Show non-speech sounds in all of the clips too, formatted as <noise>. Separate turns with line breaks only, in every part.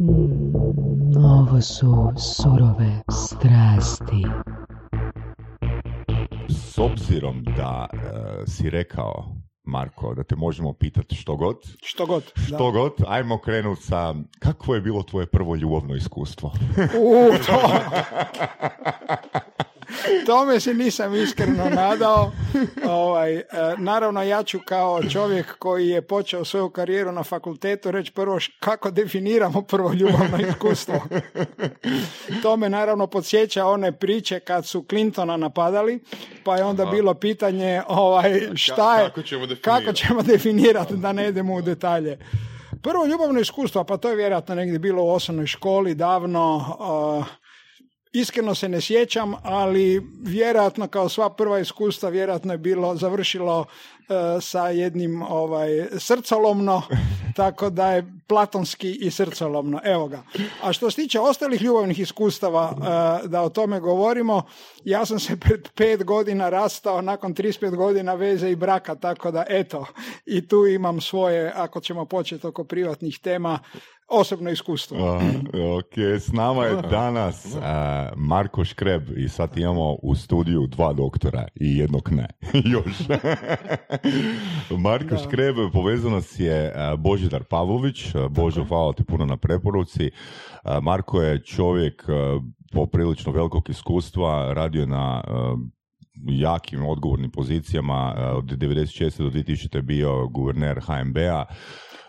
Mm, ovo su surove strasti.
S obzirom da e, si rekao, Marko, da te možemo pitati što god,
Što god. da.
što god, ajmo krenuti sa kakvo je bilo tvoje prvo ljubavno iskustvo?
U, to... <laughs> Tome se nisam iskreno nadao. Ovaj, e, naravno, ja ću kao čovjek koji je počeo svoju karijeru na fakultetu reći prvo kako definiramo prvo ljubavno iskustvo. To me naravno podsjeća one priče kad su Clintona napadali, pa je onda bilo pitanje ovaj, šta je,
kako ćemo
kako
definirati?
ćemo definirati da ne idemo u detalje. Prvo ljubavno iskustvo, pa to je vjerojatno negdje bilo u osnovnoj školi davno, uh, iskreno se ne sjećam, ali vjerojatno kao sva prva iskustva vjerojatno je bilo završilo uh, sa jednim ovaj srcolomno, <laughs> tako da je platonski i srcolomno. Evo ga. A što se tiče ostalih ljubavnih iskustava, uh, da o tome govorimo, ja sam se pred pet godina rastao nakon 35 godina veze i braka, tako da eto, i tu imam svoje, ako ćemo početi oko privatnih tema, osobno iskustvo.
A, ok, s nama je danas a, Marko Škreb i sad imamo u studiju dva doktora i jednog ne, <laughs> još. <laughs> Marko
Da.
Škreb, povezano si je Božidar Pavlović, Božo, hvala ti puno na preporuci. Marko je čovjek poprilično velikog iskustva, radio je na jakim odgovornim pozicijama, od 96. do 2000. je bio guverner HMB-a,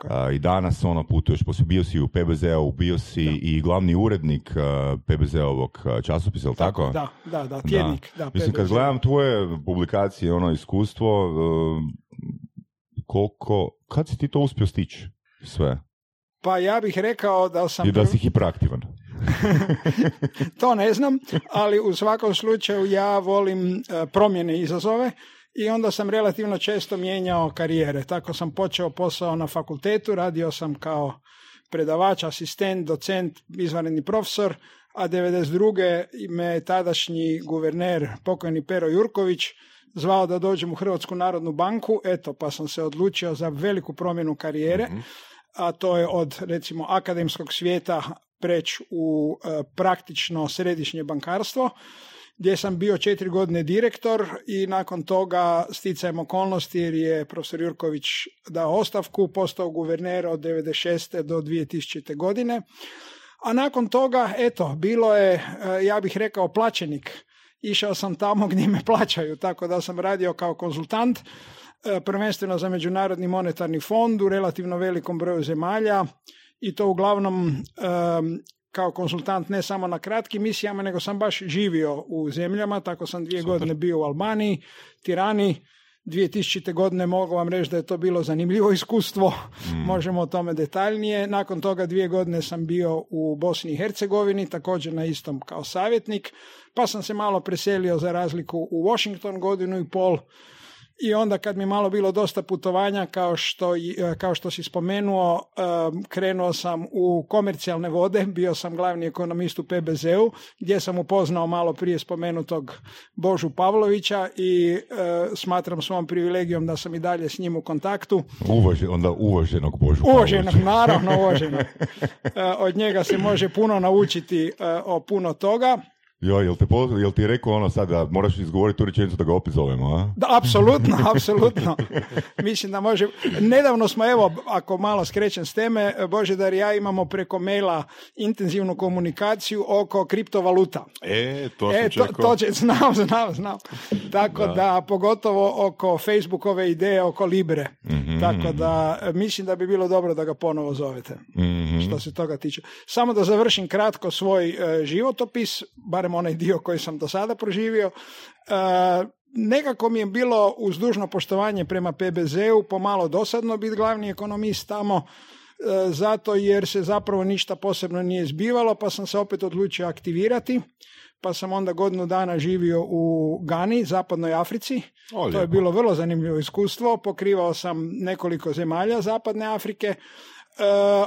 a, i danas ono putuješ, poslije bio si u PBZ-u, bio si i glavni urednik PBZ-ovog časopisa, je li tako?
Da, da, da, tjednik. Da.
Mislim, kad gledam tvoje publikacije, ono iskustvo, e, koliko, kad si ti to uspio stići sve?
Pa ja bih rekao da sam...
I da si hiperaktivan. <laughs>
To ne znam, ali u svakom slučaju ja volim e, promjene izazove i onda sam relativno često mijenjao karijere. Tako sam počeo posao na fakultetu, radio sam kao predavač, asistent, docent, izvanredni profesor, a 92. me tadašnji guverner, pokojni Pero Jurković, zvao da dođem u Hrvatsku narodnu banku, eto, pa sam se odlučio za veliku promjenu karijere, a to je od, recimo, akademskog svijeta preći u e, praktično središnje bankarstvo, gdje sam bio četiri godine direktor i nakon toga sticajem okolnosti jer je profesor Jurković dao ostavku, postao guverner od 96. do 2000. godine. A nakon toga, eto, bilo je, e, ja bih rekao, plaćenik. Išao sam tamo gdje me plaćaju, tako da sam radio kao konzultant, e, prvenstveno za Međunarodni monetarni fond u relativno velikom broju zemalja i to uglavnom em, kao konsultant ne samo na kratkim misijama, nego sam baš živio u zemljama, tako sam dvije godine bio u Albaniji, Tirani, 2000. godine mogu vam reći da je to bilo zanimljivo iskustvo, <laughs> možemo o tome detaljnije. Nakon toga dvije godine sam bio u Bosni i Hercegovini, također na istom kao savjetnik, pa sam se malo preselio za razliku u Washington godinu i pol, i onda kad mi malo bilo dosta putovanja, kao što, e, kao što si spomenuo, em, krenuo sam u komercijalne vode, <laughs> bio sam glavni ekonomist u PBZ-u, gdje sam upoznao malo prije spomenutog Božu Pavlovića i e, smatram svom privilegijom da sam i dalje s njim u kontaktu.
Uvaže, onda uvaženog Božu
Uvaženog,
Pavlovića.
naravno <laughs> uvaženog. E, Od njega se može puno naučiti e, o puno toga.
Jo, jel, te poz- jel ti je rekao ono sad da moraš izgovoriti tu rečenicu da ga opet zovemo, a?
Da, apsolutno, <laughs> apsolutno. Mislim da može. Nedavno smo, evo, ako malo skrećem s teme, Božidar i ja imamo preko maila intenzivnu komunikaciju oko kriptovaluta.
E, to sam
E, to, to će, znam, znam, znam. Tako da. pogotovo oko Facebookove ideje oko Libre. Tako da, e, mislim da bi bilo dobro da ga ponovo zovete.
Mhm.
Što se toga tiče. Samo da završim kratko svoj e, životopis, barem onaj dio koji sam do sada proživio. E, nekako mi je bilo uz dužno poštovanje prema PBZ-u pomalo dosadno biti glavni ekonomist tamo e, zato jer se zapravo ništa posebno nije zbivalo pa sam se opet odlučio aktivirati pa sam onda godinu dana živio u Gani, zapadnoj Africi.
O,
to je bilo vrlo zanimljivo iskustvo. Pokrivao sam nekoliko zemalja zapadne Afrike.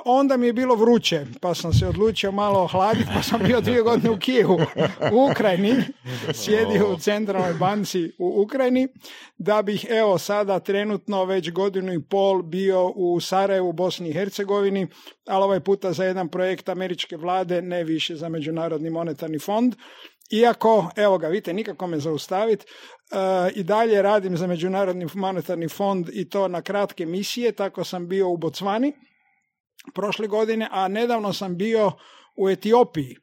Onda mi je bilo vruće, pa sam se odlučio malo ohladiti, pa sam bio dvije godine u Kijevu, u Ukrajini, sjedio u centralnoj banci u Ukrajini, da bih evo sada trenutno već godinu i pol bio u Sarajevu, Bosni i Hercegovini, ali ovaj puta za jedan projekt američke vlade, ne više za Međunarodni monetarni fond. Iako, evo ga, vidite, nikako me zaustaviti, i dalje radim za Međunarodni monetarni fond i to na kratke misije, tako sam bio u Bocvani prošle godine, a nedavno sam bio u Etiopiji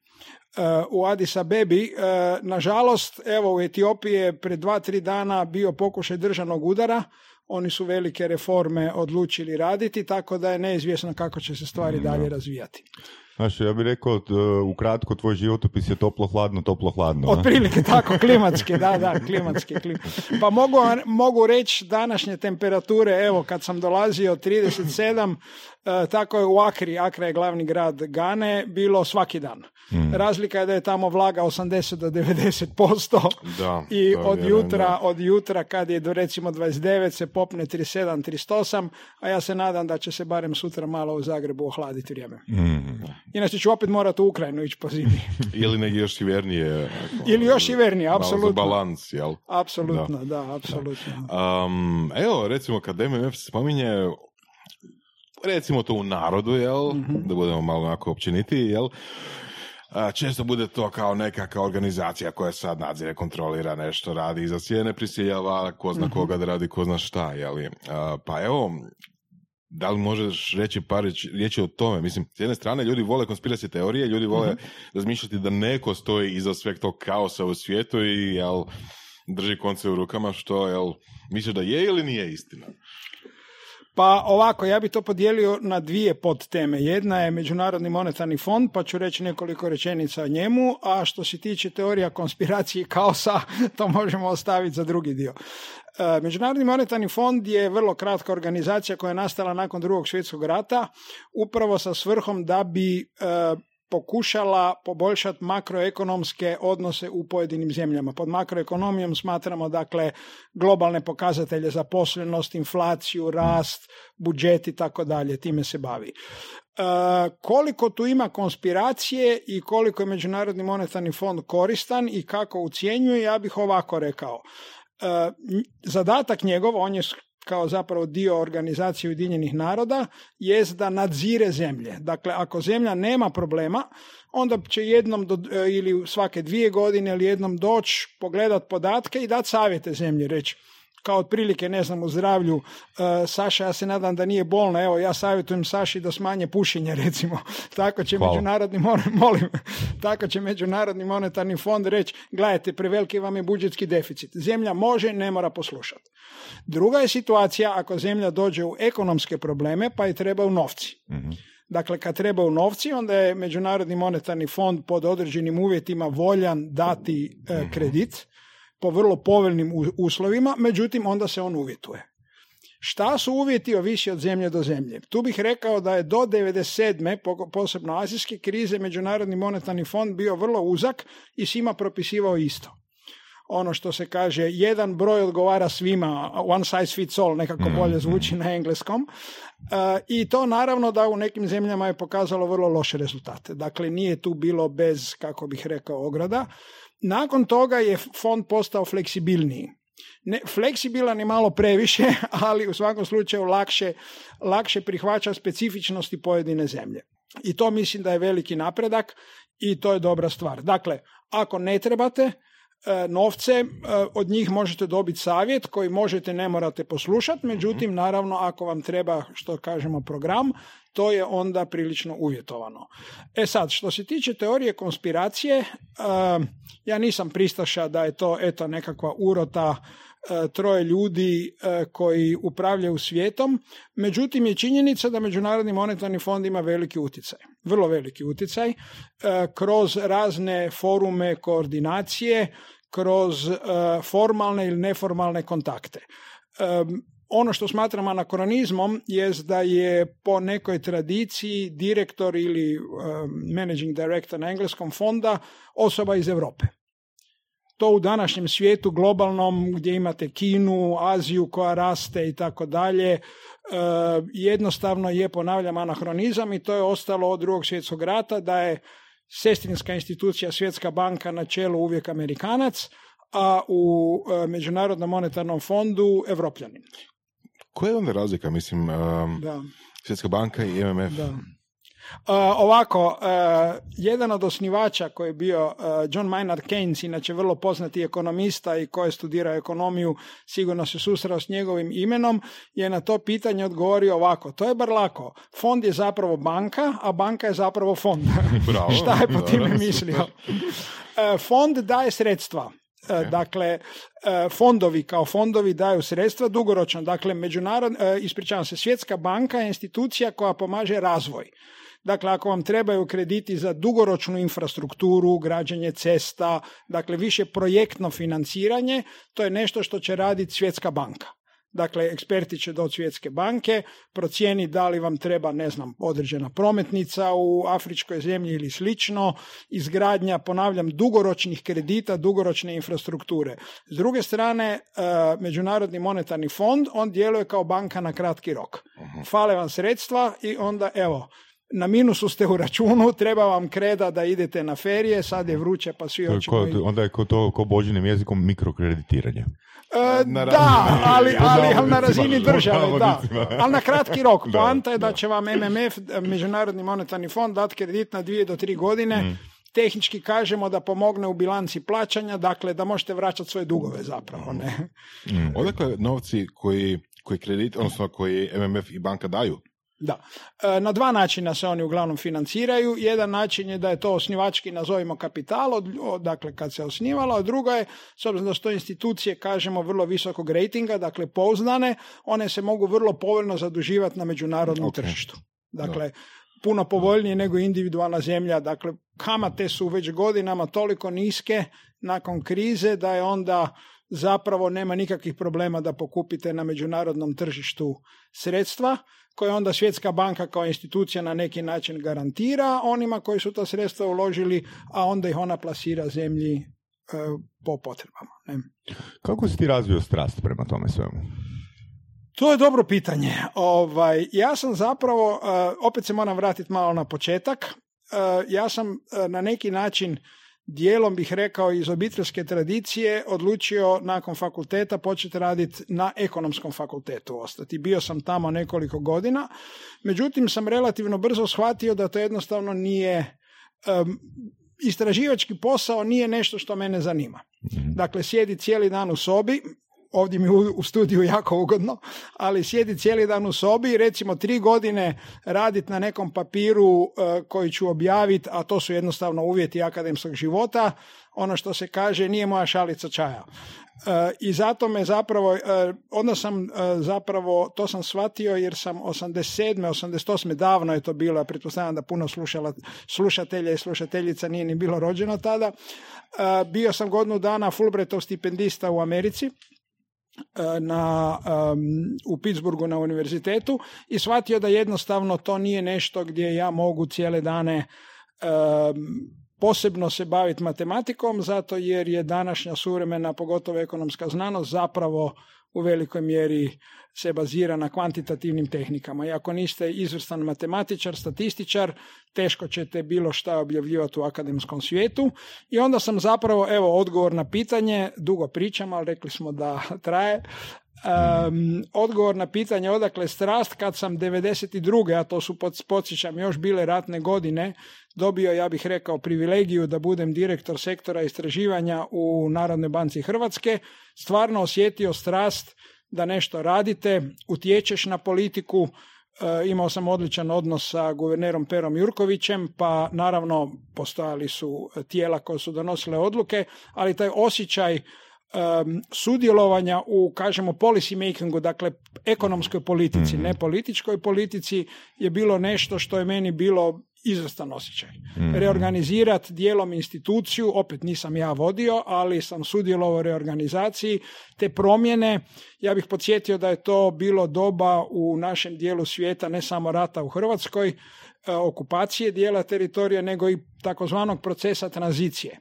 u Addis Abebi. Nažalost, evo u Etiopiji je pred dva, tri dana bio pokušaj državnog udara. Oni su velike reforme odlučili raditi, tako da je neizvjesno kako će se stvari dalje razvijati.
Znaš, ja bih rekao, ukratko, tvoj životopis je toplo-hladno, toplo-hladno.
Otprilike tako, <laughs> klimatski, da, da, klimatski. Pa mogu, mogu reći današnje temperature, evo, kad sam dolazio 37, E, tako je u Akri, Akra je glavni grad Gane, bilo svaki dan. Mm. Razlika je da je tamo vlaga 80 do 90%
da,
i od jutra, od jutra kad je do recimo 29 se popne 37, 38, a ja se nadam da će se barem sutra malo u Zagrebu ohladiti vrijeme. Mm. Inače ću opet morati u Ukrajinu ići po zimi. <laughs>
Ili negdje još sjevernije.
Ili još sjevernije, apsolutno.
balans, jel?
Apsolutno, da, da apsolutno.
Um, evo, recimo kad MMF spominje recimo to u narodu, jel, mm da budemo malo onako općeniti, jel, često bude to kao nekakva organizacija koja sad nadzire, kontrolira nešto, radi iza cijene, prisiljava ko zna mhm. koga da radi, ko zna šta, jel, pa evo, da li možeš reći par riječi o tome? Mislim, s jedne strane ljudi vole konspiracije teorije, ljudi vole mm razmišljati da neko stoji iza sveg tog kaosa u svijetu i jel, drži konce u rukama, što jel, misliš da je ili nije istina?
Pa ovako, ja bi to podijelio na dvije podteme. Jedna je Međunarodni monetarni fond, pa ću reći nekoliko rečenica o njemu, a što se tiče teorija konspiracije i kaosa, <laughs> to možemo ostaviti za drugi dio. E, Međunarodni monetarni fond je vrlo kratka organizacija koja je nastala nakon drugog svjetskog rata, upravo sa svrhom da bi e, pokušala poboljšati makroekonomske odnose u pojedinim zemljama. Pod makroekonomijom smatramo dakle globalne pokazatelje zaposlenost, inflaciju, rast, budžet i tako dalje, time se bavi. E, koliko tu ima konspiracije i koliko je Međunarodni monetarni fond koristan i kako ucjenjuje, ja bih ovako rekao. E, zadatak njegov, on je kao zapravo dio organizacije Ujedinjenih naroda jest da nadzire zemlje. Dakle, ako zemlja nema problema, onda će jednom do, e, ili svake dvije godine ili jednom doći, pogledat podatke i dati savjete zemlji, reći kao otprilike, ne znam, u zdravlju, uh, Saša, ja se nadam da nije bolna, evo, ja savjetujem Saši da smanje pušenje, recimo. <laughs> Tako će međunarodni, <laughs> molim, tako će međunarodni monetarni fond reći, gledajte, preveliki vam je budžetski deficit. Zemlja može, ne mora poslušati. Druga je situacija ako zemlja dođe u ekonomske probleme, pa je trebaju novci. mm Dakle, kad trebaju novci, onda je Međunarodni monetarni fond pod određenim uvjetima voljan dati e, mhm. kredit po vrlo povoljnim uslovima, međutim onda se on uvjetuje. Šta su uvjeti ovisi od zemlje do zemlje? Tu bih rekao da je do 97. posebno azijske krize Međunarodni monetarni fond bio vrlo uzak i svima propisivao isto. Ono što se kaže, jedan broj odgovara svima, one size fits all, nekako mm, bolje mm. zvuči na engleskom. Uh, I to naravno da u nekim zemljama je pokazalo vrlo loše rezultate. Dakle, nije tu bilo bez, kako bih rekao, ograda. Nakon toga je fond postao fleksibilniji. Ne, fleksibilan je malo previše, <laughs> ali u svakom slučaju lakše, lakše prihvaća specifičnosti pojedine zemlje. I to mislim da je veliki napredak i to je dobra stvar. Dakle, ako ne trebate, novce, e, od njih možete dobiti savjet koji možete, ne morate poslušati, međutim, naravno, ako vam treba, što kažemo, program, to je onda prilično uvjetovano. E sad, što se tiče teorije konspiracije, e, ja nisam pristaša da je to eto nekakva urota troje ljudi koji upravljaju svijetom, međutim je činjenica da Međunarodni monetarni fond ima veliki utjecaj, vrlo veliki utjecaj, kroz razne forume koordinacije, kroz formalne ili neformalne kontakte. Ono što smatram anakronizmom je da je po nekoj tradiciji direktor ili managing director na engleskom fonda osoba iz Europe. To u današnjem svijetu globalnom gdje imate Kinu, Aziju koja raste i tako dalje, e, jednostavno je, ponavljam, anahronizam i to je ostalo od drugog svjetskog rata da je sestrinska institucija Svjetska banka na čelu uvijek Amerikanac, a u e, Međunarodnom monetarnom fondu Evropljanin.
Koja je onda razlika, mislim, um,
Da.
Svjetska banka i MMF?
Da. Uh, ovako, uh, jedan od osnivača koji je bio uh, John Maynard Keynes, inače vrlo poznati ekonomista i koji je studirao ekonomiju, sigurno se susreo s njegovim imenom, je na to pitanje odgovorio ovako, to je bar lako, fond je zapravo banka, a banka je zapravo fond. <laughs>
Bravo,
Šta je po time mislio? Uh, fond daje sredstva. Uh, Dakle, fondovi kao fondovi daju sredstva dugoročno. Dakle, međunarod, uh, ispričavam se, Svjetska banka je institucija koja pomaže razvoj. Dakle, ako vam trebaju krediti za dugoročnu infrastrukturu, građenje cesta, dakle više projektno financiranje, to je nešto što će raditi Svjetska banka. Dakle, eksperti će doći svjetske banke, procijeni da li vam treba, ne znam, određena prometnica u afričkoj zemlji ili slično, izgradnja, ponavljam, dugoročnih kredita, dugoročne infrastrukture. S druge strane, e, Međunarodni monetarni fond, on djeluje kao banka na kratki rok. Fale vam sredstva i onda, evo, na minusu ste u računu, <laughs> treba vam kreda da idete na ferije, sad je vruće pa svi
To je
hoćemo...
ko- onda je ko to ko božinim jezikom mikrokreditiranje.
E,
Na
da, ali, ali, ali na razini države, da. Ali na kratki rok. <laughs> Poanta je da će vam MMF, Međunarodni monetarni fond, dati kredit na dvije do tri godine.
Mm.
Tehnički kažemo da pomogne u bilanci plaćanja, dakle da možete vraćati svoje dugove zapravo. Ne?
Odakle novci koji, koji kredit, odnosno koji MMF i banka daju?
Da. E, Na dva načina se oni uglavnom financiraju. Jedan način je da je to osnivački, nazovimo kapital, od, dakle kad se osnivalo, a drugo je, s obzirom da su to institucije, kažemo, vrlo visokog rejtinga, dakle pouzdane, one se mogu vrlo povoljno zaduživati na međunarodnom
Ok.
tržištu. Dakle, puno povoljnije nego individualna zemlja. Dakle, kamate su već godinama toliko niske nakon krize da je onda zapravo nema nikakvih problema da pokupite na međunarodnom tržištu sredstva koje onda Svjetska banka kao institucija na neki način garantira onima koji su ta sredstva uložili, a onda ih ona plasira zemlji e, po potrebama. Ne?
Kako si ti razvio strast prema tome svemu?
To je dobro pitanje. Ovaj, ja sam zapravo, e, opet se moram vratiti malo na početak, E, ja sam e, na neki način dijelom bih rekao iz obiteljske tradicije odlučio nakon fakulteta početi raditi na ekonomskom fakultetu ostati. Bio sam tamo nekoliko godina, međutim sam relativno brzo shvatio da to jednostavno nije em, istraživački posao nije nešto što mene zanima. Dakle, sjedi cijeli dan u sobi, ovdje mi u, studiju jako ugodno, ali sjedi cijeli dan u sobi recimo tri godine raditi na nekom papiru e, koji ću objaviti, a to su jednostavno uvjeti akademskog života, ono što se kaže nije moja šalica čaja. E, I zato me zapravo, e, onda sam zapravo, to sam shvatio jer sam 87. 88. davno je to bilo, ja pretpostavljam da puno slušala, slušatelja i slušateljica nije ni bilo rođeno tada. Bio sam godinu dana Fulbrightov stipendista u Americi na, em, u Pittsburghu na univerzitetu i shvatio da jednostavno to nije nešto gdje ja mogu cijele dane em, posebno se baviti matematikom zato jer je današnja suvremena, pogotovo ekonomska znanost, zapravo u velikoj mjeri se bazira na kvantitativnim tehnikama. I ako niste izvrstan matematičar, statističar, teško ćete bilo šta objavljivati u akademskom svijetu. I onda sam zapravo, evo, odgovor na pitanje, dugo pričam, ali rekli smo da <laughs> traje. Um, odgovor na pitanje odakle strast kad sam 92. a to su pods- podsjećam još bile ratne godine dobio ja bih rekao privilegiju da budem direktor sektora istraživanja u Narodnoj banci Hrvatske stvarno osjetio strast da nešto radite utječeš na politiku imao sam odličan odnos sa guvernerom Perom Jurkovićem, pa naravno postojali su tijela koje su donosile odluke, ali taj osjećaj em, sudjelovanja u, kažemo, policy makingu, dakle ekonomskoj politici, ne političkoj politici, je bilo nešto što je meni bilo izvrstan osjećaj. Reorganizirati dijelom instituciju, opet nisam ja vodio, ali sam sudjelovao u reorganizaciji, te promjene, ja bih podsjetio da je to bilo doba u našem dijelu svijeta, ne samo rata u Hrvatskoj, e, okupacije dijela teritorija, nego i takozvanog procesa tranzicije.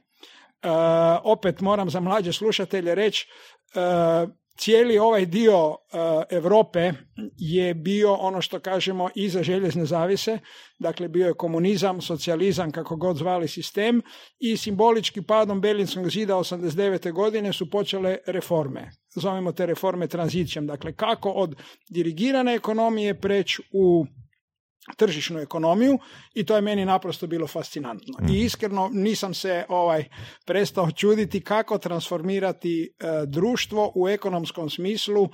Opet moram za mlađe slušatelje reći, cijeli ovaj dio Europe je bio ono što kažemo iza željezne zavise, dakle bio je komunizam, socijalizam, kako god zvali sistem i simbolički padom Berlinskog zida 89. godine su počele reforme. Zovemo te reforme tranzicijom, dakle kako od dirigirane ekonomije preći u tržišnu ekonomiju i to je meni naprosto bilo fascinantno. I mm. iskreno nisam se ovaj prestao čuditi kako transformirati e, društvo u ekonomskom smislu e,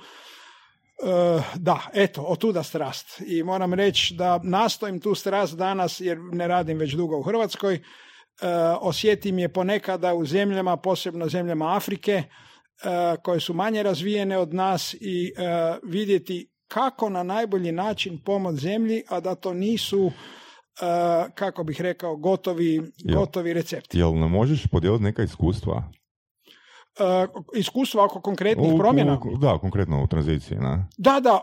da, eto, otuda strast. I moram reći da nastojim tu strast danas, jer ne radim već dugo u Hrvatskoj, e, osjetim je ponekada u zemljama, posebno zemljama Afrike, koje su manje razvijene od nas i vidjeti kako na najbolji način pomoć zemlji, a da to nisu Uh, kako bih rekao, gotovi, gotovi recepti.
Jel ne možeš podijeliti neka iskustva?
Uh, iskustva oko konkretnih promjena?
da, konkretno u tranziciji. Ne?
Da, da,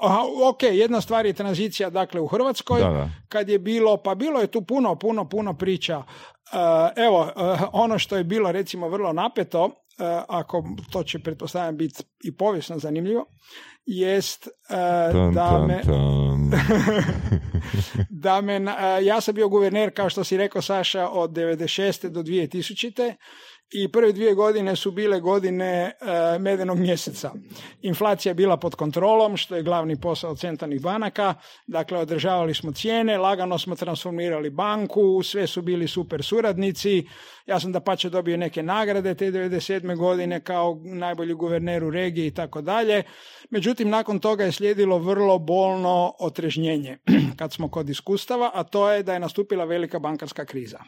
ok, jedna stvar je tranzicija dakle u Hrvatskoj, kad je bilo, pa bilo je tu puno, puno, puno priča. Uh, evo, ono što je bilo recimo vrlo napeto, ako to će pretpostavljam biti i povijesno zanimljivo, jest uh, <laughs> da me... da me, uh, ja sam bio guverner, kao što si rekao Saša, od 96. do 2000 i prve dvije godine su bile godine e, medenog mjeseca. Inflacija je bila pod kontrolom, što je glavni posao centralnih banaka. Dakle, održavali smo cijene, lagano smo transformirali banku, sve su bili super suradnici. Ja sam da pače dobio neke nagrade te 97. godine kao najbolji guverner u regiji i tako dalje. Međutim, nakon toga je slijedilo vrlo bolno otrežnjenje <clears throat> kad smo kod iskustava, a to je da je nastupila velika bankarska kriza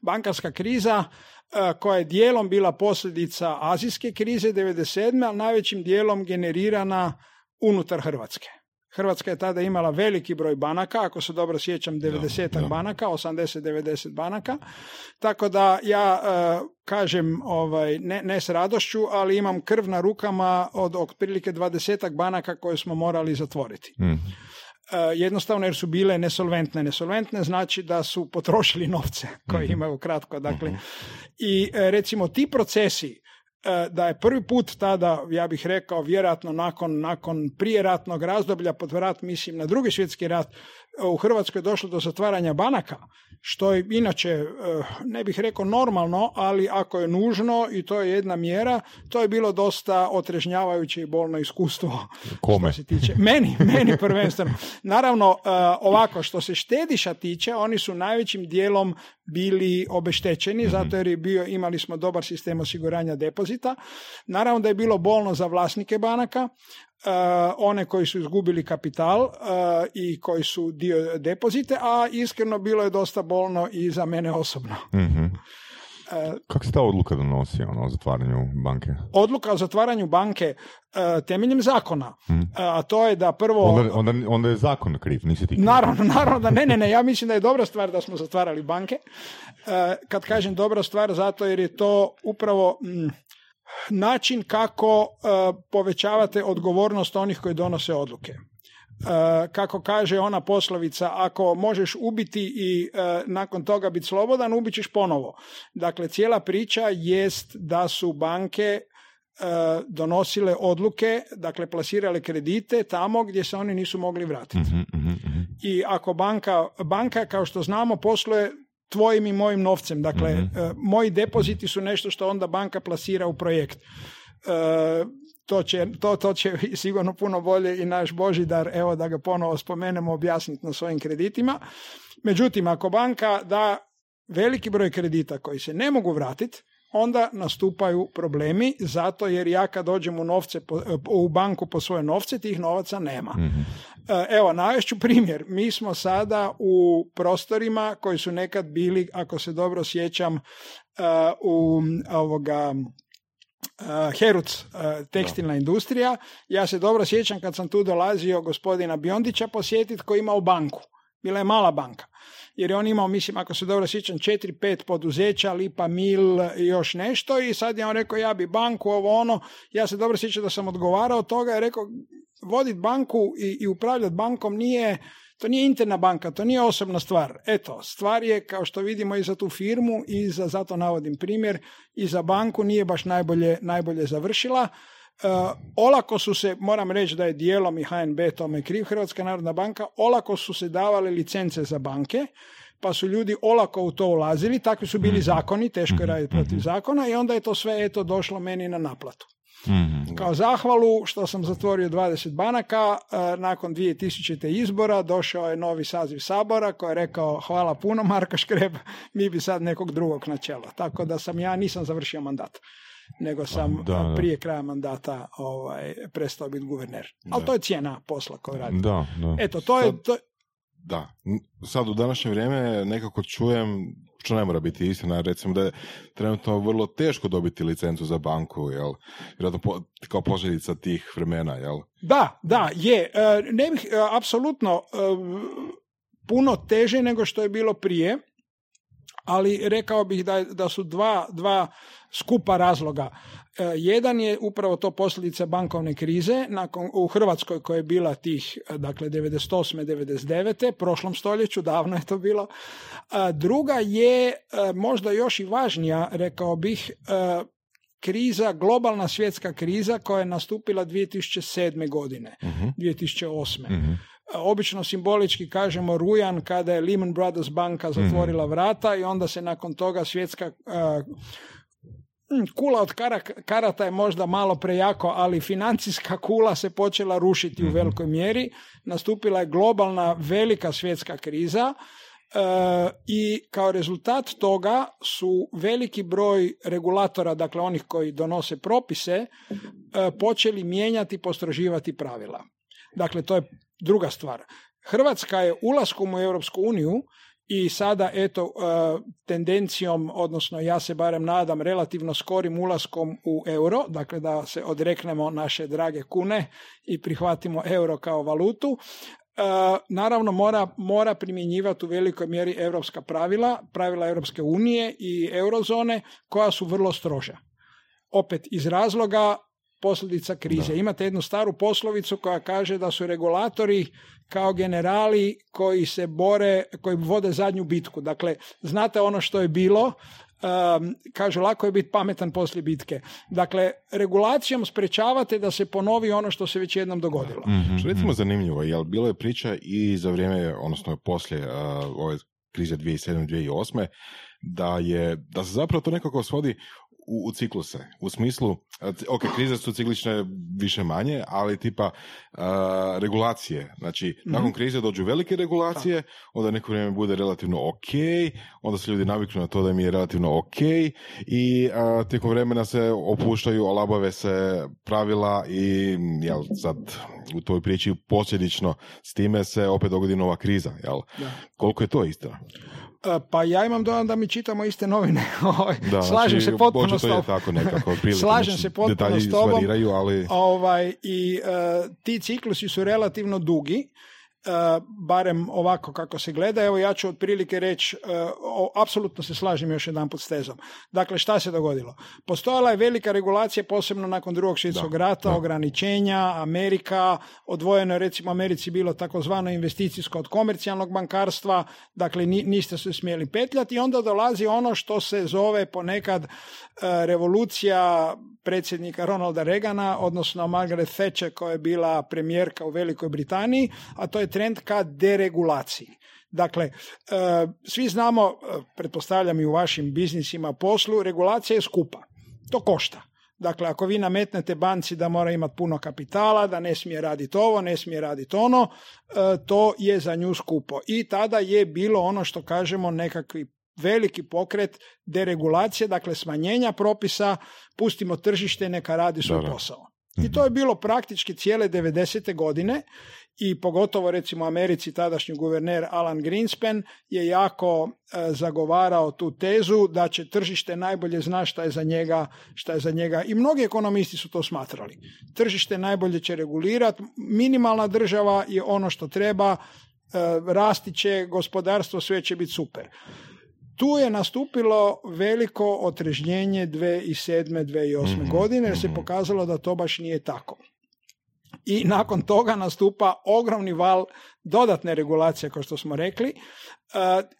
bankarska kriza e, koja je dijelom bila posljedica azijske krize 97. ali najvećim dijelom generirana unutar Hrvatske. Hrvatska je tada imala veliki broj banaka, ako se dobro sjećam 90 banaka, 80-90 banaka, tako da ja e, kažem ovaj, ne, ne s radošću, ali imam krv na rukama od otprilike 20 banaka koje smo morali zatvoriti. Mhm. E, jednostavno jer su bile nesolventne. Nesolventne znači da su potrošili novce koje mhm. imaju kratko. Dakle, mhm. I e, recimo ti procesi e, da je prvi put tada, ja bih rekao, vjerojatno nakon, nakon prijeratnog razdoblja, pod rat mislim na drugi svjetski rat, u Hrvatskoj došlo do zatvaranja banaka, što je inače, eh, ne bih rekao normalno, ali ako je nužno i to je jedna mjera, to je bilo dosta otrežnjavajuće i bolno iskustvo. <laughs>
Kome?
se tiče. Meni, meni prvenstveno. Naravno, eh, ovako, što se štediša tiče, oni su najvećim dijelom bili obeštećeni, mhm. zato jer je bio, imali smo dobar sistem osiguranja depozita. Naravno da je bilo bolno za vlasnike banaka, one koji su izgubili kapital uh, i koji su dio depozite, a iskreno bilo je dosta bolno i za mene osobno.
mm Kako se ta odluka donosi ono, o zatvaranju banke?
Odluka o zatvaranju banke temeljem zakona. Mhm. A to je da prvo...
Onda, onda, onda je zakon kriv, nisi ti
Naravno, naravno da ne, ne, ne. Ja mislim da je dobra stvar da smo zatvarali banke. Kad kažem dobra stvar, zato jer je to upravo... Mm, način kako e, povećavate odgovornost onih koji donose odluke. E, kako kaže ona poslovica, ako možeš ubiti i e, nakon toga biti slobodan, ubit ćeš ponovo. Dakle, cijela priča jest da su banke donosile odluke, dakle plasirale kredite tamo gdje se oni nisu mogli vratiti. Mhm, mhm, mhm. I ako banka, banka kao što znamo posluje tvojim i mojim novcem. Dakle, mm moji depoziti su nešto što onda banka plasira u projekt. E, to će, to, to će <laughs> sigurno puno bolje i naš Božidar, evo da ga ponovo spomenemo, objasniti na svojim kreditima. Međutim, ako banka da veliki broj kredita koji se ne mogu vratiti, onda nastupaju problemi zato jer ja kad dođem u, novce, u banku po svoje novce, tih novaca nema. Mhm. E, evo, navešću primjer. Mi smo sada u prostorima koji su nekad bili, ako se dobro sjećam, e, u ovoga Uh, Heruc, tekstilna industrija. Ja se dobro sjećam kad sam tu dolazio gospodina Biondića posjetiti koji imao banku. Bila je mala banka. Jer je on imao, mislim, ako se dobro sjećam, četiri, pet poduzeća, Lipa, Mil i još nešto. I sad je on rekao, ja bi banku, ovo ono. Ja se dobro sjećam da sam odgovarao toga i rekao, voditi banku i, i upravljati bankom nije to nije interna banka, to nije osobna stvar. Eto, stvar je, kao što vidimo i za tu firmu i za, zato navodim primjer, i za banku nije baš najbolje, najbolje završila. E, olako su se, moram reći da je dijelom i HNB tome kriv, Hrvatska narodna banka, olako su se davale licence za banke, pa su ljudi olako u to ulazili, takvi su bili zakoni, teško je raditi protiv zakona i onda je to sve eto došlo meni na naplatu.
Mhm.
Kao zahvalu što sam zatvorio 20 banaka, e, nakon 2000. izbora došao je novi saziv Sabora koji je rekao hvala puno Marko Škreb, mi bi sad nekog drugog na čelo. Tako da sam ja nisam završio mandat nego sam
Da, da.
prije kraja mandata ovaj, prestao biti guverner. Ali to je cijena posla koju radim.
Da, da.
Eto, to je,
Sad-
to,
Da, sad u današnje vrijeme nekako čujem, što ne mora biti istina, recimo da je trenutno vrlo teško dobiti licencu za banku, jel? Vjerojatno po, kao posljedica tih vremena, jel?
Da, da, je. E, Ne bih, e, apsolutno, e, puno teže nego što je bilo prije, ali rekao bih da, da su dva, dva skupa razloga. E, Jedan je upravo to posljedica bankovne krize nakon, u Hrvatskoj koja je bila tih, e, dakle, 98. 99. prošlom stoljeću, davno je to bilo. A druga je e, možda još i važnija, rekao bih, e, kriza, globalna svjetska kriza koja je nastupila 2007. godine, 2008.
Mhm.
Obično simbolički kažemo rujan kada je Lehman Brothers banka zatvorila vrata i onda se nakon toga svjetska mm, kula od kara- karata je možda malo prejako, ali financijska kula se počela rušiti u velikoj mjeri. Nastupila je globalna velika svjetska kriza E, i kao rezultat toga su veliki broj regulatora, dakle onih koji donose propise, e, počeli mijenjati i postroživati pravila. Dakle, to je druga stvar. Hrvatska je ulaskom u Europsku uniju i sada eto e, tendencijom, odnosno ja se barem nadam relativno skorim ulaskom u euro, dakle da se odreknemo naše drage kune i prihvatimo euro kao valutu, e, naravno mora, mora primjenjivati u velikoj mjeri europska pravila, pravila Europske unije i eurozone koja su vrlo stroža. Opet iz razloga posljedica krize. Imate jednu staru poslovicu koja kaže da su regulatori kao generali koji se bore, koji vode zadnju bitku. Dakle, znate ono što je bilo, um, kažu lako je biti pametan poslije bitke. Dakle, regulacijom sprečavate da se ponovi ono što se već jednom dogodilo.
Mhm.
Što recimo zanimljivo, jel bilo je priča i za vrijeme, odnosno poslije uh, ove krize 2007-2008, da je, da se zapravo to nekako svodi u, u cikluse. U smislu, c- ok, krize su ciklične više manje, ali tipa a, regulacije. Znači, nakon krize dođu velike regulacije, onda neko vrijeme bude relativno ok, onda se ljudi naviknu na to da im je relativno ok i a, tijekom vremena se opuštaju, olabave se pravila i jel, sad u toj priči posljedično s time se opet dogodi nova kriza. Jel?
Da.
Koliko je to istina?
E, Pa ja imam dojam da mi čitamo iste novine. <laughs> Ovaj,
Da,
Slažem
znači, <laughs>
se potpuno s tobom.
tako nekako.
Slažem
znači,
se potpuno s tobom.
ali...
Ovaj, I e, ti ciklusi su relativno dugi, barem ovako kako se gleda. Evo ja ću otprilike reći, e, apsolutno se slažem još jedan s tezom. Dakle, šta se dogodilo? Postojala je velika regulacija, posebno nakon drugog svjetskog rata, ograničenja, Amerika, odvojeno je recimo Americi bilo takozvano investicijsko od komercijalnog bankarstva, dakle ni- niste se smjeli petljati i onda dolazi ono što se zove ponekad e, revolucija predsjednika Ronalda Reagana, odnosno Margaret Thatcher koja je bila premijerka u Velikoj Britaniji, a to je trend ka deregulaciji. Dakle, e, svi znamo, e, pretpostavljam i u vašim biznisima, poslu, regulacija je skupa. To košta. Dakle, ako vi nametnete banci da mora imati puno kapitala, da ne smije raditi ovo, ne smije raditi ono, e, to je za nju skupo. I tada je bilo ono što kažemo nekakvi veliki pokret deregulacije, dakle smanjenja propisa, pustimo tržište neka radi svoj posao. I to je bilo praktički cijele 90. godine i pogotovo recimo u Americi tadašnji guverner Alan Greenspan je jako e, zagovarao tu tezu da će tržište najbolje zna šta je za njega, šta je za njega i mnogi ekonomisti su to smatrali. Tržište najbolje će regulirati, minimalna država je ono što treba, e, rasti će gospodarstvo, sve će biti super. Tu je nastupilo veliko otrežnjenje 2007. 2008. godine jer se pokazalo da to baš nije tako. I nakon toga nastupa ogromni val dodatne regulacije, kao što smo rekli, e,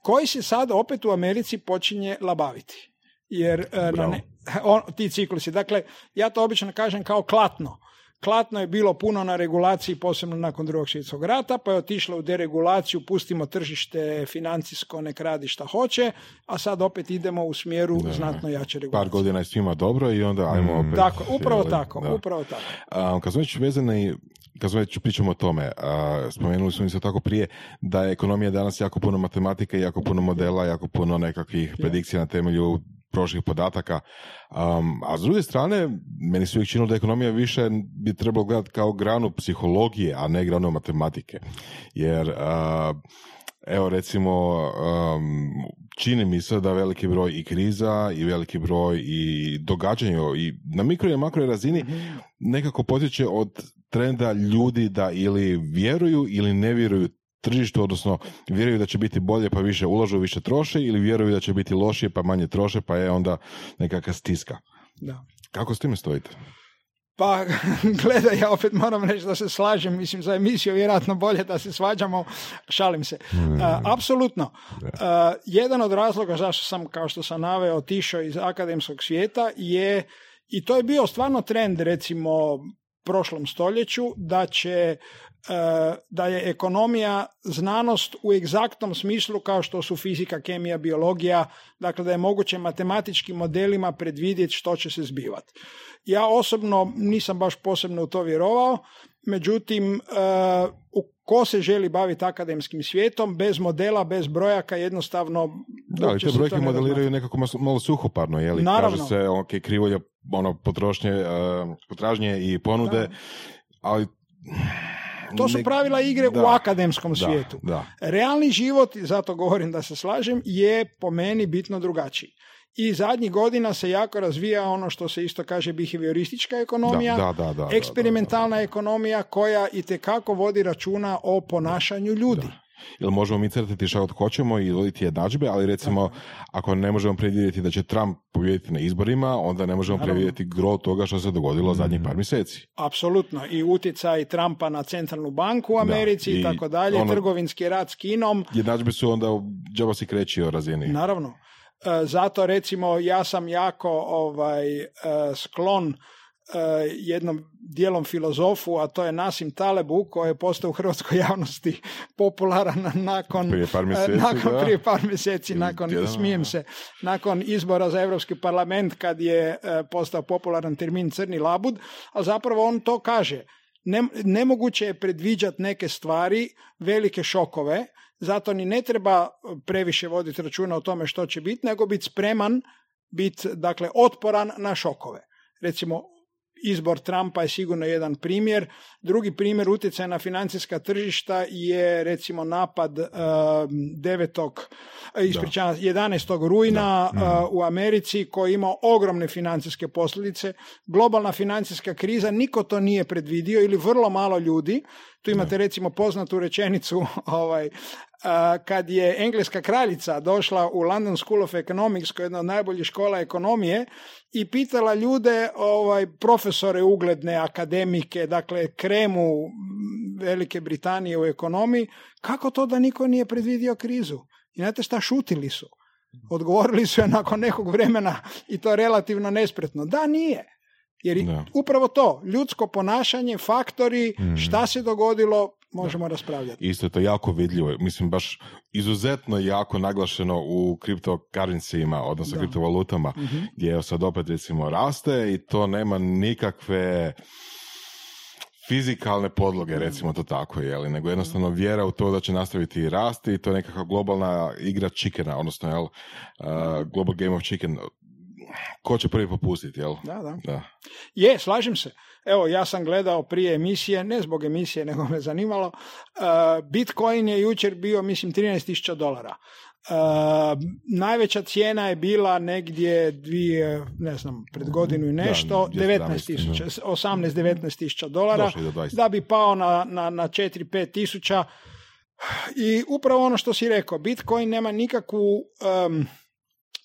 koji se sad opet u Americi počinje labaviti. Jer e, na ne- on, ti ciklusi. Dakle, ja to obično kažem kao klatno. Klatno je bilo puno na regulaciji, posebno nakon drugog svjetskog rata, pa je otišlo u deregulaciju, pustimo tržište financijsko, nek radi šta hoće, a sad opet idemo u smjeru znatno jače regulacije.
Par godina je svima dobro i onda ajmo opet.
Tako, upravo
jeli,
tako,
da.
upravo tako.
A, kad smo već vezani, kad smo već pričamo o tome, a, spomenuli smo isto tako prije da je ekonomija danas jako puno matematike, jako puno modela, jako puno nekakvih predikcija na temelju prošlih podataka. Um, a s druge strane, meni se uvijek činilo da ekonomija više bi trebalo gledati kao granu psihologije, a ne granu matematike. Jer a, Evo recimo, um, čini mi se da veliki broj i kriza i veliki broj i događanja i na mikro i makro razini nekako potječe od trenda ljudi da ili vjeruju ili ne vjeruju tržištu, odnosno vjeruju da će biti bolje pa više ulažu, više troše ili vjeruju da će biti lošije pa manje troše pa je onda nekakva stiska.
Da.
Kako s time stojite?
Pa, <laughs> gledaj, ja opet moram reći da se slažem, mislim, za emisiju vjerojatno bolje da se svađamo, šalim se. A, apsolutno. A, jedan od razloga zašto sam, kao što sam naveo, otišao iz akademskog svijeta je, i to je bio stvarno trend, recimo, prošlom stoljeću, da će da je ekonomija znanost u egzaktnom smislu kao što su fizika, kemija, biologija, dakle da je moguće matematičkim modelima predvidjeti što će se zbivati. Ja osobno nisam baš posebno u to vjerovao, međutim, e, u ko se želi baviti akademskim svijetom, bez modela, bez brojaka, jednostavno...
Da, ali
uopće
te brojke
ne
modeliraju nekako malo suhoparno, je li?
Naravno.
Kaže se, ok, krivolja ono, potrošnje, e, potražnje i ponude,
Da.
ali...
To su pravila igre u
Da,
akademskom
da,
svijetu.
Da,
Realni život, zato govorim da se slažem, je po meni bitno drugačiji. I zadnjih godina se jako razvija ono što se isto kaže behavioristička ekonomija,
Da, da, da, da,
eksperimentalna ekonomija koja i vodi računa o ponašanju ljudi.
Ili možemo mi crtati šta god hoćemo i voditi jednadžbe, ali recimo, ako ne možemo predvidjeti da će Trump pobijediti na izborima, onda ne možemo
Naravno.
predvidjeti gro toga što se dogodilo zadnjih par mjeseci.
Apsolutno. I utjecaj Trumpa na centralnu banku u Americi i
i
tako dalje,
ono-
trgovinski rat s Kinom.
Jednadžbe su onda u džaba si kreći o razini.
Naravno. E, Zato recimo ja sam jako ovaj e, sklon jednom dijelom filozofu, a to je Nasim Talebu, koji je postao u hrvatskoj javnosti popularan nakon
Prije par mjeseci,
e, nakon,
da.
prije par mjeseci, nakon,
tjedan,
smijem se, nakon izbora za Europski parlament kad je e, postao popularan termin crni labud, ali zapravo on to kaže. Ne, nemoguće je predviđati neke stvari, velike šokove, zato ni ne treba previše voditi računa o tome što će biti, nego biti spreman, biti dakle otporan na šokove. Recimo, izbor Trumpa je sigurno jedan primjer. Drugi primjer utjecaja na financijska tržišta je recimo napad uh, 9. eh, ispričavam, se, 11. rujna uh, u Americi koji je imao ogromne financijske posljedice. Globalna financijska kriza, niko to nije predvidio ili vrlo malo ljudi. Tu imate recimo poznatu rečenicu <laughs> ovaj, a, kad je engleska kraljica došla u London School of Economics, koja je jedna od najboljih škola ekonomije, i pitala ljude, ovaj, profesore ugledne, akademike, dakle kremu Velike Britanije u ekonomiji, kako to da niko nije predvidio krizu? I znate šta, šutili su. Odgovorili su je nakon nekog vremena i to relativno nespretno. Da, nije. Jer
Da.
upravo to, ljudsko ponašanje, faktori, šta se dogodilo, možemo raspravljati.
Isto je to jako vidljivo, mislim baš izuzetno jako naglašeno u kriptokarencijima, odnosno
Da.
kriptovalutama, gdje evo sad opet recimo raste i to nema nikakve fizikalne podloge, recimo to tako, jeli, nego jednostavno vjera u to da će nastaviti rasti i to je nekakva globalna igra chickena, odnosno jel, uh, global game of chicken. Ko će prvi popustiti, jel?
Da, da.
Da.
Je, slažem se. Evo, ja sam gledao prije emisije, ne zbog emisije, nego me zanimalo. Uh, Bitcoin je jučer bio, mislim, 13.000 dolara. Uh, najveća cijena je bila negdje dvije, ne znam, pred godinu i nešto,
Da,
19.000, 18-19 tisuća dolara,
Došli do 20.
da bi pao na, na, na 4-5 tisuća. I upravo ono što si rekao, Bitcoin nema nikakvu um,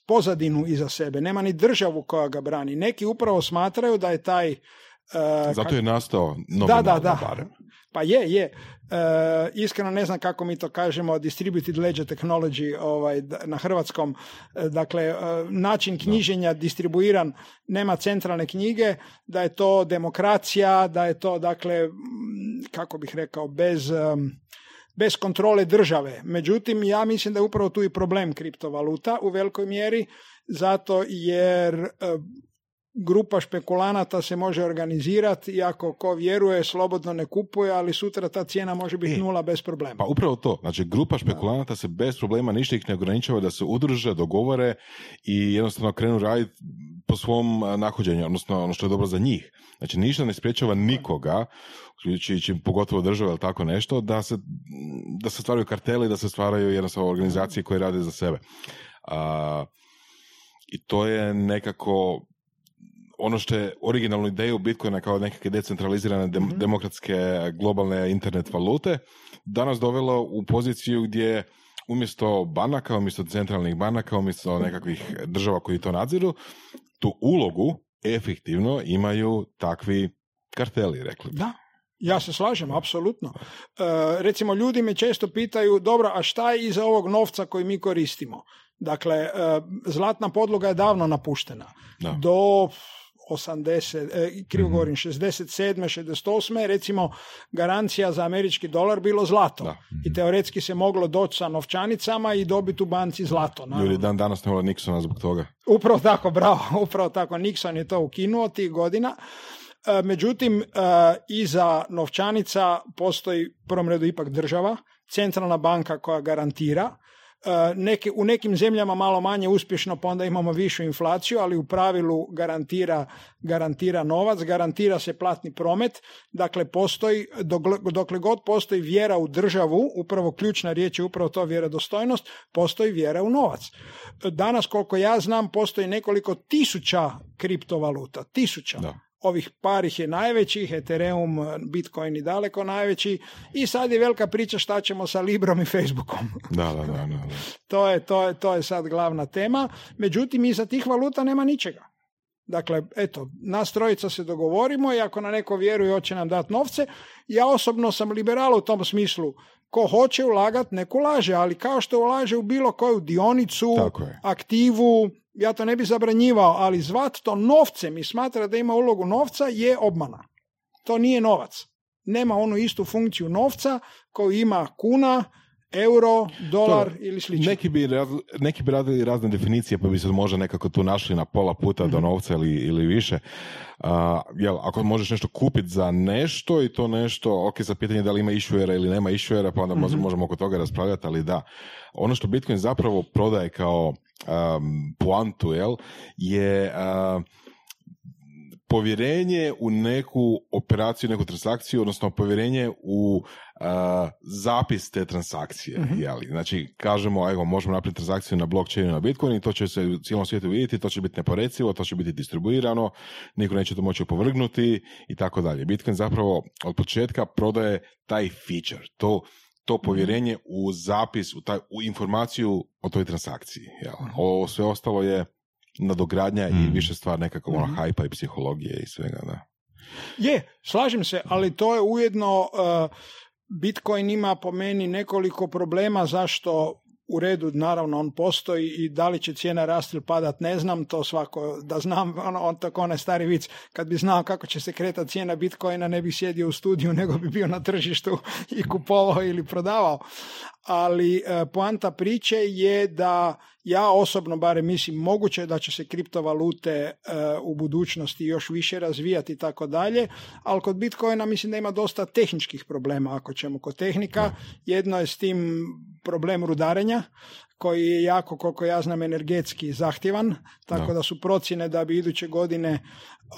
pozadinu iza sebe, nema ni državu koja ga brani. Neki upravo smatraju da je taj E,
Zato je nastao
da,
nominalno
da, da.
barem.
Pa je, je. E, iskreno ne znam kako mi to kažemo, distributed ledger technology ovaj, na hrvatskom. E, dakle, e, način knjiženja distribuiran, nema centralne knjige, da je to demokracija, da je to, dakle, kako bih rekao, bez... em, bez kontrole države. Međutim, ja mislim da je upravo tu i problem kriptovaluta u velikoj mjeri, zato jer e, grupa špekulanata se može organizirati i ako ko vjeruje slobodno ne kupuje, ali sutra ta cijena može biti
E,
nula bez problema.
Pa upravo to, znači grupa špekulanata se bez problema ništa ih ne ograničava da se udruže, dogovore i jednostavno krenu raditi po svom nahođenju, odnosno ono što je dobro za njih. Znači ništa ne spriječava nikoga, uključujući pogotovo države ili tako nešto, da se, da se stvaraju karteli, da se stvaraju jednostavno organizacije koje rade za sebe. A, I to je nekako ono što je originalnu ideju Bitcoina kao nekakve decentralizirane dem-
Mhm.
demokratske globalne internet valute danas dovelo u poziciju gdje umjesto banaka, umjesto centralnih banaka, umjesto nekakvih država koji to nadziru, tu ulogu efektivno imaju takvi karteli, rekli bi.
Da, ja se slažem, apsolutno. E, recimo, ljudi me često pitaju, dobro, a šta je iza ovog novca koji mi koristimo? Dakle, e, zlatna podloga je davno napuštena.
Da.
Do 80, e, krivo
Mhm.
govorim, 67. 68. recimo garancija za američki dolar bilo zlato.
Da.
I teoretski se moglo doći sa novčanicama i dobiti u banci zlato. naravno.
Ljudi dan danas ne vole Nixona zbog toga.
Upravo tako, bravo, <laughs> upravo tako. Nixon je to ukinuo tih godina. E, Međutim, e, iza novčanica postoji u prvom redu ipak država, centralna banka koja garantira. E, Neke, u nekim zemljama malo manje uspješno, pa onda imamo višu inflaciju, ali u pravilu garantira, garantira novac, garantira se platni promet. Dakle, postoji, dokle, god postoji vjera u državu, upravo ključna riječ je upravo to vjerodostojnost, postoji vjera u novac. Danas, koliko ja znam, postoji nekoliko tisuća kriptovaluta, tisuća.
Da.
Ovih par ih je najvećih, Ethereum, Bitcoin i daleko najveći i sad je velika priča šta ćemo sa Librom i Facebookom.
Da, da, da. da, da. <laughs>
to, je, to, je, to je sad glavna tema. Međutim, iza tih valuta nema ničega. Dakle, eto, nas trojica se dogovorimo i ako na neko vjeruje hoće nam dati novce, ja osobno sam liberal u tom smislu. Ko hoće ulagat, neko ulaže, ali kao što ulaže u bilo koju dionicu, aktivu, ja to ne bi zabranjivao, ali zvat to novcem i smatra da ima ulogu novca je obmana. To nije novac. Nema onu istu funkciju novca koju ima kuna, euro, dolar
To,
ili slično.
Neki bi, raz- neki bi radili razne definicije, pa bi se možda nekako tu našli na pola puta
Mhm.
do novca ili, ili više. A, jel, ako možeš nešto kupiti za nešto i to nešto, ok, za pitanje da li ima issuera ili nema issuera, pa onda
Mhm.
mož- možemo oko toga raspravljati, ali da. Ono što Bitcoin zapravo prodaje kao um, poantu, jel, je a, povjerenje u neku operaciju, neku transakciju, odnosno povjerenje u zapis te transakcije.
Mhm.
jeli? Znači, kažemo, evo, možemo napraviti transakciju na blockchainu na Bitcoin i to će se u cijelom svijetu vidjeti, to će biti neporecivo, to će biti distribuirano, niko neće to moći opovrgnuti i tako dalje. Bitcoin zapravo od početka prodaje taj feature, to to povjerenje u zapis, u, taj, u informaciju o toj transakciji. Jel? Ovo sve ostalo je nadogradnja i
Mm.
više stvar nekakvog ono,
Mhm.
hajpa i psihologije i svega, da.
Je, slažem se, ali to je ujedno uh, Bitcoin ima po meni nekoliko problema zašto u redu, naravno on postoji i da li će cijena rasti ili padat, ne znam, to svako da znam, <laughs> ono, on tako onaj stari vic, kad bi znao kako će se kretati cijena Bitcoina ne bi sjedio u studiju, <laughs> nego bi bio na tržištu i kupovao ili prodavao. Ali e, poanta priče je da ja osobno barem mislim moguće je da će se kriptovalute e, u budućnosti još više razvijati i tako dalje, ali kod Bitcoina mislim da ima dosta tehničkih problema ako ćemo kod tehnika. Jedno je s tim problem rudarenja koji je jako, koliko ja znam, energetski zahtjevan, tako
Da.
da su procjene da bi iduće godine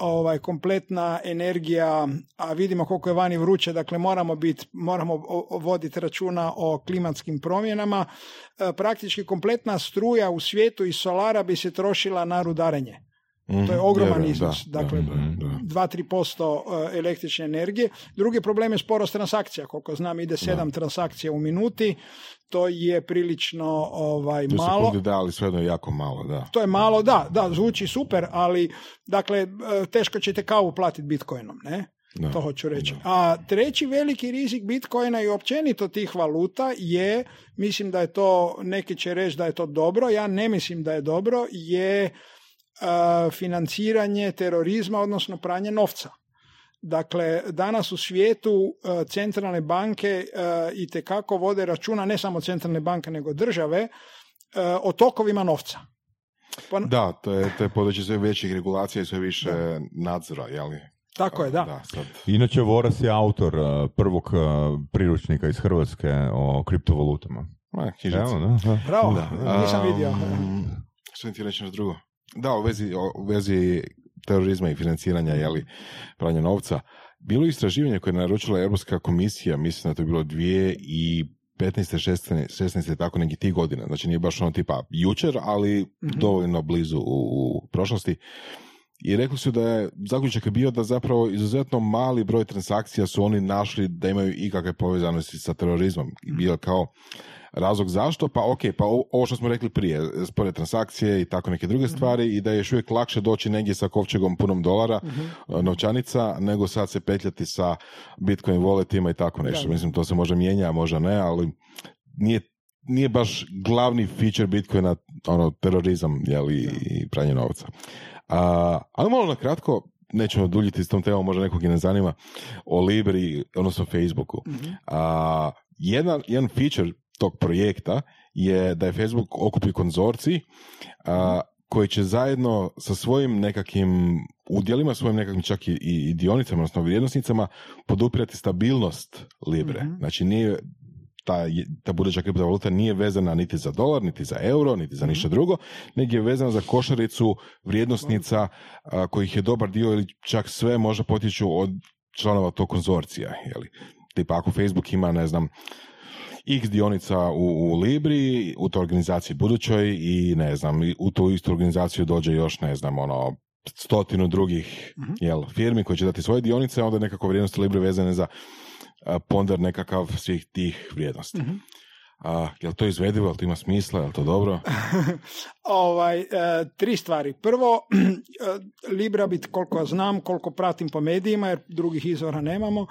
ovaj kompletna energija, a vidimo koliko je vani vruće, dakle moramo biti, moramo voditi računa o klimatskim promjenama. E, praktički kompletna struja u svijetu iz solara bi se trošila na rudarenje. To je
Mhm,
ogroman
vjerujem,
iznos.
da,
dakle,
da, da, da.
2-3% e, električne energije. Drugi problem je sporost transakcija. Koliko znam, ide 7 transakcija u minuti. To je prilično ovaj,
To
malo.
da, ali svejedno je jako malo, da.
To je malo, da, da, zvuči super, ali dakle, e, teško ćete kavu platiti bitcoinom, ne?
Da.
To hoću reći. A treći veliki rizik bitcoina i općenito tih valuta je, mislim da je to, neki će reći da je to dobro, ja ne mislim da je dobro, je financiranje terorizma, odnosno pranje novca. Dakle, danas u svijetu e, centralne banke i itekako vode računa, ne samo centralne banke, nego države, e, o tokovima novca. Pa-
Da, to je, to je područje sve većih regulacija i sve više nadzora, jeli?
Tako je, da.
Da, sad.
Inače, Voras je autor prvog priručnika iz Hrvatske o kriptovalutama.
Ma.
Evo, da, da.
Bravo,
Da.
nisam vidio.
Um, Što ti reći drugo? Da, u vezi, u vezi terorizma i financiranja, jeli, pranja novca. Bilo je istraživanje koje je naručila Europska komisija, mislim da to je bilo dvije i 15. 16. 16. tako neki tih godina. Znači nije baš ono tipa jučer, ali dovoljno blizu u, u prošlosti. I rekli su da je, zaključak je bio da zapravo izuzetno mali broj transakcija su oni našli da imaju ikakve povezanosti sa terorizmom. I bio kao razlog zašto, pa ok, pa ovo što smo rekli prije, spore transakcije i tako neke druge stvari i da je još uvijek lakše doći negdje sa kovčegom punom dolara, e, novčanica, nego sad se petljati sa Bitcoin walletima i tako nešto.
Da.
Mislim, to se možda mijenja, a možda ne, ali nije nije baš glavni feature Bitcoina ono, terorizam jeli, i pranje novca. A, ali malo na kratko, nećemo duljiti s tom temom, možda nekog i ne zanima, o Libri, odnosno Facebooku. A, jedan, jedan feature tog projekta je da je Facebook okupi konzorcij a, koji će zajedno sa svojim nekakvim udjelima, svojim nekakvim čak i, i dionicama, odnosno vrijednosnicama, podupirati stabilnost Libre.
Mhm.
Znači nije ta, ta buduća kriptovaluta nije vezana niti za dolar, niti za euro, niti za ništa drugo, nego je vezana za košaricu vrijednosnica a, kojih je dobar dio ili čak sve možda potječu od članova tog konzorcija. Jeli. Tipa ako Facebook ima, ne znam, x dionica u, u Libri, u toj organizaciji budućoj i ne znam, u tu istu organizaciju dođe još, ne znam, ono, stotinu drugih jel, firmi koji će dati svoje dionice, onda je nekako vrijednosti Libre vezane za ponder nekakav svih tih vrijednosti. A, jel to izvedivo, jel to ima smisla, jel to dobro? <laughs>
ovaj, e, tri stvari. Prvo, <clears throat> e, Libra bit koliko znam, koliko pratim po medijima, jer drugih izvora nemamo,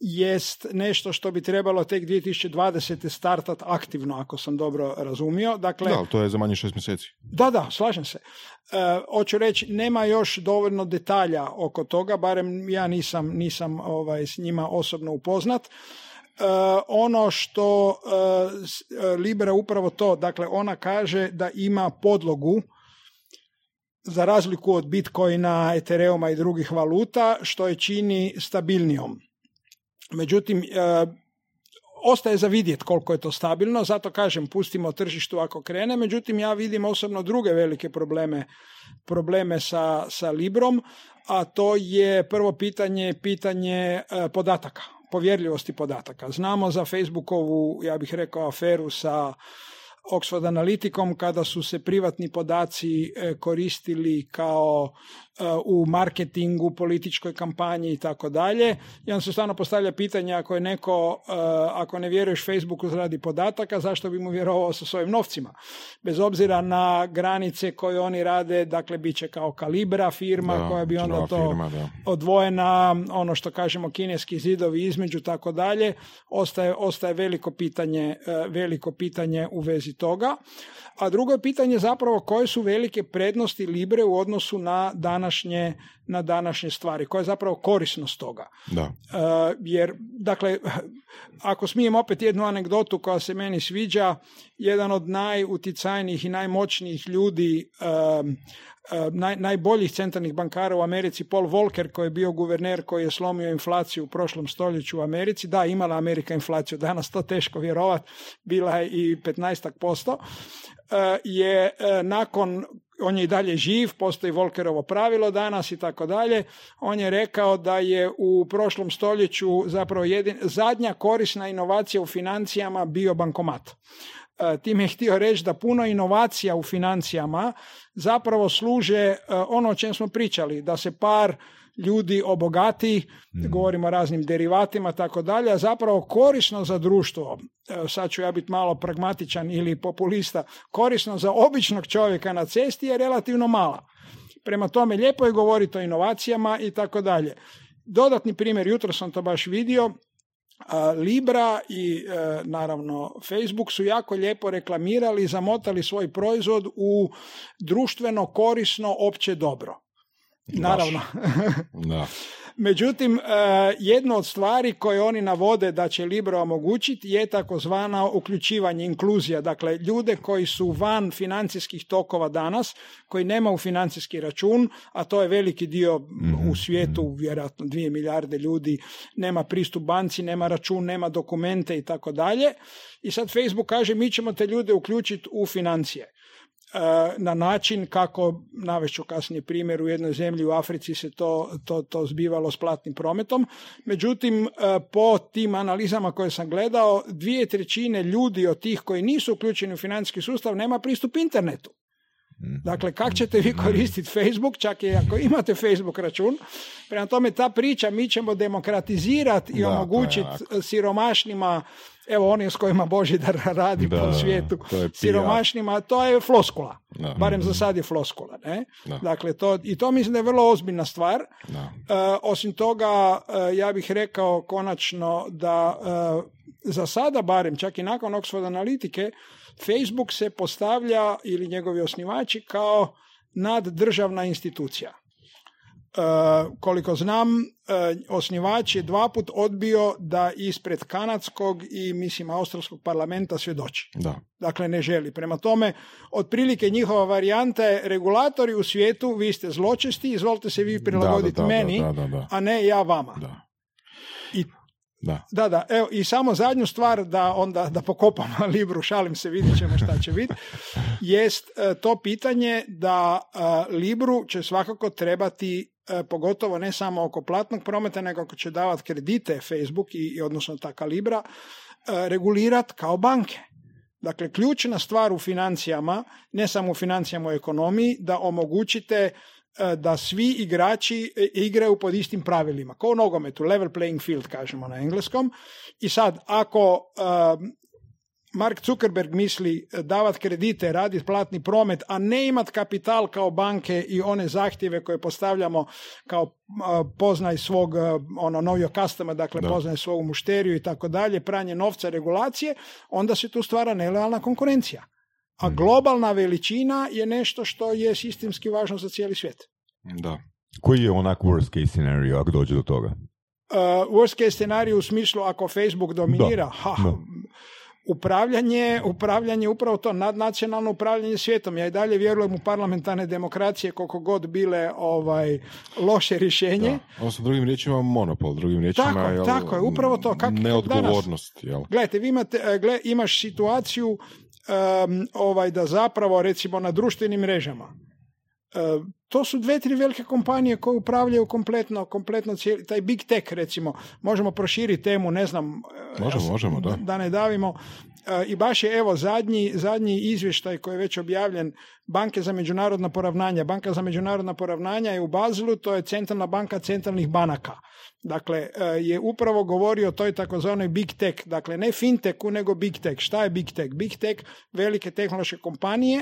jest nešto što bi trebalo tek 2020. startat aktivno, ako sam dobro razumio. Dakle,
Da, ali to je za manje šest mjeseci.
Da, da, slažem se. E, hoću reći, nema još dovoljno detalja oko toga, barem ja nisam, nisam ovaj, s njima osobno upoznat. E, ono što e, e, Libra upravo to, dakle ona kaže da ima podlogu za razliku od Bitcoina, Ethereuma i drugih valuta, što je čini stabilnijom. Međutim, ostaje za vidjet koliko je to stabilno, zato kažem pustimo tržištu ako krene, međutim ja vidim osobno druge velike probleme, probleme sa, sa Librom, a to je prvo pitanje, pitanje podataka, povjerljivosti podataka. Znamo za Facebookovu, ja bih rekao, aferu sa Oxford Analyticom kada su se privatni podaci e, koristili kao u marketingu, političkoj kampanji i tako dalje. I onda se stvarno postavlja pitanje ako je neko, e, ako ne vjeruješ Facebooku radi podataka, zašto bi mu vjerovao sa svojim novcima? Bez obzira na granice koje oni rade, dakle bit će kao kalibra firma
Da,
koja bi onda to
firma,
odvojena, ono što kažemo kineski zidovi između tako dalje, ostaje, ostaje veliko pitanje, e, veliko pitanje u vezi toga. A drugo je pitanje zapravo koje su velike prednosti Libre u odnosu na današnje, na današnje stvari, koja je zapravo korisnost toga.
Da.
Uh, jer, dakle, ako smijem opet jednu anegdotu koja se meni sviđa, jedan od najuticajnijih i najmoćnijih ljudi, uh, naj, najboljih centralnih bankara u Americi, Paul Volcker, koji je bio guverner koji je slomio inflaciju u prošlom stoljeću u Americi, da, imala Amerika inflaciju, danas to teško vjerovat, bila je i 15 posto, uh, je nakon on je i dalje živ, postoji Volkerovo pravilo danas i tako dalje. On je rekao da je u prošlom stoljeću zapravo jedin, zadnja korisna inovacija u financijama bio bankomat. E, Time je htio reći da puno inovacija u financijama zapravo služe e, ono o čem smo pričali, da se par ljudi obogati, govorimo o raznim derivatima, tako dalje, a zapravo korisno za društvo, e, sad ću ja biti malo pragmatičan ili populista, korisno za običnog čovjeka na cesti je relativno mala. Prema tome, lijepo je govoriti o inovacijama i tako dalje. Dodatni primjer, jutro sam to baš vidio, Libra i e, naravno Facebook su jako lijepo reklamirali i zamotali svoj proizvod u društveno korisno opće dobro. Naravno. <laughs>
Da.
Međutim, e, jedna od stvari koje oni navode da će Libra omogućiti je takozvana uključivanje, inkluzija. Dakle, ljude koji su van financijskih tokova danas, koji nemaju financijski račun, a to je veliki dio u svijetu, vjerojatno dvije milijarde ljudi, nema pristup banci, nema račun, nema dokumente i tako dalje. I sad Facebook kaže mi ćemo te ljude uključiti u financije na način kako, navešću kasnije primjer, u jednoj zemlji u Africi se to, to, to zbivalo s platnim prometom. Međutim, e, po tim analizama koje sam gledao, dvije trećine ljudi od tih koji nisu uključeni u financijski sustav nema pristup internetu. Dakle, kako ćete vi koristiti Facebook, čak i ako imate Facebook račun. Prema tome, ta priča mi ćemo demokratizirati i omogućiti siromašnima, evo oni s kojima Božidar <laughs> radi
Da,
po svijetu,
to je
siromašnima, to je floskula.
Da.
Barem za sad je floskula. Ne?
Da.
Dakle, to, i to mislim da je vrlo ozbiljna stvar.
Da.
E, osim toga, e, ja bih rekao konačno da e, za sada barem, čak i nakon Oxford analitike, Facebook se postavlja ili njegovi osnivači kao naddržavna institucija. E, koliko znam, e, osnivač je dva put odbio da ispred kanadskog i mislim australskog parlamenta svjedoči.
Da.
Dakle, ne želi. Prema tome, otprilike njihova varijanta je regulatori u svijetu, vi ste zločesti, izvolite se vi prilagoditi
Da, da, da,
meni,
da, da, da.
a ne ja vama.
Da.
I
Da.
da, da, evo, i samo zadnju stvar da onda da pokopam <laughs> Libru, šalim se, vidjet ćemo šta će biti, jest e, to pitanje da Libru će svakako trebati e, pogotovo ne samo oko platnog prometa, nego ako će davati kredite Facebook i, i odnosno ta kalibra, regulirati kao banke. Dakle, ključna stvar u financijama, ne samo u financijama u ekonomiji, da omogućite e, da svi igrači e, igraju pod istim pravilima. Kao u nogometu, level playing field kažemo na engleskom. I sad, ako e, Mark Zuckerberg misli davati kredite, raditi platni promet, a ne imati kapital kao banke i one zahtjeve koje postavljamo kao a, poznaj svog, a, ono, your customer, dakle
Da.
poznaj svogu mušteriju i tako dalje, pranje novca, regulacije, onda se tu stvara nelojalna konkurencija. A globalna veličina je nešto što je sistemski važno za cijeli svijet.
Da.
Koji je onak worst case scenario ako dođe do toga?
Uh, worst case scenarij u smislu ako Facebook dominira,
Da,
ha,
da.
Upravljanje, upravljanje upravo to nadnacionalno upravljanje svijetom. Ja i dalje vjerujem u parlamentarne demokracije koliko god bile ovaj loše rješenje.
Da. Odnosno, drugim riječima, monopol, drugim riječima,
Tako,
jel,
tako je, upravo to. Kak-
neodgovornost, jel?
Gledajte, vi imate, e, gle, imaš situaciju um, ovaj, da zapravo recimo na društvenim mrežama e, to su dve, tri velike kompanije koje upravljaju kompletno, kompletno cijeli, taj big tech recimo, možemo proširiti temu, ne znam, e,
Možemo, možemo, da.
da ne davimo. E, I baš je evo zadnji, zadnji izvještaj koji je već objavljen Banke za međunarodna poravnanja. Banka za međunarodna poravnanja je u Bazelu, to je centralna banka centralnih banaka. Dakle, e, je upravo govorio o toj takozvanoj big tech, dakle ne fintechu, nego big tech. Šta je big tech? Big tech, velike tehnološke kompanije,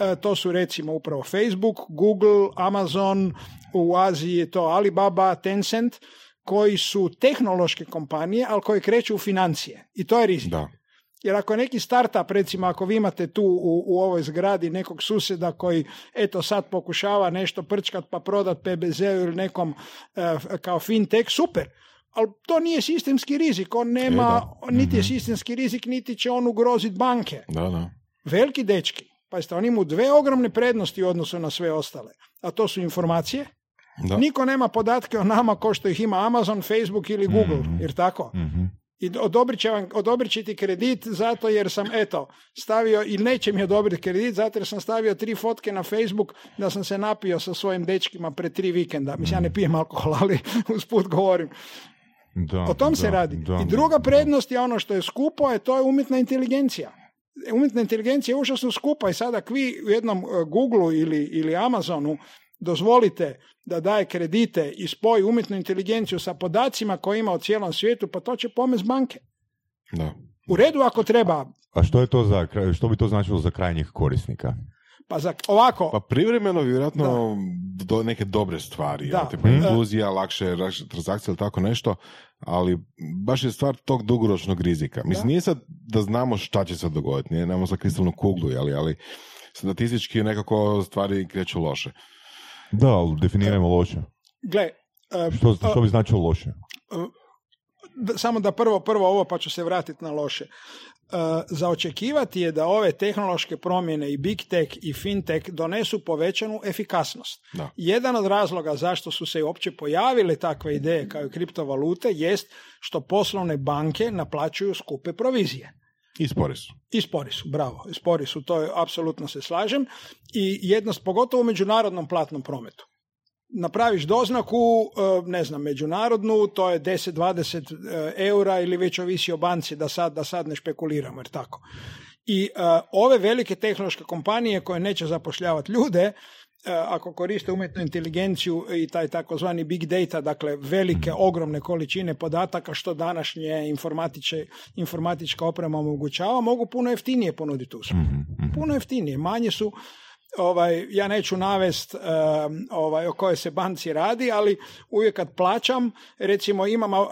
e, to su recimo upravo Facebook, Google, Amazon, u Aziji je to Alibaba, Tencent, koji su tehnološke kompanije, ali koji kreću u financije. I to je rizik.
Da.
Jer ako je neki startup, recimo ako vi imate tu u, u ovoj zgradi nekog susjeda koji eto sad pokušava nešto prčkat pa prodat PBZ-u ili nekom eh, kao fintech, super. Ali to nije sistemski rizik, on nema,
E,
niti je sistemski rizik, niti će on ugroziti banke.
Da, da.
Veliki dečki, pazite, oni imaju dve ogromne prednosti u odnosu na sve ostale. A to su informacije.
Da.
Niko nema podatke o nama ko što ih ima Amazon, Facebook ili Google, jer tako?
Mhm.
I odobrit će, vam, odobrit će ti kredit zato jer sam, eto, stavio i neće mi odobriti kredit zato jer sam stavio tri fotke na Facebook da sam se napio sa svojim dečkima pred tri vikenda. Mislim, ja ne pijem alkohol, ali <laughs> usput govorim.
Da,
O tom se
da,
radi.
da,
I druga prednost je ono što je skupo, je to je umjetna inteligencija. Umjetna inteligencija je užasno skupa i sada vi u jednom e, Google ili, ili Amazonu dozvolite da daje kredite i spoji umjetnu inteligenciju sa podacima koje ima u cijelom svijetu, pa to će pomest banke.
Da.
U redu ako treba,
A što je to za, kraj- što bi to značilo za krajnjih korisnika?
pa za, ovako,
Pa privremeno vjerojatno do neke dobre stvari,
Da.
da. tipa
Mhm.
inkluzija, lakše, lakše transakcije ili tako nešto, ali baš je stvar tog dugoročnog rizika. Mislim,
Da.
nije sad da znamo šta će se dogoditi, nije, nemamo za kristalnu kuglu, ali, ali statistički nekako stvari kreću loše.
Da, ali definirajmo loše.
gle, e,
Što, što bi značilo loše?
da- samo da prvo prvo ovo pa ću se vratiti na loše. E, za očekivati je da ove tehnološke promjene i big tech i fintech donesu povećanu efikasnost.
Da.
Jedan od razloga zašto su se uopće pojavile takve ideje kao i kriptovalute jest što poslovne banke naplaćuju skupe provizije.
I spori su.
I spori su, bravo. I spori su, to je, apsolutno se slažem. I jednost, pogotovo u međunarodnom platnom prometu. Napraviš doznaku, e, ne znam, međunarodnu, to je 10-20 e, eura ili već ovisi o banci da sad, da sad ne špekuliramo, jer tako. I e, ove velike tehnološke kompanije koje neće zapošljavati ljude, ako koriste umjetnu inteligenciju i taj takozvani big data, dakle velike, ogromne količine podataka što današnje informatiče, informatička oprema omogućava, mogu puno jeftinije ponuditi uslugu. Puno jeftinije, manje su ovaj, ja neću navest um, ovaj, o kojoj se banci radi, ali uvijek kad plaćam, recimo imam um,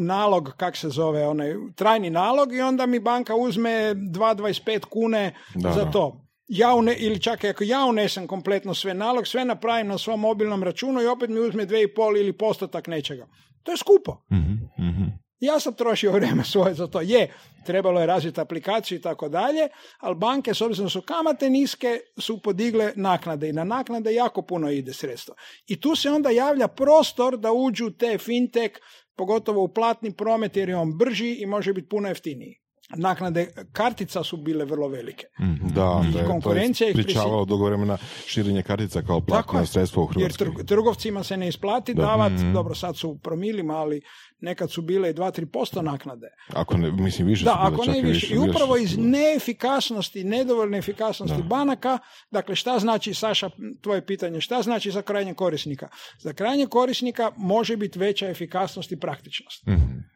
nalog, kak se zove, onaj trajni nalog i onda mi banka uzme 2,25 kune
Da,
za to. Ja une, ili čak i ako ja unesem kompletno sve nalog, sve napravim na svom mobilnom računu i opet mi uzme 2,5 ili postotak nečega. To je skupo.
Mhm, mhm.
Ja sam trošio vrijeme <laughs> svoje za to. Je, trebalo je razviti aplikaciju i tako dalje, ali banke, s obzirom su kamate niske, su podigle naknade i na naknade jako puno ide sredstva. I tu se onda javlja prostor da uđu te fintech, pogotovo u platni promet jer je on brži i može biti puno jeftiniji. Naknade kartica su bile vrlo velike.
Da,
I
da
konkurencija
to je pričavalo dugo vremena širenje kartica kao platno sredstvo u
Jer
Hrvatskoj.
trg- trgovcima se ne isplati
Da.
davati, dobro sad su u promilima, ali nekad su bile i 2-3% naknade.
Ako ne, mislim, više
Da,
su bile
ako
čak
ne
i
više. I upravo iz neefikasnosti, nedovoljne efikasnosti banaka, dakle šta znači, Saša, tvoje pitanje, šta znači za krajnjeg korisnika? Za krajnjeg korisnika može biti veća efikasnost i praktičnost.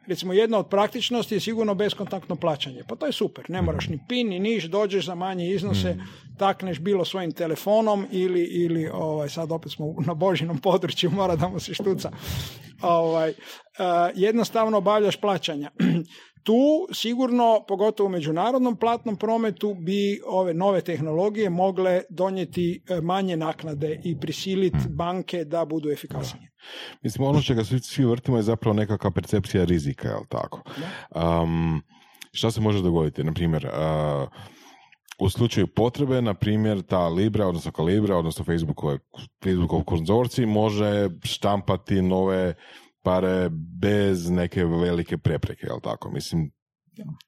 Recimo, jedna od praktičnosti je sigurno beskontaktno plaćanje. Pa to je super. Ne moraš ni pin, ni niš, dođeš za manje iznose, takneš bilo svojim telefonom ili, ili ovaj, sad opet smo na božinom području, mora da mu se štuca. Ovaj, eh, jednostavno obavljaš plaćanja. <clears throat> Tu sigurno, pogotovo u međunarodnom platnom prometu, bi ove nove tehnologije mogle donijeti eh, manje naknade i prisiliti banke da budu efikasnije.
Mislim, ono čega svi, svi vrtimo je zapravo nekakva percepcija rizika, jel tako? Um, šta se može dogoditi? Na primjer, uh, u slučaju potrebe, na primjer, ta Libra, odnosno Kalibra, odnosno Facebookove, Facebookov konzorcij može štampati nove pare bez neke velike prepreke, jel tako? Mislim,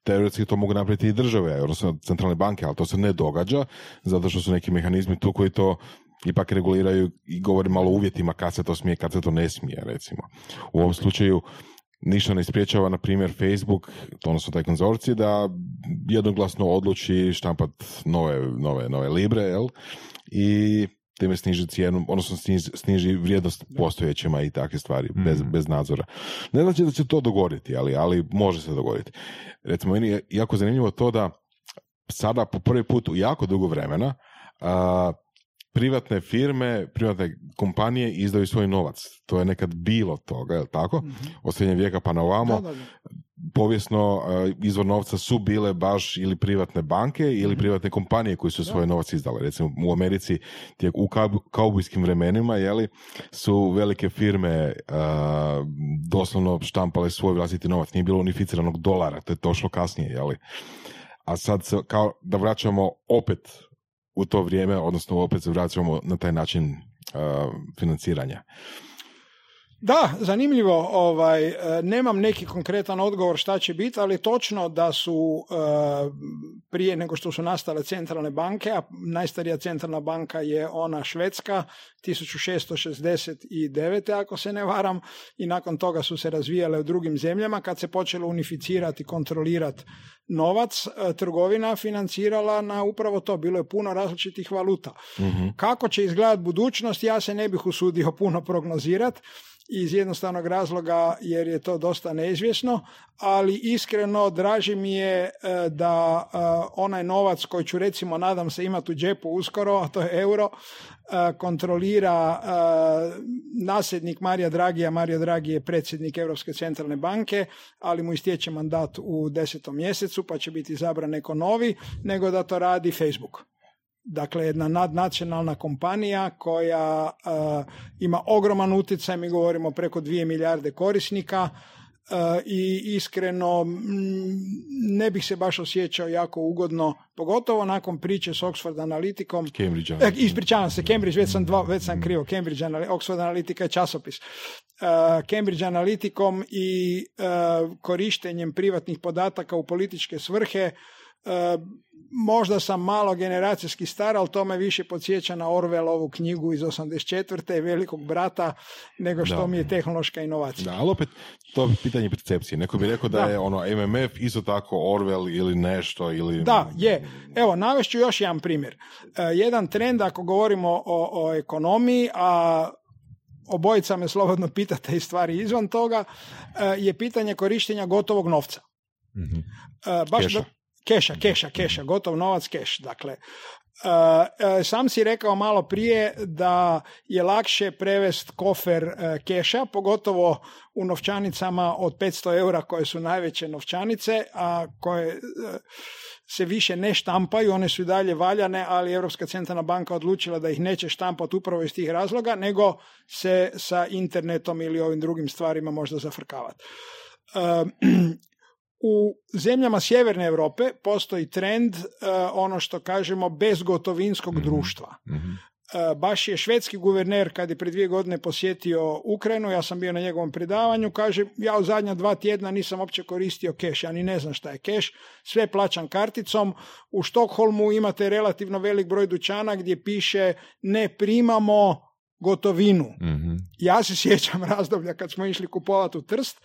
teoretski to mogu napraviti i države, odnosno centralne banke, ali to se ne događa, zato što su neki mehanizmi tu koji to ipak reguliraju i govore malo o uvjetima kad se to smije, kad se to ne smije, recimo. U ovom slučaju ništa ne spriječava, na primjer, Facebook, to odnosno taj konzorcij, da jednoglasno odluči štampat nove, nove, nove libre, jel? I time sniži cijenu, odnosno sniži, sniži vrijednost postojećima i takve stvari, bez, bez nadzora. Ne znači da će to dogoditi, ali, ali može se dogoditi. Recimo, meni je jako zanimljivo to da sada po prvi put u jako dugo vremena a, privatne firme, privatne kompanije izdaju svoj novac. To je nekad bilo toga, je tako? Od srednjeg vijeka pa na ovamo
Da, da, da.
povijesno a, izvor novca su bile baš ili privatne banke ili privatne kompanije koji su svoj novac izdale. Recimo u Americi tijek u kau- kaubojskim vremenima jeli, su velike firme a, doslovno štampale svoj vlastiti novac. Nije bilo unificiranog dolara, to je došlo kasnije. Jeli. A sad se kao da vraćamo opet u to vrijeme, odnosno opet se vraćamo na taj način a, financiranja.
Da, zanimljivo. Ovaj, e, nemam neki konkretan odgovor šta će biti, ali točno da su e, prije nego što su nastale centralne banke, a najstarija centralna banka je ona švedska, 1669. ako se ne varam, i nakon toga su se razvijale u drugim zemljama kad se počelo unificirati, kontrolirati novac e, trgovina financirala na upravo to. Bilo je puno različitih valuta. Kako će izgledati budućnost, ja se ne bih usudio puno prognozirati iz jednostavnog razloga jer je to dosta neizvjesno, ali iskreno draži mi je e, da e, onaj novac koji ću recimo nadam se imati u džepu uskoro, a to je euro, e, kontrolira nasljednik Marija Dragija. Mario Dragi je predsjednik Europske centralne banke, ali mu istječe mandat u desetom mjesecu, pa će biti izabran neko novi, nego da to radi Facebook. Dakle, jedna nadnacionalna kompanija koja uh, ima ogroman utjecaj, mi govorimo preko 2 milijarde korisnika uh, i iskreno ne bih se baš osjećao jako ugodno, pogotovo nakon priče s Oxford Analyticom.
Cambridge.
E, ispričavam se, Cambridge, već sam, dva, već sam krivo, Cambridge Oxford Analytica je časopis. Uh, Cambridge Analyticom i korištenjem privatnih podataka u političke svrhe možda sam malo generacijski star, ali to me više podsjeća na Orwellovu knjigu iz 84. velikog brata, nego što mi je tehnološka inovacija.
Da, ali opet to je pitanje percepcije. Neko bi rekao da, je ono MMF isto tako Orwell ili nešto. Ili...
Da, je. Evo, navešću još jedan primjer. E, jedan trend, ako govorimo o, o ekonomiji, a obojica me slobodno pitate i stvari izvan toga, e, je pitanje korištenja gotovog novca.
mm
baš Keša, keša, keša, gotov novac, keš. Dakle, sam si rekao malo prije da je lakše prevest kofer keša, pogotovo u novčanicama od 500 eura koje su najveće novčanice, a koje se više ne štampaju, one su i dalje valjane, ali Europska centralna banka odlučila da ih neće štampati upravo iz tih razloga, nego se sa internetom ili ovim drugim stvarima možda zafrkavati. U zemljama sjeverne Europe postoji trend uh, ono što kažemo bezgotovinskog mm društva.
mm
baš je švedski guverner kad je pred dvije godine posjetio Ukrajinu, ja sam bio na njegovom predavanju, kaže ja u zadnja dva tjedna nisam uopće koristio keš, ja ni ne znam šta je keš, sve plaćam karticom. U Štokholmu imate relativno velik broj dućana gdje piše ne primamo gotovinu.
mm
Ja se sjećam razdoblja kad smo išli kupovati u Trst,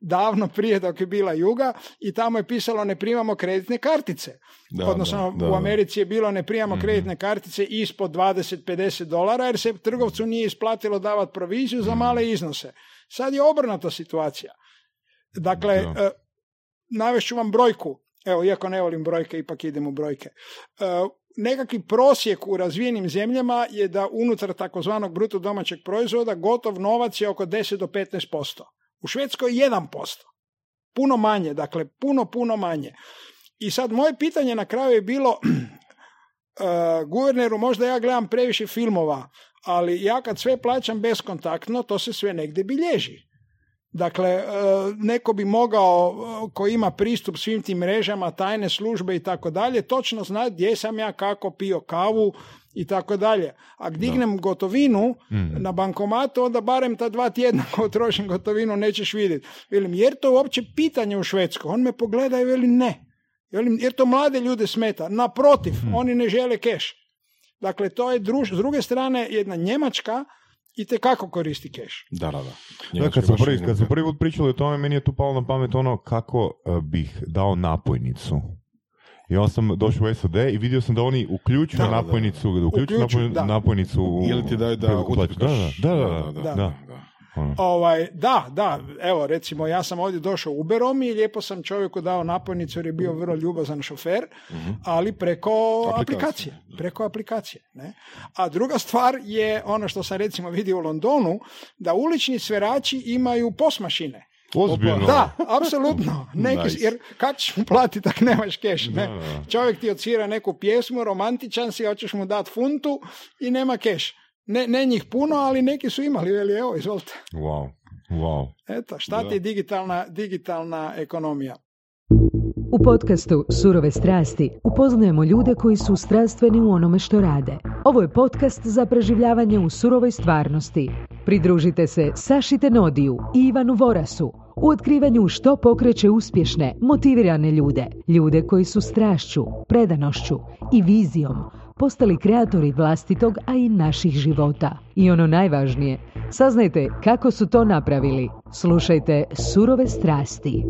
davno prije dok je bila juga i tamo je pisalo ne primamo kreditne kartice. Da, Odnosno u Americi je bilo ne primamo mm kreditne kartice ispod 20-50 dolara jer se trgovcu nije isplatilo davati proviziju za mhm. male iznose. Sad je obrnuta situacija. Dakle, e, navešću vam brojku. Evo, iako ne volim brojke, ipak idem u brojke. E, nekakvi prosjek u razvijenim zemljama je da unutar takozvanog bruto domaćeg proizvoda gotov novac je oko 10 do 15%. U Švedskoj 1%. Puno manje, dakle puno, puno manje. I sad moje pitanje na kraju je bilo uh, <clears throat> guverneru, možda ja gledam previše filmova, ali ja kad sve plaćam beskontaktno, to se sve negdje bilježi. Dakle, e, neko bi mogao, e, ko ima pristup svim tim mrežama, tajne službe i tako dalje, točno znati gdje sam ja, kako pio kavu i tako dalje. Ako dignem gotovinu
mhm.
na bankomatu, onda barem ta dva tjedna <laughs> ko trošim gotovinu nećeš vidjeti. Velim, jer to uopće pitanje u Švedskoj? On me pogleda i veli ne. Velim, jer to mlade ljude smeta. Naprotiv, mhm. oni ne žele keš. Dakle, to je druž... s druge strane jedna Njemačka i te kako koristi keš.
Da, da,
da. kad, smo prvi, kad smo prvi put pričali o tome, meni je tu palo na pamet ono kako e, bih dao napojnicu. I onda sam došao u SAD i vidio sam da oni uključuju da, napojnicu, da, uključuju, napojnicu
Ili ti daju da,
da, da, da, da,
Hm. Ovaj, da, da, evo recimo ja sam ovdje došao Uberom i lijepo sam čovjeku dao napojnicu jer je bio vrlo ljubazan šofer,
mhm.
ali preko aplikacije. Preko aplikacije. Ne? A druga stvar je ono što sam recimo vidio u Londonu, da ulični sverači imaju posmašine.
Ozbiljno?
Da, apsolutno. <laughs> Neki, Jer kako ćeš mu platiti ako nemaš keš? Ne? Čovjek ti odsvira neku pjesmu, romantičan si, hoćeš mu dati funtu i nema keš. Ne, ne njih puno, ali neki su imali, veli, evo, izvolite.
Wow, wow.
Eto, šta ti je digitalna, digitalna ekonomija?
U podcastu Surove strasti upoznajemo ljude koji su strastveni u onome što rade. Ovo je podcast za preživljavanje u surovoj stvarnosti. Pridružite se Saši Tenodiju i Ivanu Vorasu u otkrivanju što pokreće uspješne, motivirane ljude. Ljude koji su strašću, predanošću i vizijom postali kreatori vlastitog, a i naših života. I ono najvažnije, saznajte kako su to napravili. Slušajte Surove strasti.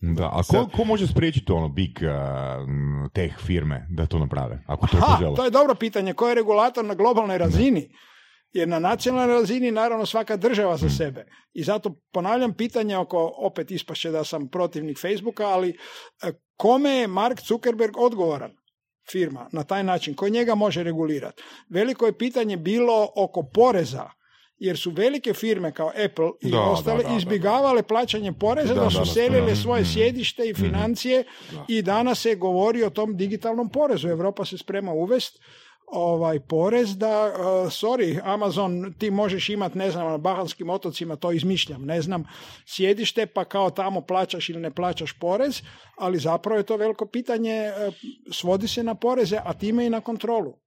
Da, a ko, ko može spriječiti ono big uh, teh firme da to naprave, ako to
Ha,
požele?
to je dobro pitanje. Ko je regulator na globalnoj razini? Jer na nacionalnoj razini naravno svaka država za sebe. I zato ponavljam pitanje oko, opet ispašće da sam protivnik Facebooka, ali e, kome je Mark Zuckerberg odgovoran? Firma na taj način, koji njega može regulirati. Veliko je pitanje bilo oko poreza, jer su velike firme kao Apple i
Da,
ostale
da, da, da,
izbjegavale plaćanje poreza, da,
Da,
su selile svoje sjedište i financije i danas se govori o tom digitalnom porezu. Europa se sprema uvesti ovaj porez da, uh, sorry, Amazon, ti možeš imati, ne znam, na Bahanskim otocima, to izmišljam, ne znam, sjedište, pa kao tamo plaćaš ili ne plaćaš porez, ali zapravo je to veliko pitanje, uh, svodi se na poreze, a time i na kontrolu.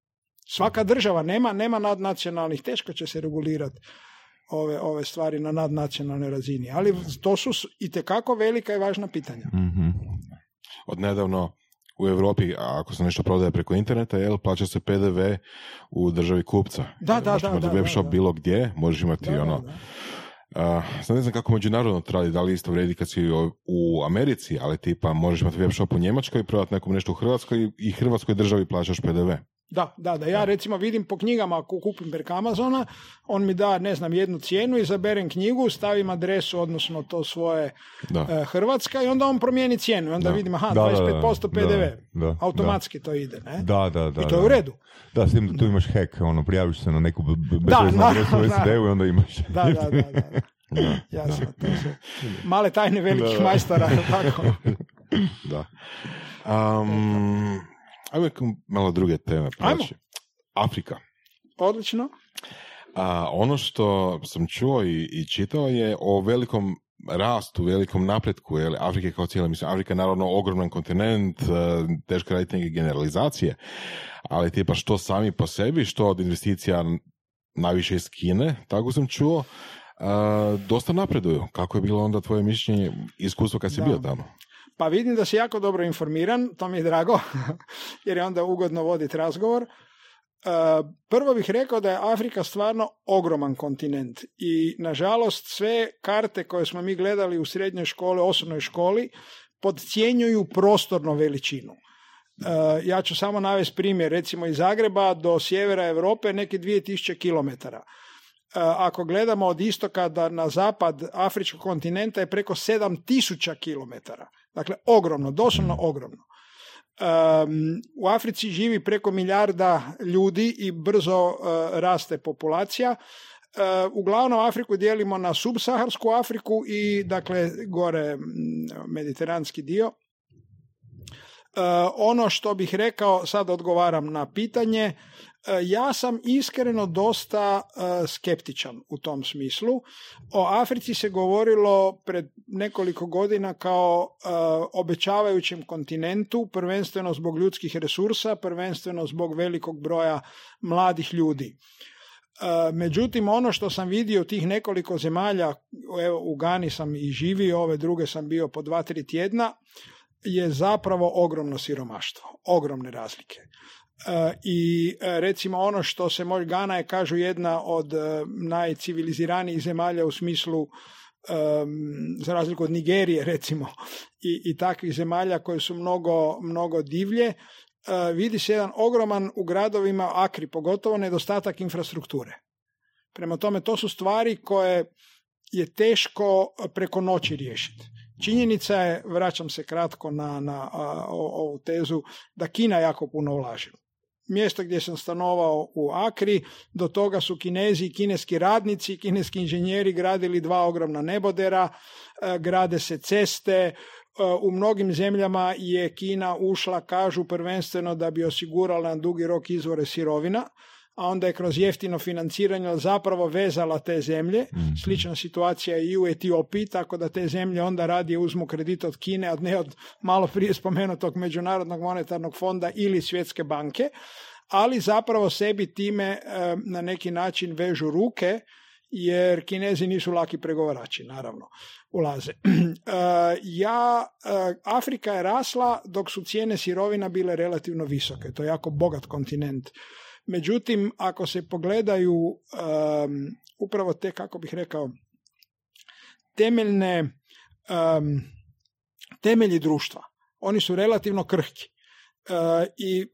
Svaka država nema, nema nadnacionalnih, teško će se regulirati ove, ove stvari na nadnacionalnoj razini, ali to su itekako velika i važna pitanja.
Mhm.
Od nedavno u Europi, a ako se nešto prodaje preko interneta, jel, plaća se PDV u državi kupca.
Da, da,
Možeš
da,
imati
da,
web shop
da.
bilo gdje, možeš imati
Da,
ono...
da, da.
A, sad ne znam kako međunarodno to radi, da li isto vredi kad si u- u Americi, ali tipa možeš imati web shop u Njemačkoj i prodati nekom nešto u Hrvatskoj i Hrvatskoj državi plaćaš PDV.
Da, da, da. Ja recimo vidim po knjigama ako kupim preko Amazona, on mi da, ne znam, jednu cijenu, izaberem knjigu, stavim adresu, odnosno to svoje
Da.
e, Hrvatska i onda on promijeni cijenu. I onda
Da.
vidim, aha,
Da, da, da.
25% PDV.
Da, da,
Automatski to ide, ne?
Da, da, da.
I to je
da.
u redu.
Da, s tim da tu imaš hack, ono, prijaviš se na neku
Da,
bezveznu
da,
adresu u
da.
SAD-u i onda imaš...
Da, da, da. da. <laughs>
Da,
Jasno, to su male tajne velikih
Da, da.
majstora, tako? <laughs>
da. Um, ajmo malo druge teme.
Ajmo.
Afrika.
Odlično.
A, ono što sam čuo i, i čitao je o velikom rastu, velikom napretku jel, Afrike kao cijele. Mislim, Afrika je naravno ogroman kontinent, e, teško raditi neke generalizacije, ali tipa što sami po sebi, što od investicija najviše iz Kine, tako sam čuo, e, dosta napreduju. Kako je bilo onda tvoje mišljenje, iskustvo kad si
Da.
bio tamo?
Pa vidim da si jako dobro informiran, to mi je drago, <laughs> jer je onda ugodno voditi razgovor. Uh, prvo bih rekao da je Afrika stvarno ogroman kontinent i nažalost sve karte koje smo mi gledali u srednjoj školi, osnovnoj školi, podcjenjuju prostorno veličinu. Uh, ja ću samo navesti primjer, recimo iz Zagreba do sjevera Europe neke 2000 km. Ako gledamo od istoka da na zapad Afričkog kontinenta je preko 7000 km. Dakle, ogromno, doslovno ogromno. Um, u Africi živi preko milijarda ljudi i brzo uh, raste populacija. Uh, uglavnom Afriku dijelimo na subsaharsku Afriku i dakle gore mm, mediteranski dio. Uh, ono što bih rekao, sad odgovaram na pitanje, ja sam iskreno dosta uh, skeptičan u tom smislu. O Africi se govorilo pred nekoliko godina kao uh, obećavajućem kontinentu, prvenstveno zbog ljudskih resursa, prvenstveno zbog velikog broja mladih ljudi. Međutim, ono što sam vidio tih nekoliko zemalja, evo u Gani sam i živio, ove druge sam bio po dva, tri tjedna, je zapravo ogromno siromaštvo, ogromne razlike. E, I e, recimo ono što se može Gana je kažu jedna od e, najciviliziranijih zemalja u smislu em, za razliku od Nigerije <laughs> recimo i, i takvih zemalja koje su mnogo, mnogo divlje e, vidi se jedan ogroman u gradovima Akri pogotovo nedostatak infrastrukture. Prema tome to su stvari koje je teško preko noći riješiti. Činjenica je, vraćam se kratko na, na a, o- ovu tezu, da Kina jako puno ulaže. Mjesto gdje sam stanovao u Akri, do toga su kinezi i kineski radnici, kineski inženjeri gradili dva ogromna nebodera, e, grade se ceste, e, u mnogim zemljama je Kina ušla, kažu, prvenstveno da bi osigurala na dugi rok izvore sirovina, a onda je kroz jeftino financiranje zapravo vezala te zemlje. Slična situacija je i u Etiopiji, tako da te zemlje onda radije uzmu kredit od Kine, a ne od malo prije spomenutog Međunarodnog monetarnog fonda ili Svjetske banke, ali zapravo sebi time e, na neki način vežu ruke, jer Kinezi nisu laki pregovarači, naravno, ulaze. E, <clears throat> ja, e, Afrika je rasla dok su cijene sirovina bile relativno visoke. To je jako bogat kontinent. Međutim, ako se pogledaju em, upravo te, kako bih rekao, temeljne em, temelji društva. Oni su relativno krhki. I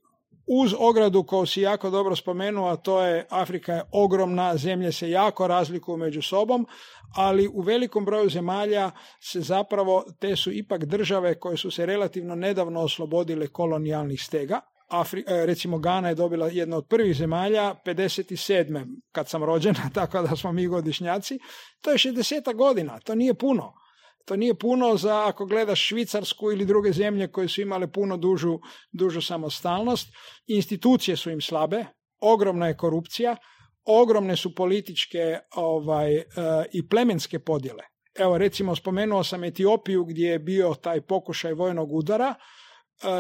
uz ogradu koju si jako dobro spomenuo, a to je Afrika je ogromna, zemlje se jako razlikuju među sobom, ali u velikom broju zemalja se zapravo, te su ipak države koje su se relativno nedavno oslobodile kolonijalnih stega. Afri, e, recimo Gana je dobila jedna od prvih zemalja 57. kad sam rođena, <laughs> tako da smo mi godišnjaci. To je 60 godina, to nije puno. To nije puno za ako gledaš Švicarsku ili druge zemlje koje su imale puno dužu, dužu samostalnost. Institucije su im slabe, ogromna je korupcija, ogromne su političke ovaj, e, i plemenske podjele. Evo recimo spomenuo sam Etiopiju gdje je bio taj pokušaj vojnog udara.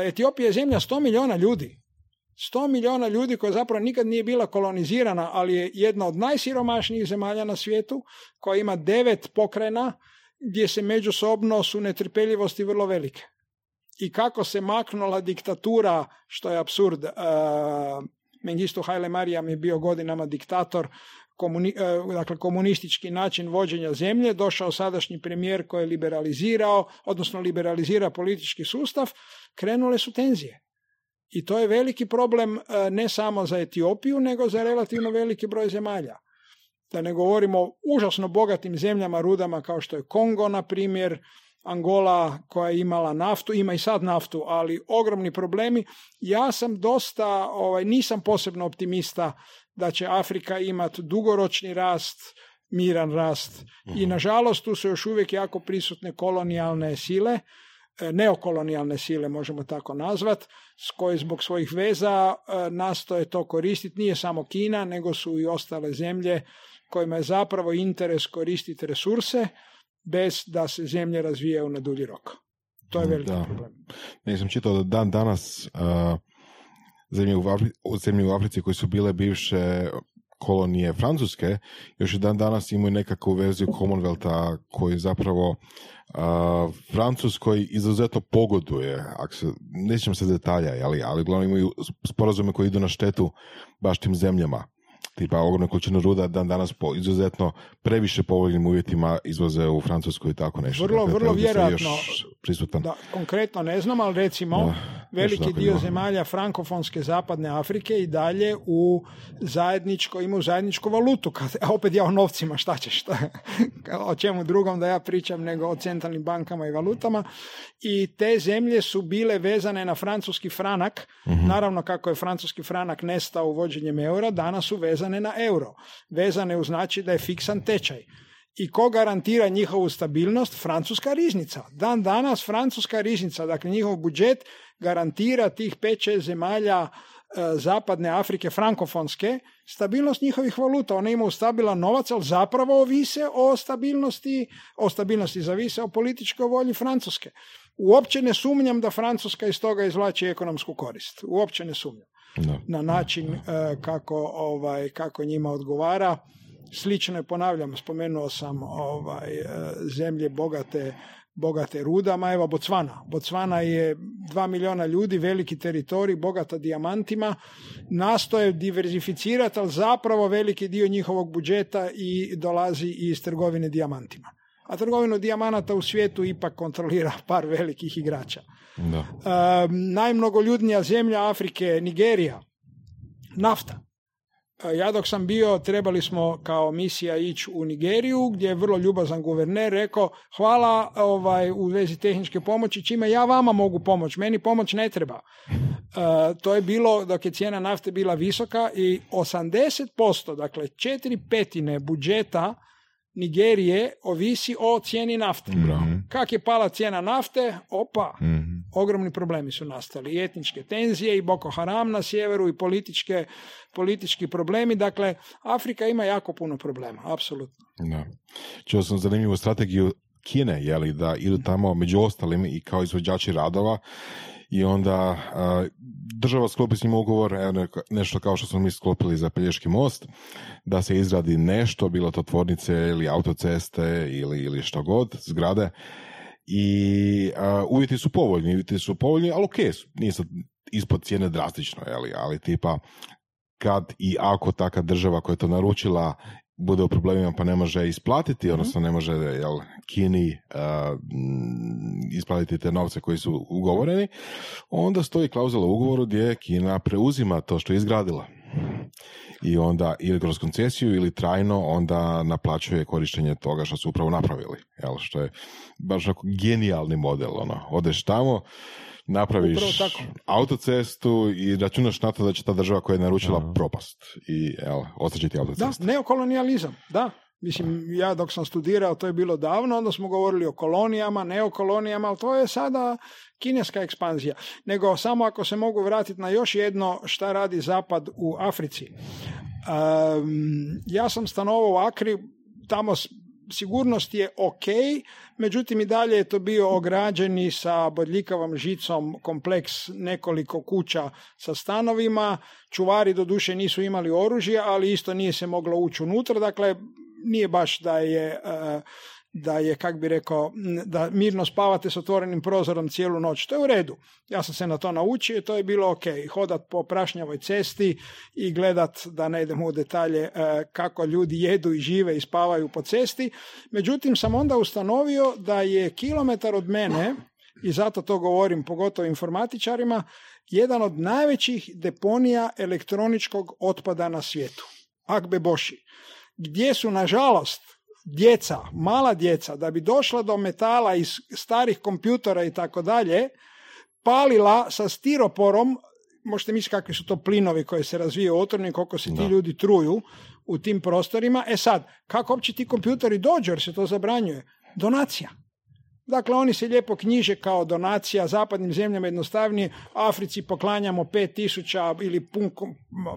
Etiopija je zemlja 100 milijuna ljudi. 100 milijuna ljudi koja zapravo nikad nije bila kolonizirana, ali je jedna od najsiromašnijih zemalja na svijetu, koja ima devet pokrajina, gdje se međusobno su netrpeljivosti vrlo velike. I kako se maknula diktatura, što je absurd, uh, Mengistu Haile Marijam je bio godinama diktator, komuni, uh, dakle komunistički način vođenja zemlje, došao sadašnji premijer koji je liberalizirao, odnosno liberalizira politički sustav, krenule su tenzije. I to je veliki problem uh, ne samo za Etiopiju, nego za relativno veliki broj zemalja da ne govorimo o užasno bogatim zemljama rudama kao što je Kongo, na primjer, Angola koja je imala naftu, ima i sad naftu, ali ogromni problemi. Ja sam dosta, ovaj, nisam posebno optimista da će Afrika imati dugoročni rast, miran rast. I mhm. nažalost tu su još uvijek jako prisutne kolonijalne sile, e, neokolonijalne sile možemo tako nazvat, s koje zbog svojih veza e, nastoje to koristiti. Nije samo Kina, nego su i ostale zemlje kojima je zapravo interes koristiti resurse bez da se zemlje razvijaju na dulji rok. To je veliki da. problem.
Ne sam čitao da dan danas uh, zemlje, u Africi, zemlje u Africi koje su bile bivše kolonije Francuske, još i dan danas imaju nekakvu verziju Commonwealtha koji zapravo uh, Francuskoj izuzetno pogoduje, ako se, nećemo se detalja, ali, ali uglavnom imaju sporazume koji idu na štetu baš tim zemljama tipa ogromne količine ruda dan danas po izuzetno previše povoljnim uvjetima izvoze u Francusku i tako nešto.
Vrlo, dakle, vrlo vjerojatno. Prisutan. Da, konkretno ne znam, ali recimo veliki dio zemalja frankofonske zapadne Afrike i dalje u zajedničko, imaju zajedničku valutu. Kad, a opet ja o novcima, šta ćeš, šta, <laughs> o čemu drugom da ja pričam nego o centralnim bankama i valutama. I te zemlje su bile vezane na francuski franak. Mhm. Naravno kako je francuski franak nestao uvođenjem eura, danas su vezane na euro. Vezane u znači da je fiksan tečaj. I ko garantira njihovu stabilnost? Francuska riznica. Dan danas Francuska riznica, dakle njihov budžet garantira tih pet zemalja e, zapadne Afrike frankofonske stabilnost njihovih valuta. One imaju stabilan novac, ali zapravo ovise o stabilnosti, o stabilnosti zavise o političkoj volji Francuske. Uopće ne sumnjam da Francuska iz toga izvlači ekonomsku korist. Uopće ne sumnjam. Na način e, kako, ovaj, kako njima odgovara. Slično je, ponavljam, spomenuo sam ovaj, e, zemlje bogate bogate rudama. Evo Bocvana. Bocvana je dva milijuna ljudi, veliki teritorij, bogata dijamantima. Nastoje diverzificirati, ali zapravo veliki dio njihovog budžeta i dolazi iz trgovine dijamantima. A trgovinu dijamanata u svijetu ipak kontrolira <laughs> par velikih igrača. Da. Uh, najmnogoljudnija zemlja Afrike, Nigerija, nafta. Ja dok sam bio, trebali smo kao misija ići u Nigeriju, gdje je vrlo ljubazan guverner rekao, hvala ovaj, u vezi tehničke pomoći, čime ja vama mogu pomoći, meni pomoć ne treba. to je bilo dok je cijena nafte bila visoka i 80%, dakle četiri petine budžeta Nigerije ovisi o cijeni nafte. mm Kak je pala cijena nafte, opa, mhm. ogromni problemi su nastali. I etničke tenzije i Boko Haram na sjeveru i političke, politički problemi. Dakle, Afrika ima jako puno problema, apsolutno.
Da. Čuo sam zanimljivu strategiju Kine, jeli, da idu tamo među ostalim i kao izvođači radova i onda država sklopi s njim ugovor, nešto kao što smo mi sklopili za Pelješki most, da se izradi nešto, bilo to tvornice ili autoceste ili, ili što god, zgrade. I uvjeti su povoljni, uvjeti su povoljni, ali ok, sad ispod cijene drastično, jeli, ali tipa kad i ako taka država koja je to naručila bude u problemima pa ne može isplatiti, odnosno ne može jel, Kini uh, isplatiti te novce koji su ugovoreni, onda stoji klauzula u ugovoru gdje Kina preuzima to što je izgradila i onda ili kroz koncesiju ili trajno onda naplaćuje korištenje toga što su upravo napravili. Jel, što je baš genijalni model. Ono. Odeš tamo, napraviš autocestu i računaš na to da će ta država koja je naručila propast i jel, ostaće ti autocestu.
Da, neokolonijalizam, da. Mislim, ja dok sam studirao, to je bilo davno, onda smo govorili o kolonijama, neokolonijama, ali to je sada kineska ekspanzija. Nego samo ako se mogu vratiti na još jedno šta radi Zapad u Africi. ja sam stanovao u Akri, tamo sigurnost je ok, međutim i dalje je to bio ograđeni sa bodljikavom žicom kompleks nekoliko kuća sa stanovima. Čuvari do duše nisu imali oružje, ali isto nije se moglo ući unutra. Dakle, nije baš da je e, da je, kak bi rekao, da mirno spavate s otvorenim prozorom cijelu noć. To je u redu. Ja sam se na to naučio i to je bilo ok. Hodat po prašnjavoj cesti i gledat, da ne idemo u detalje, e, kako ljudi jedu i žive i spavaju po cesti. Međutim, sam onda ustanovio da je kilometar od mene, i zato to govorim pogotovo informatičarima, jedan od najvećih deponija elektroničkog otpada na svijetu. Akbe Boši gdje su nažalost djeca, mala djeca, da bi došla do metala iz starih kompjutora i tako dalje, palila sa stiroporom, možete misliti kakvi su to plinovi koji se razvijaju otvorni, koliko se ti ljudi truju u tim prostorima. E sad, kako uopće ti kompjuteri dođu jer se to zabranjuje? Donacija. Dakle, oni se lijepo knjiže kao donacija zapadnim zemljama jednostavnije. Africi poklanjamo 5000 ili pun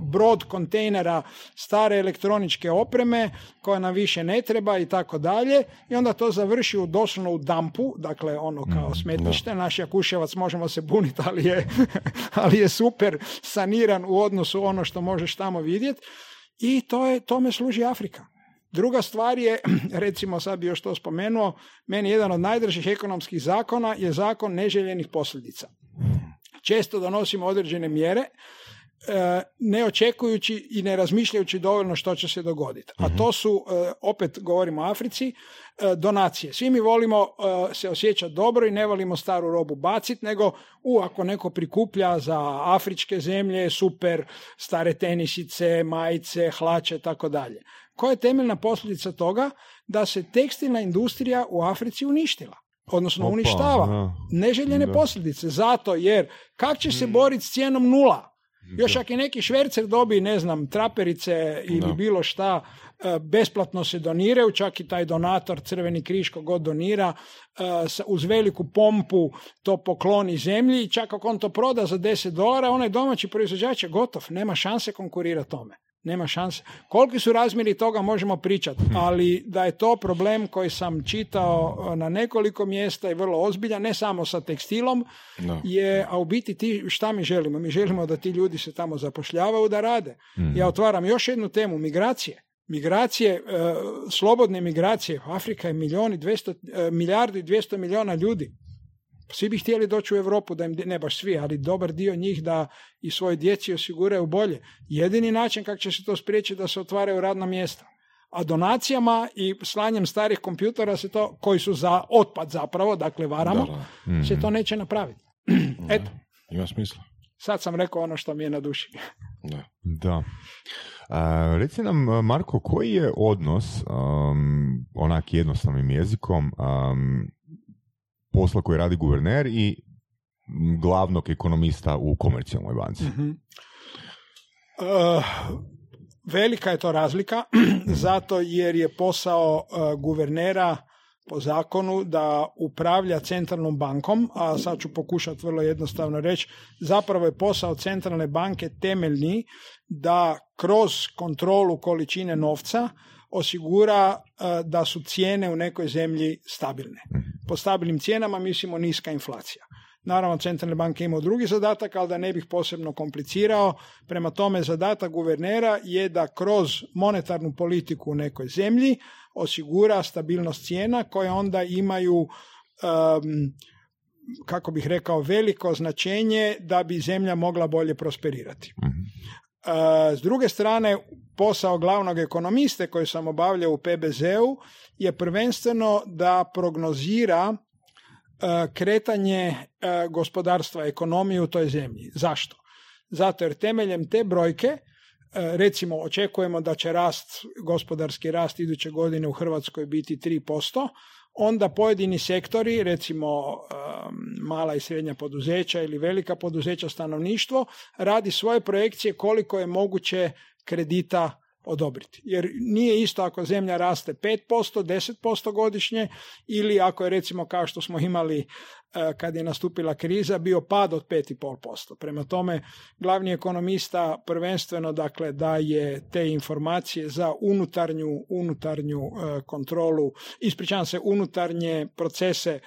brod kontejnera stare elektroničke opreme koja nam više ne treba i tako dalje. I onda to završi u doslovno u dampu, dakle ono kao mm, smetnište. Naš Jakuševac možemo se buniti, ali je, <laughs> ali je super saniran u odnosu ono što možeš tamo vidjeti. I to je, tome služi Afrika. Druga stvar je, <clears throat> recimo sad bi još to spomenuo, meni jedan od najdržih ekonomskih zakona je zakon neželjenih posljedica. Često donosimo određene mjere, e, ne očekujući i ne razmišljajući dovoljno što će se dogoditi. A to su, e, opet govorimo o Africi, e, donacije. Svi mi volimo se osjećati dobro i ne volimo staru robu baciti, nego u, ako neko prikuplja za afričke zemlje, super, stare tenisice, majice, hlače, tako dalje. Koja je temeljna posljedica toga? Da se tekstilna industrija u Africi uništila. Odnosno uništava. Neželjene posljedice. Zato jer kak će se mm. boriti s cijenom nula? Još ako i neki švercer dobi, ne znam, traperice ili bilo šta, e, besplatno se doniraju, čak i taj donator, Crveni križ god donira, e, uz veliku pompu to pokloni zemlji i čak ako on to proda za 10 dolara, onaj domaći proizvođač je gotov, nema šanse konkurirati tome nema šanse. Koliki su razmjeri toga možemo pričati, hm. ali da je to problem koji sam čitao e, na nekoliko mjesta i vrlo ozbiljan, ne samo sa tekstilom, je, a u biti ti, šta mi želimo? Mi želimo da ti ljudi se tamo zapošljavaju da rade. Hm. Ja otvaram još jednu temu, migracije. Migracije, e, slobodne migracije, Afrika je milijoni, 200, e, milijardu i 200 milijuna ljudi. Svi bi htjeli doći u Europu, da im, ne baš svi, ali dobar dio njih da i svoje djeci osiguraju bolje. Jedini način kako će se to spriječiti da se otvaraju radna mjesta. A donacijama i slanjem starih kompjutera se to, koji su za otpad zapravo, dakle varamo, se to neće napraviti. <clears throat> Eto.
Ima smisla.
Sad sam rekao ono što mi je na duši. <laughs>
Da. da. reci nam, Marko, koji je odnos, um, onak jednostavnim jezikom, um, posla koji radi guverner i glavnog ekonomista u komercijalnoj banci.
uh velika je to razlika, <clears throat> zato jer je posao uh, guvernera po zakonu da upravlja centralnom bankom, a sad ću pokušati vrlo jednostavno reći, zapravo je posao centralne banke temeljni da kroz kontrolu količine novca osigura e, da su cijene u nekoj zemlji stabilne. Mhm. Po stabilnim cijenama mislimo niska inflacija. Naravno, centralne banke imaju drugi zadatak, ali da ne bih posebno komplicirao. Prema tome, zadatak guvernera je da kroz monetarnu politiku u nekoj zemlji osigura stabilnost cijena koje onda imaju kako bih rekao, veliko značenje da bi zemlja mogla bolje prosperirati. S druge strane, posao glavnog ekonomiste koji sam obavljao u PBZ-u je prvenstveno da prognozira kretanje gospodarstva, ekonomije u toj zemlji. Zašto? Zato jer temeljem te brojke recimo očekujemo da će rast, gospodarski rast iduće godine u Hrvatskoj biti 3%, onda pojedini sektori, recimo mala i srednja poduzeća ili velika poduzeća stanovništvo, radi svoje projekcije koliko je moguće kredita odobriti. Jer nije isto ako zemlja raste 5%, 10% godišnje ili ako je recimo kao što smo imali e, kad je nastupila kriza bio pad od 5,5%. Prema tome glavni ekonomista prvenstveno dakle daje te informacije za unutarnju, unutarnju e, kontrolu, ispričavam se, unutarnje procese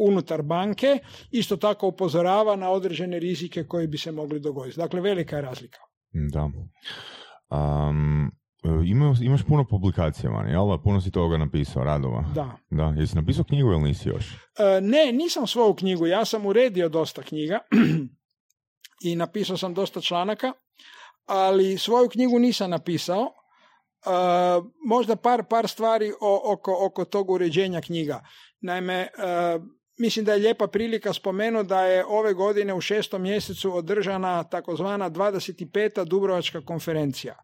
unutar banke, isto tako upozorava na određene rizike koji bi se mogli dogoditi. Dakle, velika je razlika.
Da. Um, ima, imaš puno publikacija, man, jel? Puno si toga napisao, radova.
Da.
Da, jesi napisao knjigu ili nisi još?
E, ne, nisam svoju knjigu, ja sam uredio dosta knjiga <clears throat> i napisao sam dosta članaka, ali svoju knjigu nisam napisao. E, možda par, par stvari oko, oko tog uređenja knjiga. Naime, mislim da je lijepa prilika spomenuti da je ove godine u šestom mjesecu održana takozvana 25. Dubrovačka konferencija.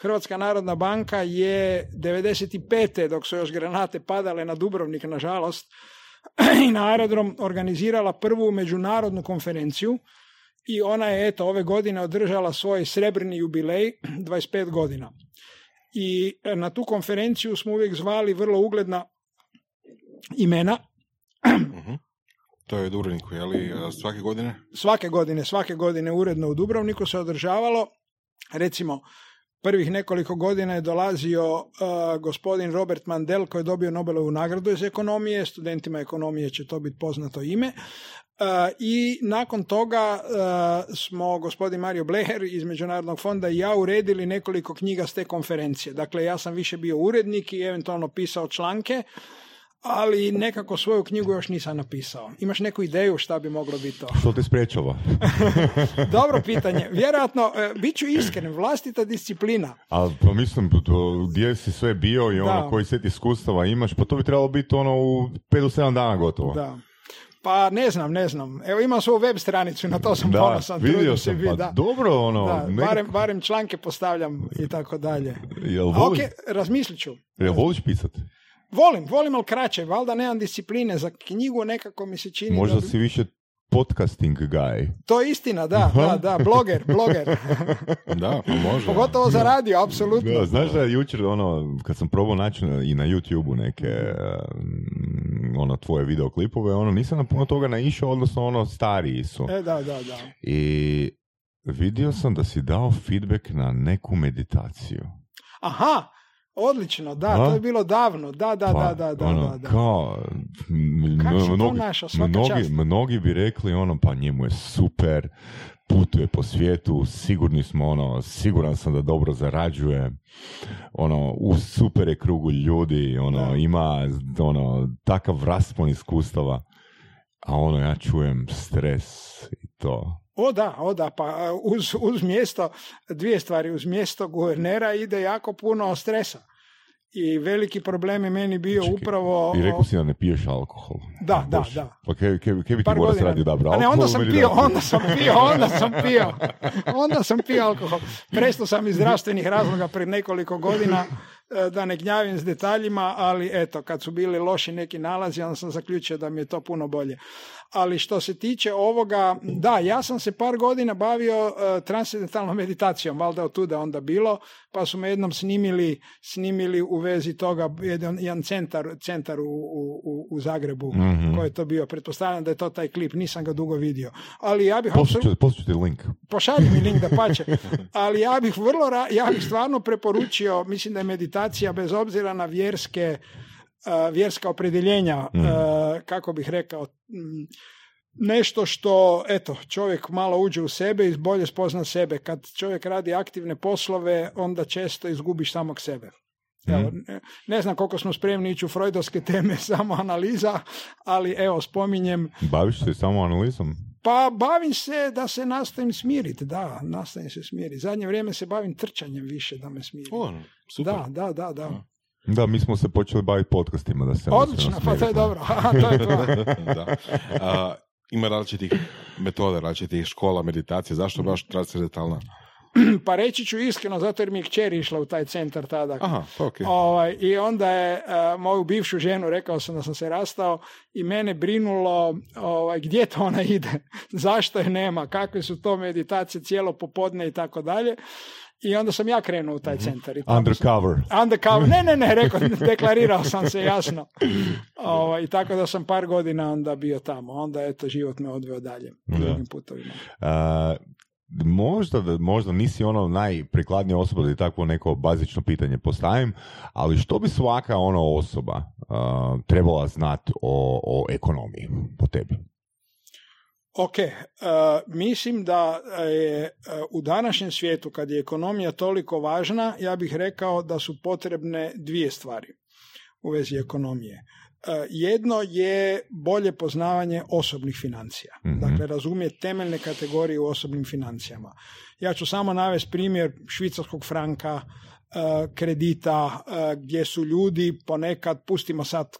Hrvatska narodna banka je 95. dok su još granate padale na Dubrovnik, nažalost, <clears throat> i na aerodrom organizirala prvu međunarodnu konferenciju i ona je eto ove godine održala svoj srebrni jubilej <clears throat> 25 godina. I na tu konferenciju smo uvijek zvali vrlo ugledna imena. <clears throat>
Mhm. To je u Dubrovniku, je li svake godine?
Svake godine, svake godine uredno u Dubrovniku se održavalo. Recimo, Prvih nekoliko godina je dolazio uh, gospodin Robert Mandel koji je dobio Nobelovu nagradu iz ekonomije, studentima ekonomije će to biti poznato ime. Uh, I nakon toga uh, smo gospodin Mario Bleher iz Međunarodnog fonda i ja uredili nekoliko knjiga s te konferencije. Dakle, ja sam više bio urednik i eventualno pisao članke ali nekako svoju knjigu još nisam napisao. Imaš neku ideju šta bi moglo biti to?
Što te sprečava? <laughs>
Dobro pitanje. Vjerojatno, e, bit ću iskren, vlastita disciplina.
Ali pa mislim, gdje si sve bio i ono koji set iskustava imaš, pa to bi trebalo biti ono u 5 do 7 dana gotovo.
Da. Pa ne znam, ne znam. Evo imam svoju web stranicu, na to sam
da,
ponosan.
Vidio sam, pa da. dobro ono.
Da, barem, barem članke postavljam i tako dalje.
Jel voliš?
Ok, razmislit ću.
Jel voliš pisati?
Volim, volim, ali kraće. Valjda nemam discipline za knjigu, nekako mi se čini...
Možda si više podcasting guy.
To je istina, da, da, da, bloger, bloger. <laughs>
da, pa može.
Pogotovo za radio, apsolutno.
Da, znaš da je jučer, ono, kad sam probao naći i na YouTube-u neke mm, ono, tvoje videoklipove, ono, nisam na puno toga naišao, odnosno ono, stariji su.
E, da, da, da.
I vidio sam da si dao feedback na neku meditaciju.
Aha, Odlično, da, to je bilo davno, da, da,
pa,
da, da,
ono,
da, da.
Kao,
mnogi,
mnogi, mnogi bi rekli ono, pa njemu je super, putuje po svijetu, sigurni smo ono, siguran sam da dobro zarađuje, ono, u super je krugu ljudi, ono, ima ono, takav raspon iskustava, a ono, ja čujem stres i to.
O da, o da, pa uz, uz mjesto, dvije stvari, uz mjesto guvernera ide jako puno stresa. I veliki problem je meni bio upravo...
I rekao si da ne piješ alkohol.
Da, da, da.
Pa kaj, kaj, kaj bi ti moraš raditi
A ne, onda sam pio, onda sam pio, onda sam pio. Onda sam pio alkohol. Presto sam iz zdravstvenih razloga pred nekoliko godina E, da ne gnjavim s detaljima, ali eto, kad su bili loši neki nalazi, onda sam zaključio da mi je to puno bolje. Ali što se tiče ovoga, da, ja sam se par godina bavio uh, transcendentalnom meditacijom, valjda od tuda onda bilo, pa su me jednom snimili, snimili u vezi toga jedan, jedan centar, centar u, u, u Zagrebu, mm koji je to bio. Pretpostavljam da je to taj klip, nisam ga dugo vidio. Ali ja bih...
Pošalji ti link.
Pošalji mi link da pače. <laughs> Ali ja bih vrlo, ja bih stvarno preporučio, mislim da je meditacija bez obzira na vjerske, uh, vjerska opredjeljenja, mm. kako bih rekao, nešto što, eto, čovjek malo uđe u sebe i bolje spozna sebe. Kad čovjek radi aktivne poslove, onda često izgubiš samog sebe. Evo, mhm. ne, znam koliko smo spremni ići u freudovske <laughs> teme, samo analiza, ali evo, spominjem...
Baviš se samo analizom?
Pa bavim se da se nastavim smiriti, da, nastavim se smiriti. Zadnje vrijeme se bavim trčanjem više da me smiri.
O, super.
Da, da, da, da.
Da, mi smo se počeli baviti podcastima da se...
Odlično, pa to je dobro. To je to. <laughs>
da. A, ima različitih metoda, različitih škola meditacije. Zašto baš transcendentalna? <clears throat>
Pa reći ću iskreno, zato jer mi je kćer išla u taj centar tada.
Aha, ok.
Ovaj, I onda je uh, moju bivšu ženu, rekao sam da sam se rastao, i mene brinulo ovaj, gdje to ona ide, <laughs> zašto je nema, kakve su to meditacije cijelo popodne i tako dalje. I onda sam ja krenuo u taj centar. I
Undercover.
Sam, undercover. Ne, ne, ne, rekao, <laughs> deklarirao sam se jasno. <laughs> Ovaj, I tako da sam par godina onda bio tamo. Onda eto, život me odveo dalje. Drugim putovima.
A, možda, možda nisi ono najprikladnija osoba da ti takvo neko bazično pitanje postavim, ali što bi svaka ona osoba a, trebala znati o, o ekonomiji po tebi?
Ok, uh, mislim da je uh, u današnjem svijetu kad je ekonomija toliko važna, ja bih rekao da su potrebne dvije stvari u vezi ekonomije. Uh, jedno je bolje poznavanje osobnih financija.
Mhm.
Dakle, razumjeti temeljne kategorije u osobnim financijama. Ja ću samo navesti primjer švicarskog franka, uh, kredita, uh, gdje su ljudi ponekad, pustimo sad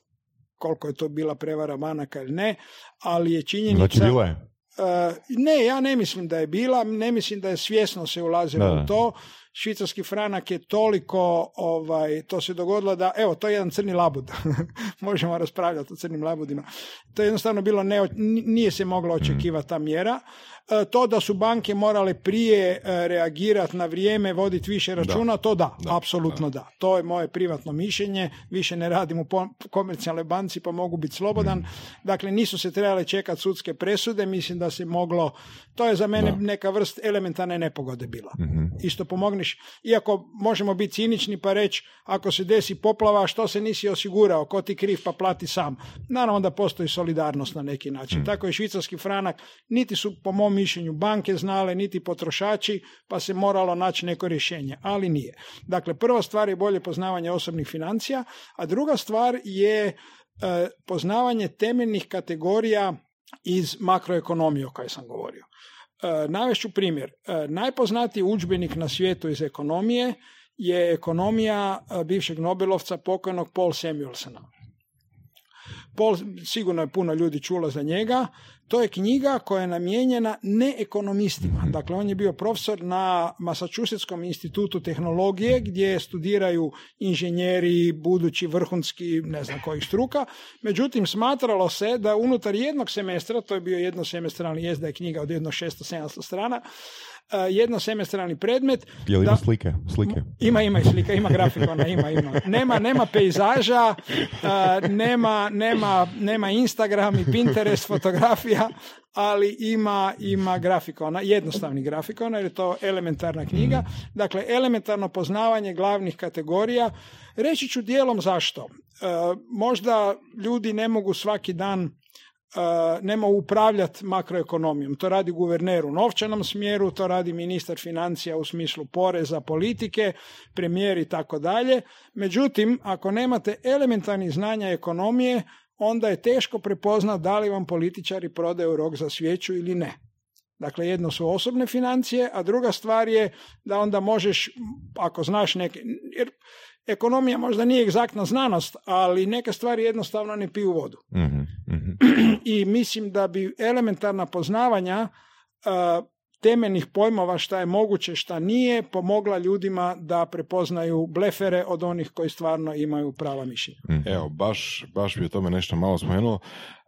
koliko je to bila prevara banaka ili ne, ali je činjenica...
Znači, bila je?
Uh, ne, ja ne mislim da je bila, ne mislim da je svjesno se ulazilo u to. Švicarski franak je toliko, ovaj, to se dogodilo da, evo, to je jedan crni labud. <laughs> Možemo raspravljati o crnim labudima. To je jednostavno bilo, ne, nije se moglo očekivati ta mjera. E, to da su banke morale prije e, reagirati na vrijeme, voditi više računa, to da,
Da,
apsolutno da. To je moje privatno mišljenje. Više ne radim u komercijalnoj banci pa mogu biti slobodan. Dakle, nisu se trebale čekati sudske presude, mislim da se moglo, to je za mene
Da.
neka vrst elementarne nepogode bila.
Mhm.
Isto iako možemo biti cinični pa reći, ako se desi poplava, što se nisi osigurao, ko ti kriv pa plati sam. Naravno da postoji solidarnost na neki način. Tako je švicarski franak, niti su po mom mišljenju banke znale, niti potrošači, pa se moralo naći neko rješenje, ali nije. Dakle, prva stvar je bolje poznavanje osobnih financija, a druga stvar je e, poznavanje temeljnih kategorija iz makroekonomije o kojoj sam govorio. E, navešću primjer. E, najpoznatiji udžbenik na svijetu iz ekonomije je ekonomija e, bivšeg Nobelovca pokojnog Paul Samuelsona. Paul, sigurno je puno ljudi čulo za njega. To je knjiga koja je namijenjena neekonomistima. Dakle, on je bio profesor na Massachusettskom institutu tehnologije gdje studiraju inženjeri, budući vrhunski, ne znam kojih struka. Međutim, smatralo se da unutar jednog semestra, to je bio jednosemestralni, jest da je knjiga od jedno 600-700 strana, jednosemestralni predmet,
Je li
da-
ima slike? Slike.
ima, ima i slika, ima grafikona, ima, ima. Nema, nema pejzaža, a, nema, nema, nema Instagram i Pinterest fotografija, ali ima, ima grafikona, jednostavni grafikona, jer je to elementarna knjiga. Dakle, elementarno poznavanje glavnih kategorija. Reći ću dijelom zašto. E, možda ljudi ne mogu svaki dan Ne mogu upravljati makroekonomijom. To radi guverner u novčanom smjeru, to radi ministar financija u smislu poreza, politike, premijer i tako dalje. Međutim, ako nemate elementarnih znanja ekonomije, onda je teško prepoznati da li vam političari prodaju rok za svijeću ili ne. Dakle, jedno su osobne financije, a druga stvar je da onda možeš, ako znaš neke, jer ekonomija možda nije egzaktna znanost, ali neke stvari jednostavno ne piju vodu
Mhm, mhm.
i mislim da bi elementarna poznavanja a, temeljnih pojmova šta je moguće, šta nije, pomogla ljudima da prepoznaju blefere od onih koji stvarno imaju prava mišljenja.
Evo, baš, baš bi o tome nešto malo spomenuo.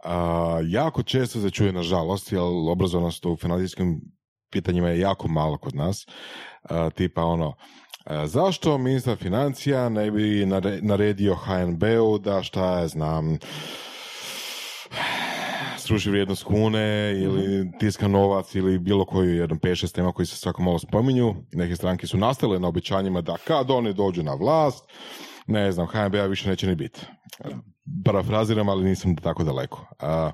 A, jako često se čuje, nažalost, jer obrazovanost u financijskim pitanjima je jako malo kod nas. A, tipa ono, zašto ministar financija ne bi nare- naredio HNB-u da šta ja znam, sruši vrijednost kune ili tiska novac ili bilo koju jedan 5-6 tema koji se svako malo spominju. Neke stranke su nastale na obećanjima da kad oni dođu na vlast, ne znam, HNB-a više neće ni biti. Parafraziram, ali nisam tako daleko. A,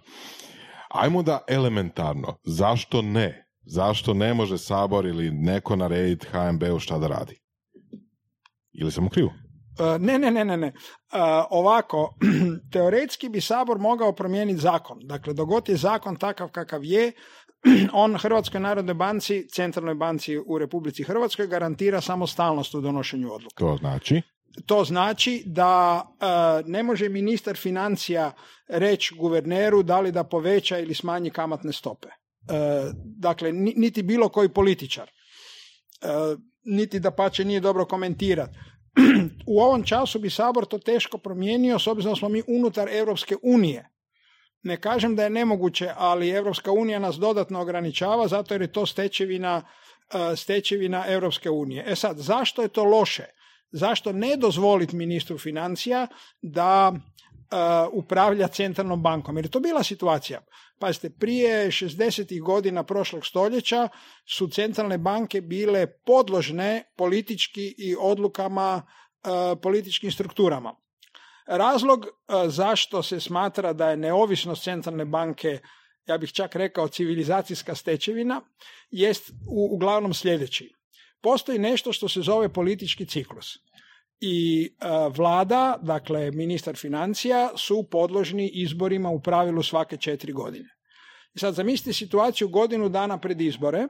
ajmo da elementarno, zašto ne? Zašto ne može Sabor ili neko narediti HNB-u šta da radi? Ili sam u krivu?
E, Ne, ne, ne, ne, ne. E, ovako, <clears throat> teoretski bi Sabor mogao promijeniti zakon. Dakle, dogod je zakon takav kakav je, <clears throat> on Hrvatskoj narodnoj banci, centralnoj banci u Republici Hrvatskoj garantira samostalnost u donošenju odluka.
To znači?
To znači da e, ne može ministar financija reći guverneru da li da poveća ili smanji kamatne stope. E, dakle, niti bilo koji političar. E, niti da pače nije dobro komentirati. U ovom času bi Sabor to teško promijenio s obzirom smo mi unutar Europske unije. Ne kažem da je nemoguće, ali Europska unija nas dodatno ograničava zato jer je to stečevina, stečevina Europske unije. E sad, zašto je to loše? Zašto ne dozvoliti ministru financija da upravlja centralnom bankom? Jer je to bila situacija. Pazite, prije 60. godina prošlog stoljeća su centralne banke bile podložne politički i odlukama uh, političkim strukturama. Razlog uh, zašto se smatra da je neovisnost centralne banke ja bih čak rekao civilizacijska stečevina, jest u, uglavnom sljedeći postoji nešto što se zove politički ciklus. I e, vlada, dakle ministar financija, su podložni izborima u pravilu svake četiri godine. I sad zamislite situaciju godinu dana pred izbore, e,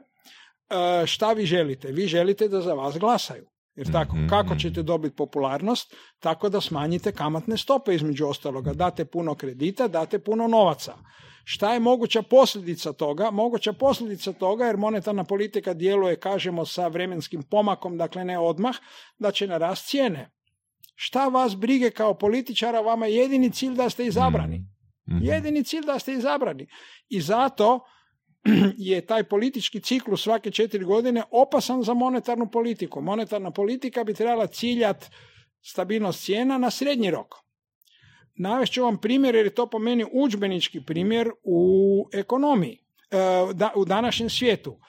šta vi želite? Vi želite da za vas glasaju. Jer tako, mhm, kako mhm. ćete dobiti popularnost? Tako da smanjite kamatne stope između ostaloga. Date puno kredita, date puno novaca. Šta je moguća posljedica toga? Moguća posljedica toga, jer monetarna politika djeluje, kažemo, sa vremenskim pomakom, dakle ne odmah, da će narast cijene. Šta vas brige kao političara, vama je jedini cilj da ste izabrani. Mhm. Jedini cilj da ste izabrani. I zato <clears throat> je taj politički ciklus svake četiri godine opasan za monetarnu politiku. Monetarna politika bi trebala ciljati stabilnost cijena na srednji rok. Navest ću vam primjer jer je to po meni udžbenički primjer u ekonomiji, e, u današnjem svijetu.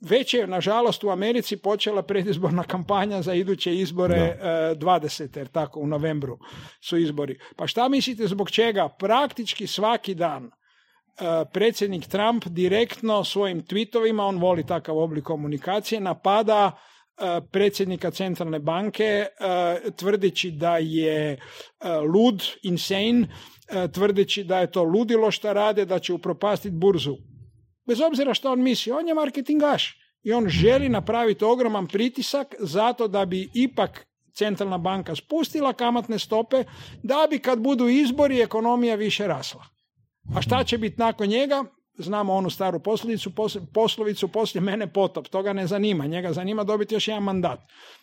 Već je, nažalost, u Americi počela predizborna kampanja za iduće izbore da. 20. E, jer tako u novembru su izbori. Pa šta mislite zbog čega? Praktički svaki dan predsjednik Trump direktno svojim tweetovima, on voli takav oblik komunikacije, napada predsjednika centralne banke e, tvrdeći da je e, lud, insane, tvrdeći da je to ludilo što rade, da će upropastiti burzu. Bez obzira što on misli, on je marketingaš i on želi napraviti ogroman pritisak zato da bi ipak centralna banka spustila kamatne stope da bi kad budu izbori ekonomija više rasla. A šta će biti nakon njega? Znamo onu staru poslovicu, poslovicu poslije mene potop, toga ne zanima, njega zanima dobiti još jedan mandat.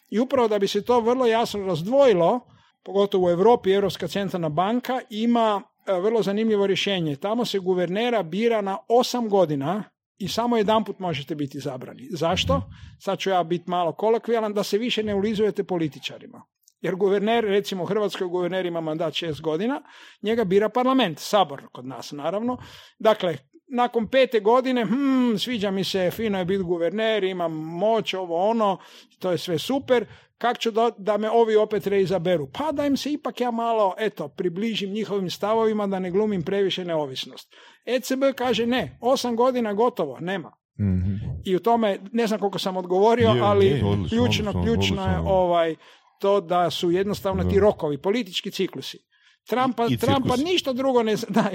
I upravo da bi se to vrlo jasno razdvojilo, pogotovo u Europi, Europska centralna banka ima e, vrlo zanimljivo rješenje. Tamo se guvernera bira na osam godina i samo jedan put možete biti izabrani. Zašto? Sad ću ja biti malo kolokvijalan, da se više ne ulizujete političarima. Jer guverner, recimo Hrvatskoj guverner ima mandat šest godina, njega bira parlament, sabor kod nas naravno. Dakle, nakon pete godine, hm, sviđa mi se, fino je biti guverner, imam moć, ovo ono, to je sve super, kako ću da, da me ovi opet reizaberu? Pa da im se ipak ja malo, eto, približim njihovim stavovima da ne glumim previše neovisnost. ECB kaže ne, osam godina gotovo, nema. mm I u tome, ne znam koliko sam odgovorio, ali ključno, ključno je ovaj, to da su jednostavno ti rokovi, politički ciklusi. Trumpa, Trumpa ništa drugo ne <laughs> da,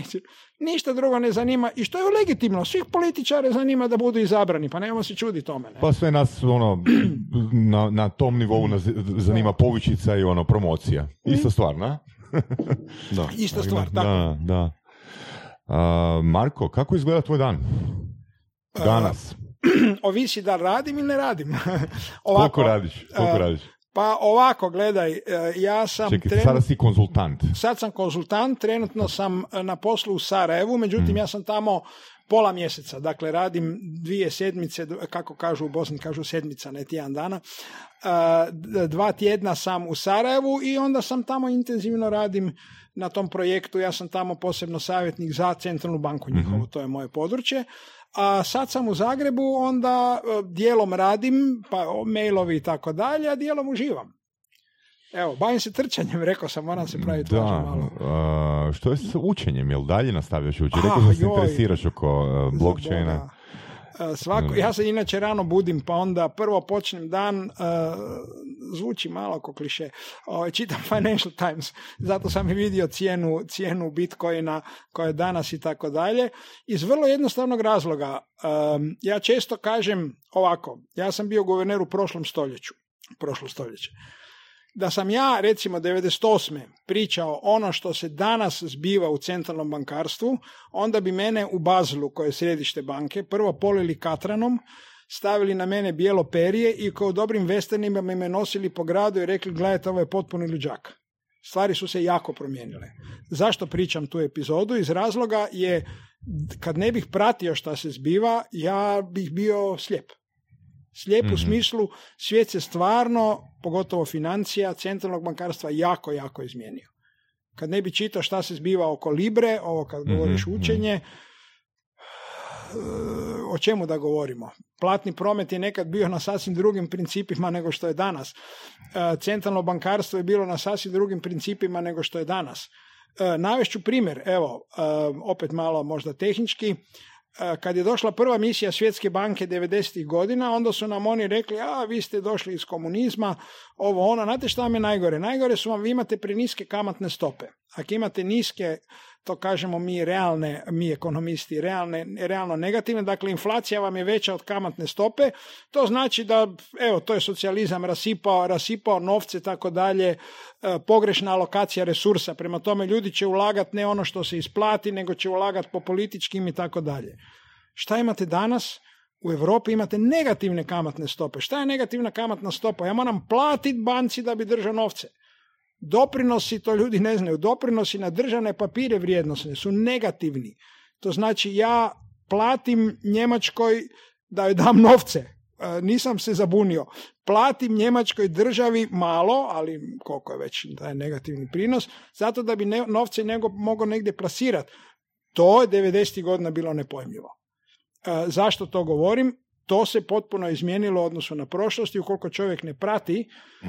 ništa drugo ne zanima i što je legitimno, svih političara zanima da budu izabrani, pa nemamo se čudi tome. Ne?
Pa sve nas ono, <clears throat> na, na tom nivou nas zanima povičica i ono promocija. Ista stvar, na? <laughs>
da. Ista stvar,
da. Da, da. Marko, kako izgleda tvoj dan? Danas. <clears throat>
ovisi da radim ili ne radim.
Ovako, koliko radiš? Koliko radiš?
Pa ovako, gledaj, e, ja sam...
Čekaj, trenut... sada si konzultant.
Sad sam konzultant, trenutno sam e, na poslu u Sarajevu, međutim mm. ja sam tamo pola mjeseca, dakle radim dvije sedmice, kako kažu u Bosni, kažu sedmica, ne tjedan dana, e, dva tjedna sam u Sarajevu i onda sam tamo intenzivno radim na tom projektu, ja sam tamo posebno savjetnik za centralnu banku njihovu, mhm. to je moje područje, a sad sam u Zagrebu, onda e, dijelom radim, pa mailovi i tako dalje, a dijelom uživam. Evo, bavim se trčanjem, <laughs> rekao sam, moram se praviti da, malo.
što je s učenjem, jel dalje nastavljaš učiti? Rekao da se interesiraš oko uh, blockchaina.
Svako, ja se inače rano budim, pa onda prvo počnem dan zvuči malo ko kliše. Ovaj, čitam Financial Times, zato sam i vidio cijenu, cijenu Bitcoina koja je danas i tako dalje. Iz vrlo jednostavnog razloga. ja često kažem ovako, ja sam bio guverner u prošlom stoljeću, prošlo stoljeće da sam ja recimo 98. pričao ono što se danas zbiva u centralnom bankarstvu, onda bi mene u Bazlu, koje je središte banke, prvo polili katranom, stavili na mene bijelo perije i kao dobrim vesternima me, me nosili po gradu i rekli gledajte ovo je potpuni luđak. Stvari su se jako promijenile. Zašto pričam tu epizodu? Iz razloga je kad ne bih pratio šta se zbiva, ja bih bio slijep. Slijep u mhm. smislu svijet se stvarno, pogotovo financija, centralnog bankarstva jako, jako izmijenio. Kad ne bi čitao šta se zbiva oko Libre, ovo kad mhm, govoriš mhm. učenje, o čemu da govorimo? Platni promet je nekad bio na sasvim drugim principima nego što je danas. E, centralno bankarstvo je bilo na sasvim drugim principima nego što je danas. E, navešću primjer, evo, e, opet malo možda tehnički, kad je došla prva misija Svjetske banke 90. godina, onda su nam oni rekli, a vi ste došli iz komunizma, ovo ono, znate šta vam je najgore? Najgore su vam, vi imate preniske kamatne stope. Ako imate niske to kažemo mi realne, mi ekonomisti, realne, realno negativne, dakle inflacija vam je veća od kamatne stope, to znači da, evo, to je socijalizam rasipao, rasipao novce, tako dalje, e, pogrešna alokacija resursa, prema tome ljudi će ulagati ne ono što se isplati, nego će ulagati po političkim i tako dalje. Šta imate danas? U Europi imate negativne kamatne stope. Šta je negativna kamatna stopa? Ja moram platiti banci da bi držao novce. Doprinosi, to ljudi ne znaju, doprinosi na državne papire vrijednosne su negativni. To znači ja platim Njemačkoj da joj dam novce. E, nisam se zabunio. Platim Njemačkoj državi malo, ali koliko je već taj negativni prinos, zato da bi novce nego, mogao negdje plasirati. To je 90. godina bilo nepojmljivo. E, zašto to govorim? To se potpuno izmijenilo u odnosu na prošlost i ukoliko čovjek ne prati, uh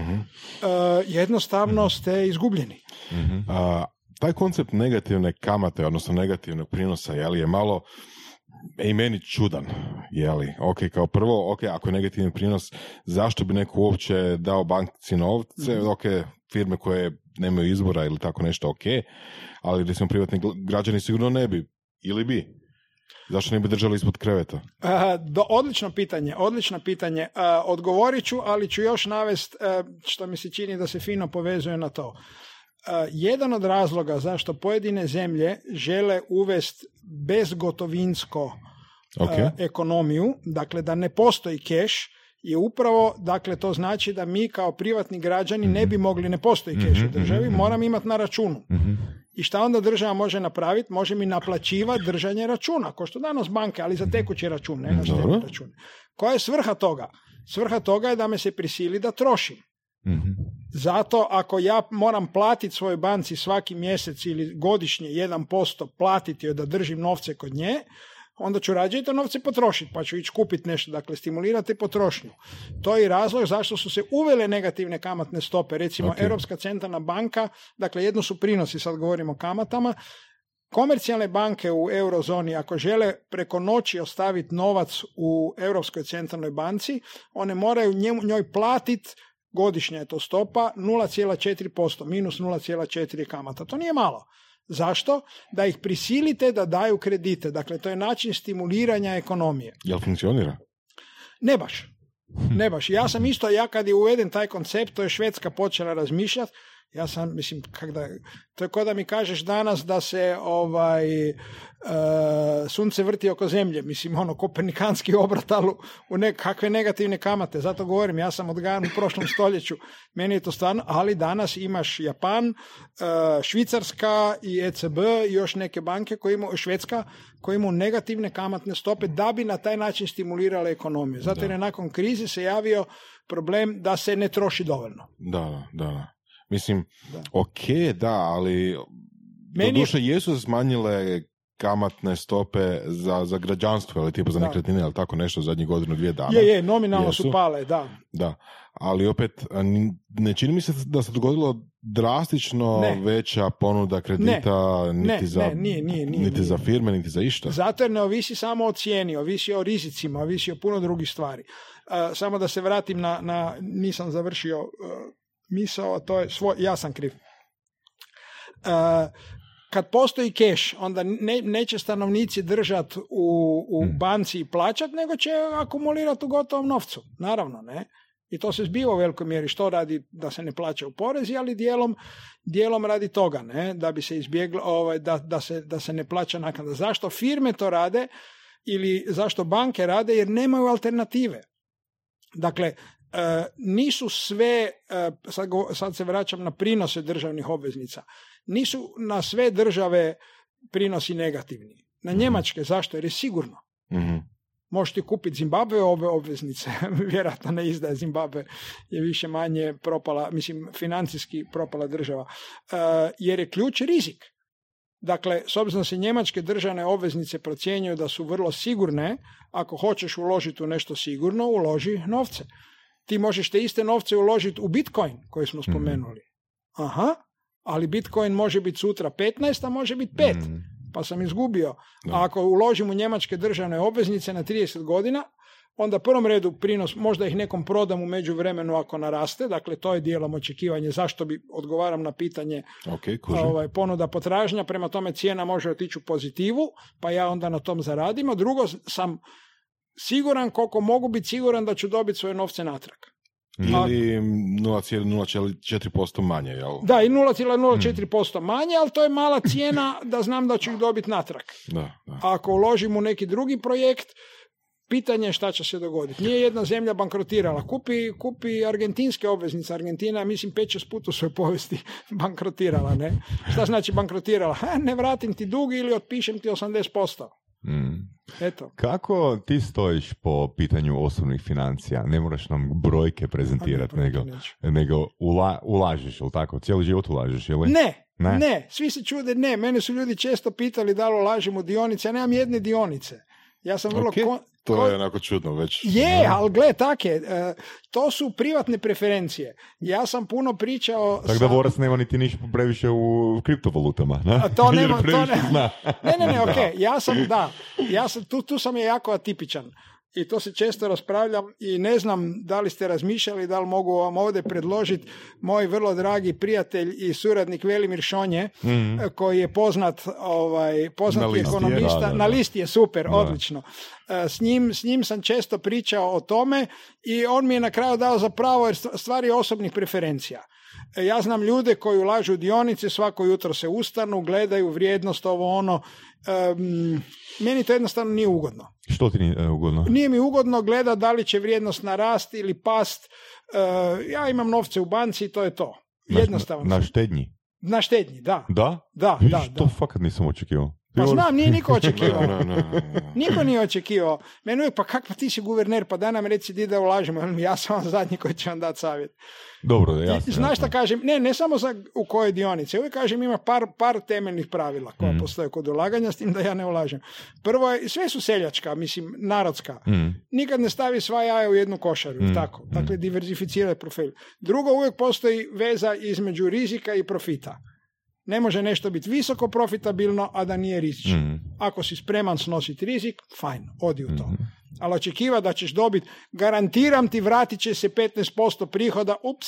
jednostavno ste izgubljeni.
uh A, taj koncept negativne kamate, odnosno negativnog prinosa, je li je malo i meni čudan, je li? Ok, kao prvo, ok, ako je negativni prinos, zašto bi neko uopće dao banci novce? Ok, firme koje nemaju izbora ili tako nešto, ok, ali recimo privatni građani sigurno ne bi, ili bi. Zašto ne bi držali ispod kreveta?
do, odlično pitanje, odlično pitanje. odgovorit ću, ali ću još navest što mi se čini da se fino povezuje na to. jedan od razloga zašto pojedine zemlje žele uvest bezgotovinsko okay. ekonomiju, dakle da ne postoji keš, je upravo, dakle to znači da mi kao privatni građani ne bi mhm. mogli, ne postoji keš u mhm, državi, mhm, moram imati na računu. I šta onda država može napraviti? Može mi naplaćivati držanje računa, ko što danas banke, ali za tekući račun, ne na štedni račun. Koja je svrha toga? Svrha toga je da me se prisili da trošim. Zato ako ja moram platiti svojoj banci svaki mjesec ili godišnje 1% platiti joj da držim novce kod nje, onda ću rađe te novce potrošiti, pa ću ići kupiti nešto, dakle stimulirati potrošnju. To je i razlog zašto su se uvele negativne kamatne stope. Recimo, Europska centralna banka, dakle jedno su prinosi, sad govorimo o kamatama, komercijalne banke u eurozoni ako žele preko noći ostaviti novac u Europskoj centralnoj banci, one moraju njoj platiti godišnja je to stopa 0,4%, minus 0,4 kamata. To nije malo. Zašto? Da ih prisilite da daju kredite. Dakle, to je način stimuliranja ekonomije.
Jel funkcionira?
Ne baš. Ne baš. Ja sam isto, ja kad je uveden taj koncept, to je Švedska počela razmišljati, ja sam, mislim, kak da, to je kao da mi kažeš danas da se ovaj, uh, sunce vrti oko zemlje, mislim, ono, kopernikanski obrat, ali u nekakve negativne kamate. Zato govorim, ja sam odgajan u prošlom stoljeću, meni je to stvarno, ali danas imaš Japan, uh, Švicarska i ECB i još neke banke koje imaju, Švedska, koje imaju negativne kamatne stope da bi na taj način stimulirale ekonomiju. Zato jer je nakon krize se javio problem da se ne troši dovoljno.
Da, da, da. Mislim, da. ok, da, ali Meni... duše jesu smanjile kamatne stope za, za građanstvo, ili tipa za
Da.
nekretnine, ili tako nešto zadnjih godinu, dvije dana.
Je, je, nominalno
Jesu.
su pale, da.
Da, ali opet ne čini mi se da se dogodilo drastično
Ne.
veća ponuda kredita niti,
Ne,
za,
ne, nije, nije, nije,
niti
nije.
za firme, niti za išta.
Zato jer ne ovisi samo o cijeni, ovisi o rizicima, ovisi o puno drugih stvari. E, samo da se vratim na, na nisam završio e, misao, a to je svoj, ja sam kriv. E, kad postoji keš, onda ne, neće stanovnici držati u, u
Mm.
banci i plaćat, nego će akumulirati u gotovom novcu. Naravno, ne. I to se zbiva u velikoj mjeri što radi da se ne plaća u porezi, ali dijelom, dijelom radi toga, ne, da bi se izbjeglo, ovaj, da, da, se, da se ne plaća naknada. Zašto firme to rade ili zašto banke rade? Jer nemaju alternative. Dakle, nisu sve, e, sad, go- sad se vraćam na prinose državnih obveznica, nisu na sve države prinosi negativni. Na Njemačke, zašto? Jer je sigurno.
Mhm.
Možete kupiti Zimbabve ove obveznice, <laughs> vjerojatno ne izdaje Zimbabve, je više manje propala, mislim, financijski propala država, E, jer je ključ rizik. Dakle, s obzirom se njemačke državne obveznice procjenjuju da su vrlo sigurne, ako hoćeš uložiti u nešto sigurno, uloži novce. Ti možeš te iste novce uložiti u Bitcoin, koji smo spomenuli. Aha, ali Bitcoin može biti sutra 15, a može biti 5
Mm.
pa sam izgubio.
Da.
A ako uložim u njemačke državne obveznice na 30 godina, onda prvom redu prinos, možda ih nekom prodam u međuvremenu ako naraste, dakle to je dijelom očekivanje zašto bi, odgovaram na pitanje,
Ok, kužim.
ovaj, ponuda potražnja, prema tome cijena može otići u pozitivu, pa ja onda na tom zaradim, a drugo sam siguran koliko mogu biti siguran da ću dobiti svoje novce natrag.
Ili 0,04% manje, jel?
Da, i 0,04% manje, ali to je mala cijena <laughs> da znam da ću ih dobiti natrag.
Da, da.
Ako uložim u neki drugi projekt, pitanje je šta će se dogoditi. Nije jedna zemlja bankrotirala. Kupi, kupi argentinske obveznice. Argentina, mislim, pet šest puta u svojoj povijesti <laughs> bankrotirala. Ne? Šta znači bankrotirala? Ha, ne vratim ti dug ili otpišem ti 80%.
Mm.
Eto.
Kako ti stojiš po pitanju osobnih financija? Ne moraš nam brojke prezentirati,
A ne,
nego, nego ula, ulažeš, ili tako? Cijeli život ulažeš, ili?
Ne,
Ne?
ne, svi se čude, ne. Mene su ljudi često pitali da li ulažem u dionice. Ja nemam jedne dionice. Ja sam vrlo...
Ok,
kon-
To je onako čudno već.
Je, ali gle, tak je. E, to su privatne preferencije. Ja sam puno pričao...
Tako da Vorac nema niti ništa previše u kriptovalutama, ne?
A to <laughs> nema- to ne-. Ne, ne, ne, <laughs> ok, ja sam, da, ja sam, tu, tu sam je jako atipičan. I to se često raspravljam i ne znam da li ste razmišljali, da li mogu vam ovdje predložiti moj vrlo dragi prijatelj i suradnik Velimir Šonje,
Mhm.
koji je poznat, ovaj, poznat
Na listi je.
ekonomista,
Da, da, da.
na listi je super,
Da.
odlično. E, S njim, s njim sam često pričao o tome i on mi je na kraju dao za pravo jer st- stvar je osobnih preferencija. E, Ja znam ljude koji ulažu u dionice, svako jutro se ustanu, gledaju vrijednost, ovo ono. Meni to jednostavno nije ugodno.
Što ti nije e, ugodno?
Nije mi ugodno gleda da li će vrijednost narasti ili past. E, ja imam novce u banci i to je to.
Na-
Jednostavno.
Na, štednji?
Na štednji, da.
Da?
Da,
Viš,
da,
to
da.
fakat nisam očekivao.
Pa znam, nije niko <laughs> očekivao.
da, da, da.
Niko nije očekivao. Meni uvijek, pa kak pa ti si guverner, pa daj nam reci di da ulažemo. <laughs> Ja sam vam zadnji koji će vam dati savjet.
Dobro, jasno.
Znaš šta kažem? Ne, ne samo za u kojoj dionici. Uvijek kažem ima par, par temeljnih pravila koja
Mhm.
postoje kod ulaganja, s tim da ja ne ulažem. Prvo je, sve su seljačka, mislim, narodska.
Mm.
Nikad ne stavi sva jaja u jednu košaru,
Mm,
tako. Dakle, diverzificiraj profil. Drugo, uvijek postoji veza između rizika i profita. Ne može nešto biti visoko profitabilno, a da nije rizično.
Mm.
Ako si spreman snositi rizik, fajn, odi u to.
Mhm.
Ali očekiva da ćeš dobiti, garantiram ti, vratit će se 15% prihoda, ups,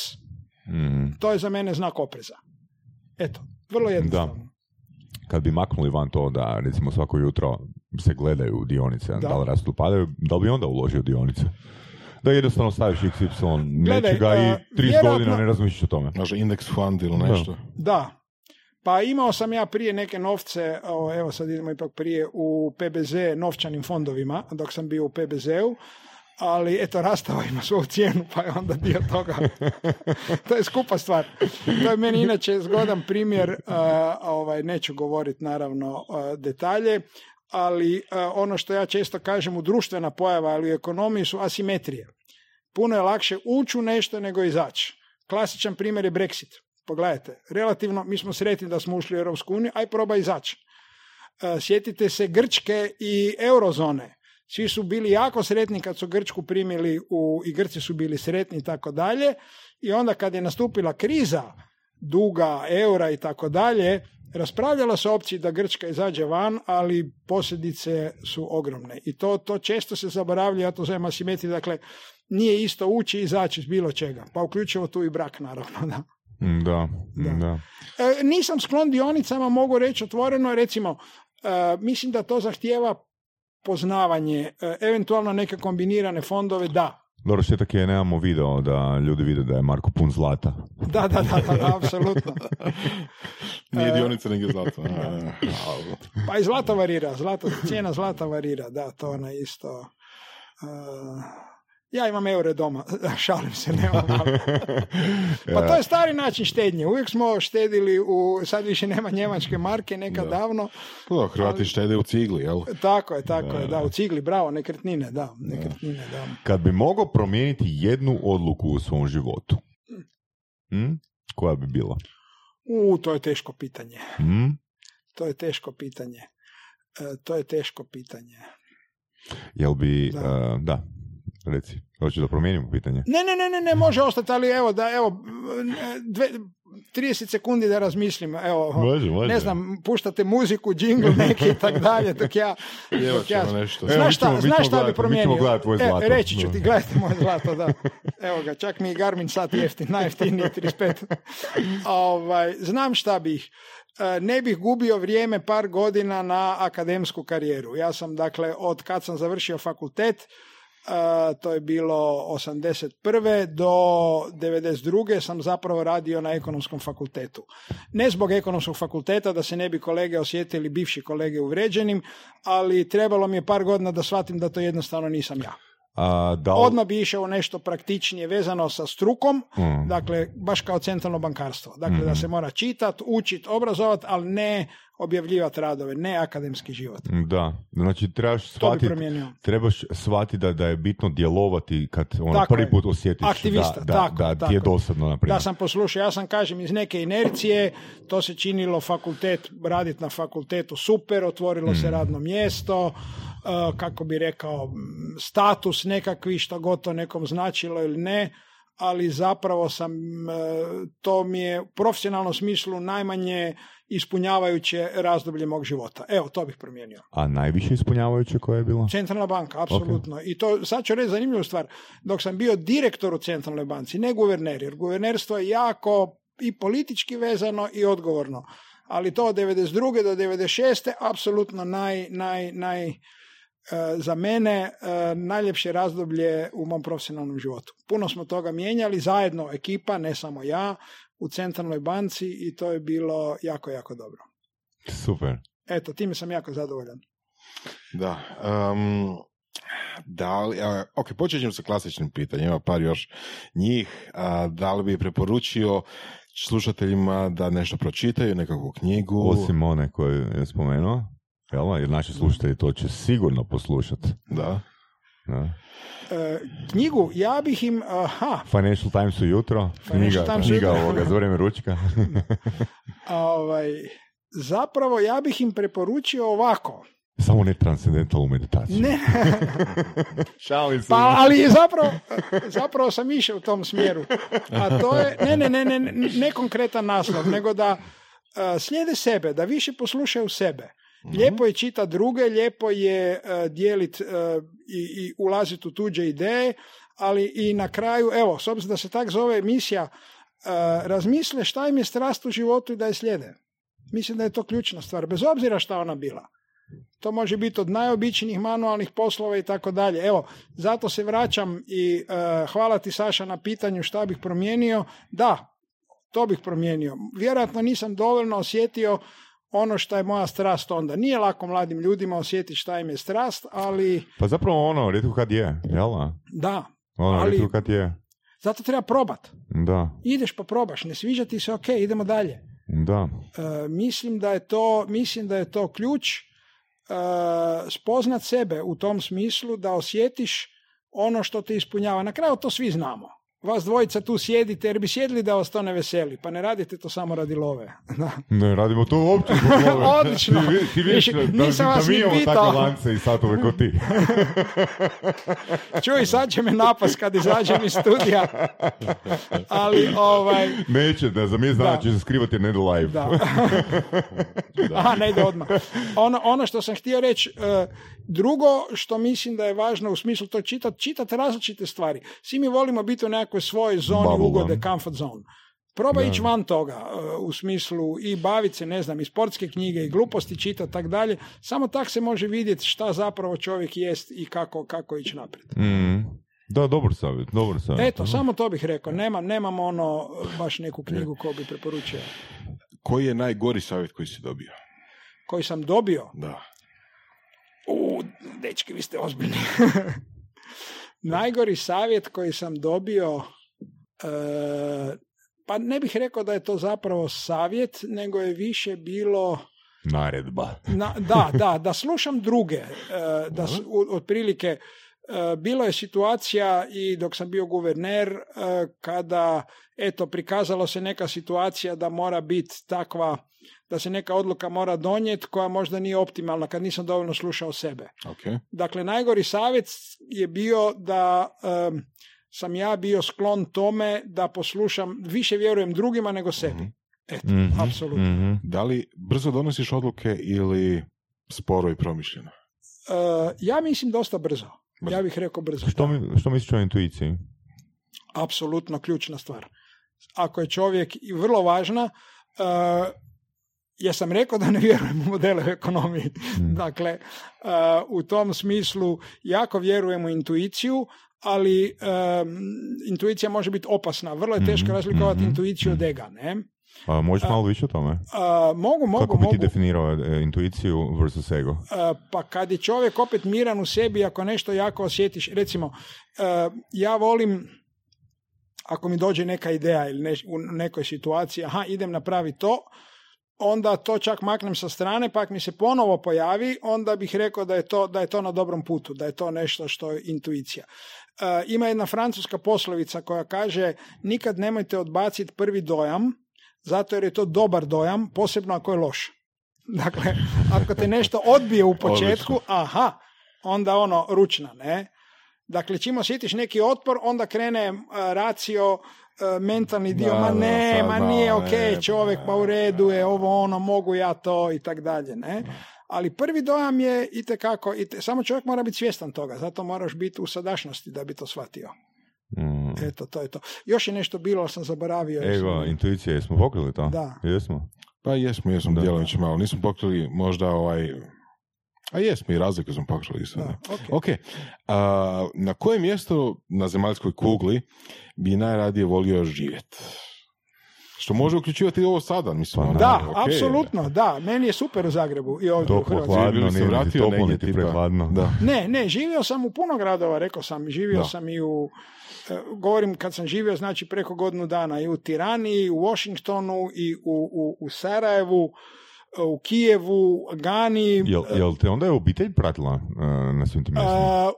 Mm.
to je za mene znak opreza. Eto, vrlo jednostavno.
Kad bi maknuli van to da recimo svako jutro se gledaju dionice,
Da.
da, li rastu padaju, da li bi onda uložio dionice? Da jednostavno staviš XY
Gledaj,
nečega i
a,
30
vjerojatno-
godina ne razmišljaš o tome.
Može indeks fund ili nešto.
Da. Pa imao sam ja prije neke novce, evo sad idemo ipak prije u PBZ novčanim fondovima, dok sam bio u PBZ-u, ali eto rastava ima svoju cijenu, pa je onda dio toga. <laughs> to je skupa stvar. To je meni inače zgodan primjer, a, ovaj, neću govoriti naravno a, detalje, ali a, ono što ja često kažem u društvena pojava, ali u ekonomiji su asimetrije. Puno je lakše ući u nešto nego izaći. Klasičan primjer je Brexit. Pogledajte, relativno, mi smo sretni da smo ušli u Europsku uniju, aj probaj izaći. E, sjetite se Grčke i eurozone. Svi su bili jako sretni kad su Grčku primili u, i Grci su bili sretni i tako dalje. I onda kad je nastupila kriza duga, eura i tako dalje, raspravljala se opciji da Grčka izađe van, ali posljedice su ogromne. I to, to često se zaboravlja, ja to zovem asimetriju, dakle, nije isto ući i izaći iz bilo čega. Pa uključivo tu i brak, naravno. Da.
Da, da.
E, nisam sklon dionicama, mogu reći otvoreno, recimo, e, mislim da to zahtijeva poznavanje, e, eventualno neke kombinirane fondove, da.
Dobro, što tako je, nemamo video da ljudi vide da je Marko pun zlata.
Da, da, da, da, apsolutno. <laughs>
Nije dionica, nego zlato. <laughs>
pa i zlata varira, zlata, cijena zlata varira, da, to ona isto... Ja imam eure doma, <laughs> šalim se, nemam. <laughs> pa to je stari način štednje. Uvijek smo štedili u, sad više nema njemačke marke, nekad davno.
Pa, Hrvati štede u cigli, jel?
Tako je, tako je, da, u cigli, bravo, nekretnine, da, nekretnine, da.
Kad bi mogao promijeniti jednu odluku u svom životu, hm? koja bi bila?
U, to je teško pitanje.
Hm?
To je teško pitanje. E, to je teško pitanje.
Jel bi, da, uh, da Reci, hoćeš da promijenimo pitanje?
Ne, ne, ne, ne, ne, može ostati, ali evo, da, evo, dve, 30 sekundi da razmislim, evo,
može, može.
ne znam, puštate muziku, džingl neki i tak dalje, dok ja...
Dok ja nešto.
Znaš šta, znaš šta bi promijenio?
Mi tvoj zlato.
E, reći ću ti, gledajte moje zlato, da. Evo ga, čak mi i Garmin sat jeftin, najjeftiniji 35. ovaj, znam šta bih e, ne bih gubio vrijeme par godina na akademsku karijeru. Ja sam, dakle, od kad sam završio fakultet, to je bilo 81. do 92. sam zapravo radio na ekonomskom fakultetu. Ne zbog ekonomskog fakulteta da se ne bi kolege osjetili, bivši kolege uvređenim, ali trebalo mi je par godina da shvatim da to jednostavno nisam ja.
A, da
Odmah bi išao nešto praktičnije vezano sa strukom, mm. dakle, baš kao centralno bankarstvo. Dakle, da mm. se mora čitati, učiti, obrazovati, ali ne objavljivati radove, ne akademski život.
Da, znači trebaš shvatiti, trebaš shvatiti da, da je bitno djelovati kad ono prvi put osjetiš
Aktivista,
da,
tako,
da, da ti je dosadno. Naprimjer.
Da sam poslušao, ja sam kažem iz neke inercije, to se činilo fakultet, raditi na fakultetu super, otvorilo se mm. radno mjesto, kako bi rekao, status nekakvi, što god to nekom značilo ili ne, ali zapravo sam, uh, to mi je u profesionalnom smislu najmanje ispunjavajuće razdoblje mog života. Evo, to bih promijenio.
A najviše ispunjavajuće koje je bilo?
Centralna banka, apsolutno. I to, sad ću reći zanimljivu stvar, dok sam bio direktor u Centralnoj banci, ne guverner, jer guvernerstvo je jako i politički vezano i odgovorno. Ali to od 92. do 96. apsolutno naj, naj, naj, e, za mene e, najljepše razdoblje u mom profesionalnom životu. Puno smo toga mijenjali, zajedno ekipa, ne samo ja, u centralnoj banci i to je bilo jako, jako dobro.
Super.
Eto, time sam jako zadovoljan.
Da. Um, da li, ok, počet ćemo sa klasičnim pitanjima, par još njih. da li bi preporučio slušateljima da nešto pročitaju, nekakvu knjigu?
Osim one koju je spomenuo, jel? jer naši slušatelji to će sigurno poslušati.
Da.
da.
E, knjigu, ja bih im, aha.
Financial Times ujutro,
knjiga,
Times knjiga ovoga, za vrijeme ručka. <laughs>
ovaj, zapravo, ja bih im preporučio ovako.
Samo ne transcendentalnu meditaciju.
Ne. <laughs>
Šalim se.
Pa, ali zapravo, zapravo sam išao u tom smjeru. A to je, ne, ne, ne, ne, ne konkretan naslov, nego da uh, slijede sebe, da više poslušaju sebe. Mhm. Lijepo je čitati druge, lijepo je uh, dijeliti uh, i, i ulaziti u tuđe ideje, ali i na kraju, evo, s obzirom da se tak zove emisija, uh, razmisle šta im je strast u životu i da je slijede. Mislim da je to ključna stvar, bez obzira šta ona bila. To može biti od najobičnijih manualnih poslova i tako dalje. Evo, zato se vraćam i hvala ti Saša na pitanju šta bih promijenio. Da, to bih promijenio. Vjerojatno nisam dovoljno osjetio ono što je moja strast onda. Nije lako mladim ljudima osjetiti šta im je strast, ali...
Pa zapravo ono, rijetko kad je, jel?
Da.
Ono, ali... kad je.
Zato treba probat.
Da.
Ideš pa probaš, ne sviđa ti se, ok, idemo dalje.
Da.
E, mislim da je to, mislim da je to ključ e, spoznat sebe u tom smislu da osjetiš ono što te ispunjava. Na kraju to svi znamo. Vas dvojica tu sjedite jer bi sjedili da vas to ne veseli, pa ne radite to samo radi love. Da. <laughs>
Ne, radimo to uopće zbog <laughs> love.
Odlično.
Ti, vi- ti vidiš da,
nisam
da
vas
mi
ni
imamo
pitao.
takve lance i satove ko ti. <laughs>
Čuj, sad će me napas kad izađem iz studija. Ali, ovaj,
Neće, da za mjesec dana
Da.
će se skrivati jer ne idu live.
da. Aha, ne ide odmah. Ono, ono što sam htio reći, e, drugo što mislim da je važno u smislu to čitati, čitati različite stvari. Svi mi volimo biti u nekakvoj svojoj zoni
Bubble,
ugode, comfort zone. Probaj ići van toga e, u smislu i baviti se, ne znam, i sportske knjige i gluposti čitati, tak dalje. Samo tak se može vidjeti šta zapravo čovjek jest i kako, kako ići naprijed.
Mm. Da, dobar savjet, dobar savjet.
Eto, samo to bih rekao. Nemam, nemam ono, baš neku knjigu koju bi preporučio.
Koji je najgori savjet koji si dobio?
Koji sam dobio.
Da.
U, dečki, vi ste ozbiljni. <laughs> Najgori savjet koji sam dobio, e, pa ne bih rekao da je to zapravo savjet, nego je više bilo,
Naredba.
na, da, da, <laughs> da slušam druge, e, da otprilike, bilo je situacija i dok sam bio guverner, e, kada, eto, prikazalo se neka situacija da mora biti takva, da se neka odluka mora donijeti koja možda nije optimalna, kad nisam dovoljno slušao sebe.
Ok.
Dakle, najgori savjet je bio da em, sam ja bio sklon tome da poslušam, više vjerujem drugima nego sebi. Eto,
Mhm,
apsolutno.
mhm.
Da li brzo donosiš odluke ili sporo i promišljeno?
E, ja mislim dosta brzo.
Brzo.
Ja bih rekao brzo.
Što, mi, što misliš o intuiciji?
Apsolutno ključna stvar. Ako je čovjek i vrlo važna, e, ja sam rekao da ne vjerujem u modele u ekonomiji. <laughs> Dakle, e, u tom smislu jako vjerujem u intuiciju, ali e, intuicija može biti opasna. Vrlo je teško
Mhm,
razlikovati
mhm,
intuiciju od ega, ne?
A, možeš malo više o tome?
A, mogu, mogu,
Kako bi ti
mogu.
definirao e, intuiciju versus ego?
A, pa kad je čovjek opet miran u sebi, ako nešto jako osjetiš, recimo, a, ja volim, ako mi dođe neka ideja ili neš- u nekoj situaciji, aha, idem napraviti to, onda to čak maknem sa strane, pa ako mi se ponovo pojavi, onda bih rekao da je to, da je to na dobrom putu, da je to nešto što je intuicija. E, ima jedna francuska poslovica koja kaže nikad nemojte odbaciti prvi dojam, zato jer je to dobar dojam, posebno ako je loš. <laughs> Dakle, ako te nešto odbije u početku, aha, onda ono ručna, ne? Dakle, čim osjetiš neki otpor, onda krene e, racio, e, mentalni dio,
Da,
ma
da,
ne,
sad
ma nije ok, čovjek, pa u redu je, ovo ono, mogu ja to i tak dalje, ne? Ali prvi dojam je itekako, ite, samo čovjek mora biti svjestan toga, zato moraš biti u sadašnjosti da bi to shvatio.
Mm.
Eto, to je to. Još je nešto bilo, ali sam zaboravio.
Ego,
sam-
intuicija, jesmo pokrili to?
Da.
Jesmo.
Pa jesmo, jesmo,
Da.
djelomično malo. Nismo pokrili možda ovaj... A jesmo, i razliku smo pokrili isto.
Da,
Da.
ok.
Ok. A, na kojem mjestu na zemaljskoj kugli bi najradije volio živjeti? Što može uključivati i ovo sada, mislim.
Pa
ono,
Da,
ok.
apsolutno, da. Meni je super u Zagrebu i ovdje u
Toplo,
Hrvatskoj.
hladno,
se vratio
toplo,
negdje, tipa.
prehladno.
Da.
Ne, ne, živio sam u puno gradova, rekao sam. Živio
Da.
sam i u, govorim kad sam živio, znači preko godinu dana, i u Tirani, i u Washingtonu, i u, u, u Sarajevu, e, u Kijevu, Gani,
Jel, jel te onda je obitelj pratila e, na svim tim mjestima?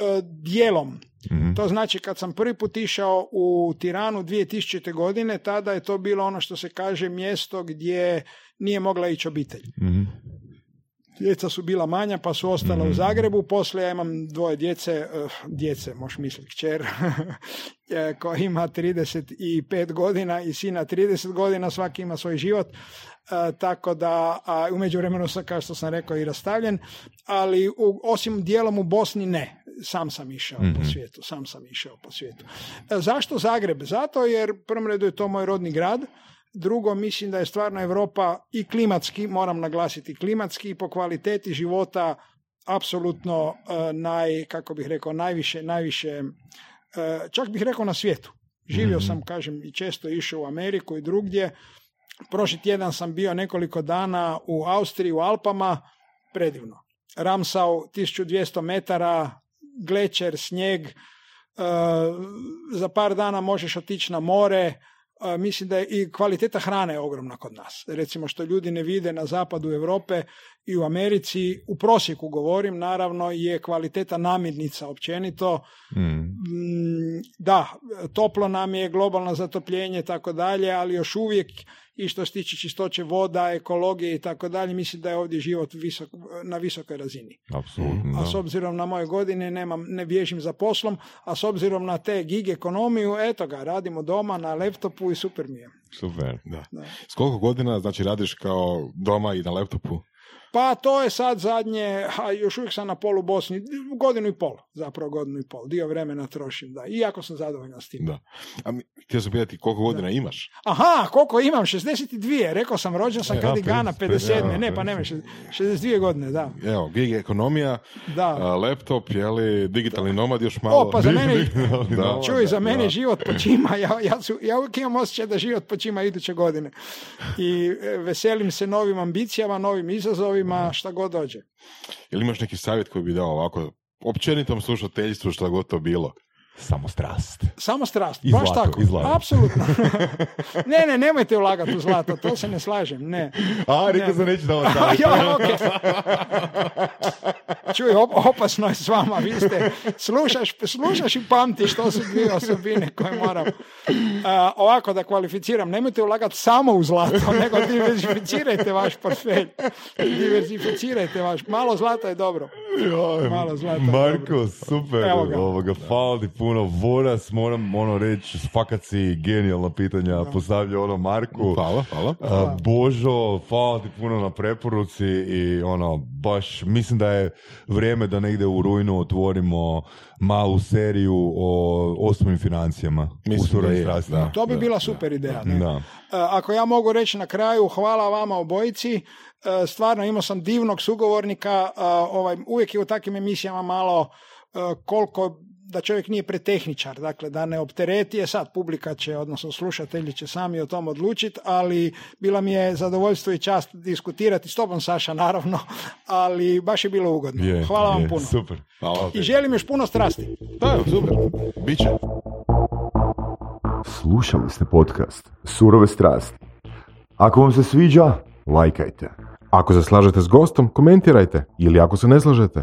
e, dijelom.
Mhm.
To znači kad sam prvi put išao u Tiranu 2000. godine, tada je to bilo ono što se kaže mjesto gdje nije mogla ići obitelj.
Mhm.
Djeca su bila manja pa su ostala
Mhm.
u Zagrebu, poslije ja imam dvoje djece, eh, djece, možeš misliti, kćer, <laughs> eh, koja ima 35 godina i sina 30 godina, svaki ima svoj život, eh, tako da, a u međuvremenu sam, kao što sam rekao, i rastavljen, ali u, osim dijelom u Bosni ne, sam sam išao po
Mhm.
svijetu, sam sam išao po svijetu. Zašto Zagreb? Zato jer prvom redu je to moj rodni grad, Drugo, mislim da je stvarno Europa i klimatski, moram naglasiti klimatski, i po kvaliteti života apsolutno eh, naj, kako bih rekao, najviše, najviše, eh, čak bih rekao na svijetu. Živio sam, kažem, i često išao u Ameriku i drugdje. Prošli tjedan sam bio nekoliko dana u Austriji, u Alpama, predivno. Ramsau, 1200 metara, glečer, snijeg, eh, za par dana možeš otići na more, mislim da je i kvaliteta hrane ogromna kod nas. Recimo što ljudi ne vide na zapadu Europe i u Americi, u prosjeku govorim, naravno je kvaliteta namirnica općenito.
Mm.
Mm, Da, toplo nam je, globalno zatopljenje i tako dalje, ali još uvijek i što se tiče čistoće voda, ekologije i tako dalje, mislim da je ovdje život visok, na visokoj razini.
Apsolutno,
A s obzirom na moje godine nemam, ne bježim za poslom, a s obzirom na te gig ekonomiju, eto ga, radimo doma na laptopu i super mi je.
Super.
Da.
Da.
S koliko godina, znači, radiš kao doma i na laptopu?
Pa to je sad zadnje, a još uvijek sam na polu Bosni, godinu i pol, zapravo godinu i pol, dio vremena trošim, da, iako sam zadovoljan s tim.
Da. A mi, htio sam pitati koliko godina imaš?
Aha, koliko imam? 62, rekao sam, rođen sam
E,
kad i Gana,
50,
57,
ja,
ne, pa nema,
50.
62 godine, da.
Evo, gig ekonomija,
Da.
a, laptop, je li digitalni nomad još malo?
O, pa za mene, <laughs>
Da.
čuj, za mene
Da.
život počima, ja, ja, su, ja uvijek imam osjećaj da život počima iduće godine. I e, veselim se novim ambicijama, novim izazovima, šta god dođe.
Jel imaš neki savjet koji bi dao ovako općenitom slušateljstvu šta god to bilo?
Samo strast.
Samo strast,
I
baš
zlato,
tako.
i zlato.
Apsolutno. <laughs> ne, ne, nemojte ulagati u zlato, to se ne slažem, ne.
A, rekao sam neću da vam <laughs>
ja, okej. Čuj, op- opasno je s vama, vi ste, slušaš, slušaš i pamtiš, to su dvije osobine koje moram. A, ovako da kvalificiram, nemojte ulagati samo u zlato, <laughs> nego diversificirajte vaš portfelj. Diversificirajte vaš, malo zlata je dobro. Malo zlata,
Marko,
dobro.
super,
Evo ga.
ovoga, hvala ti puno, Voras, moram ono reći, fakat si genijalna pitanja postavlja ono Marku.
Hvala, hvala.
A, Božo, hvala ti puno na preporuci i ono, baš mislim da je vrijeme da negdje u rujnu otvorimo malu seriju o osobnim financijama
Mislim
u
da da.
To bi bila super ideja. ne?
Da.
E, Ako ja mogu reći na kraju, hvala vama obojici. E, Stvarno imao sam divnog sugovornika. e, Ovaj, uvijek je u takvim emisijama malo koliko da čovjek nije pretehničar, dakle da ne optereti je sad publika će, odnosno slušatelji će sami o tom odlučiti, ali bila mi je zadovoljstvo i čast diskutirati s tobom Saša naravno, ali baš je bilo ugodno.
Je,
Hvala vam
je,
puno.
Super.
Hvala.
I želim još puno strasti.
Da, super. Biće.
Slušali ste podcast Surove strasti. Ako vam se sviđa, lajkajte.
Ako se slažete s gostom, komentirajte. Ili ako se ne slažete,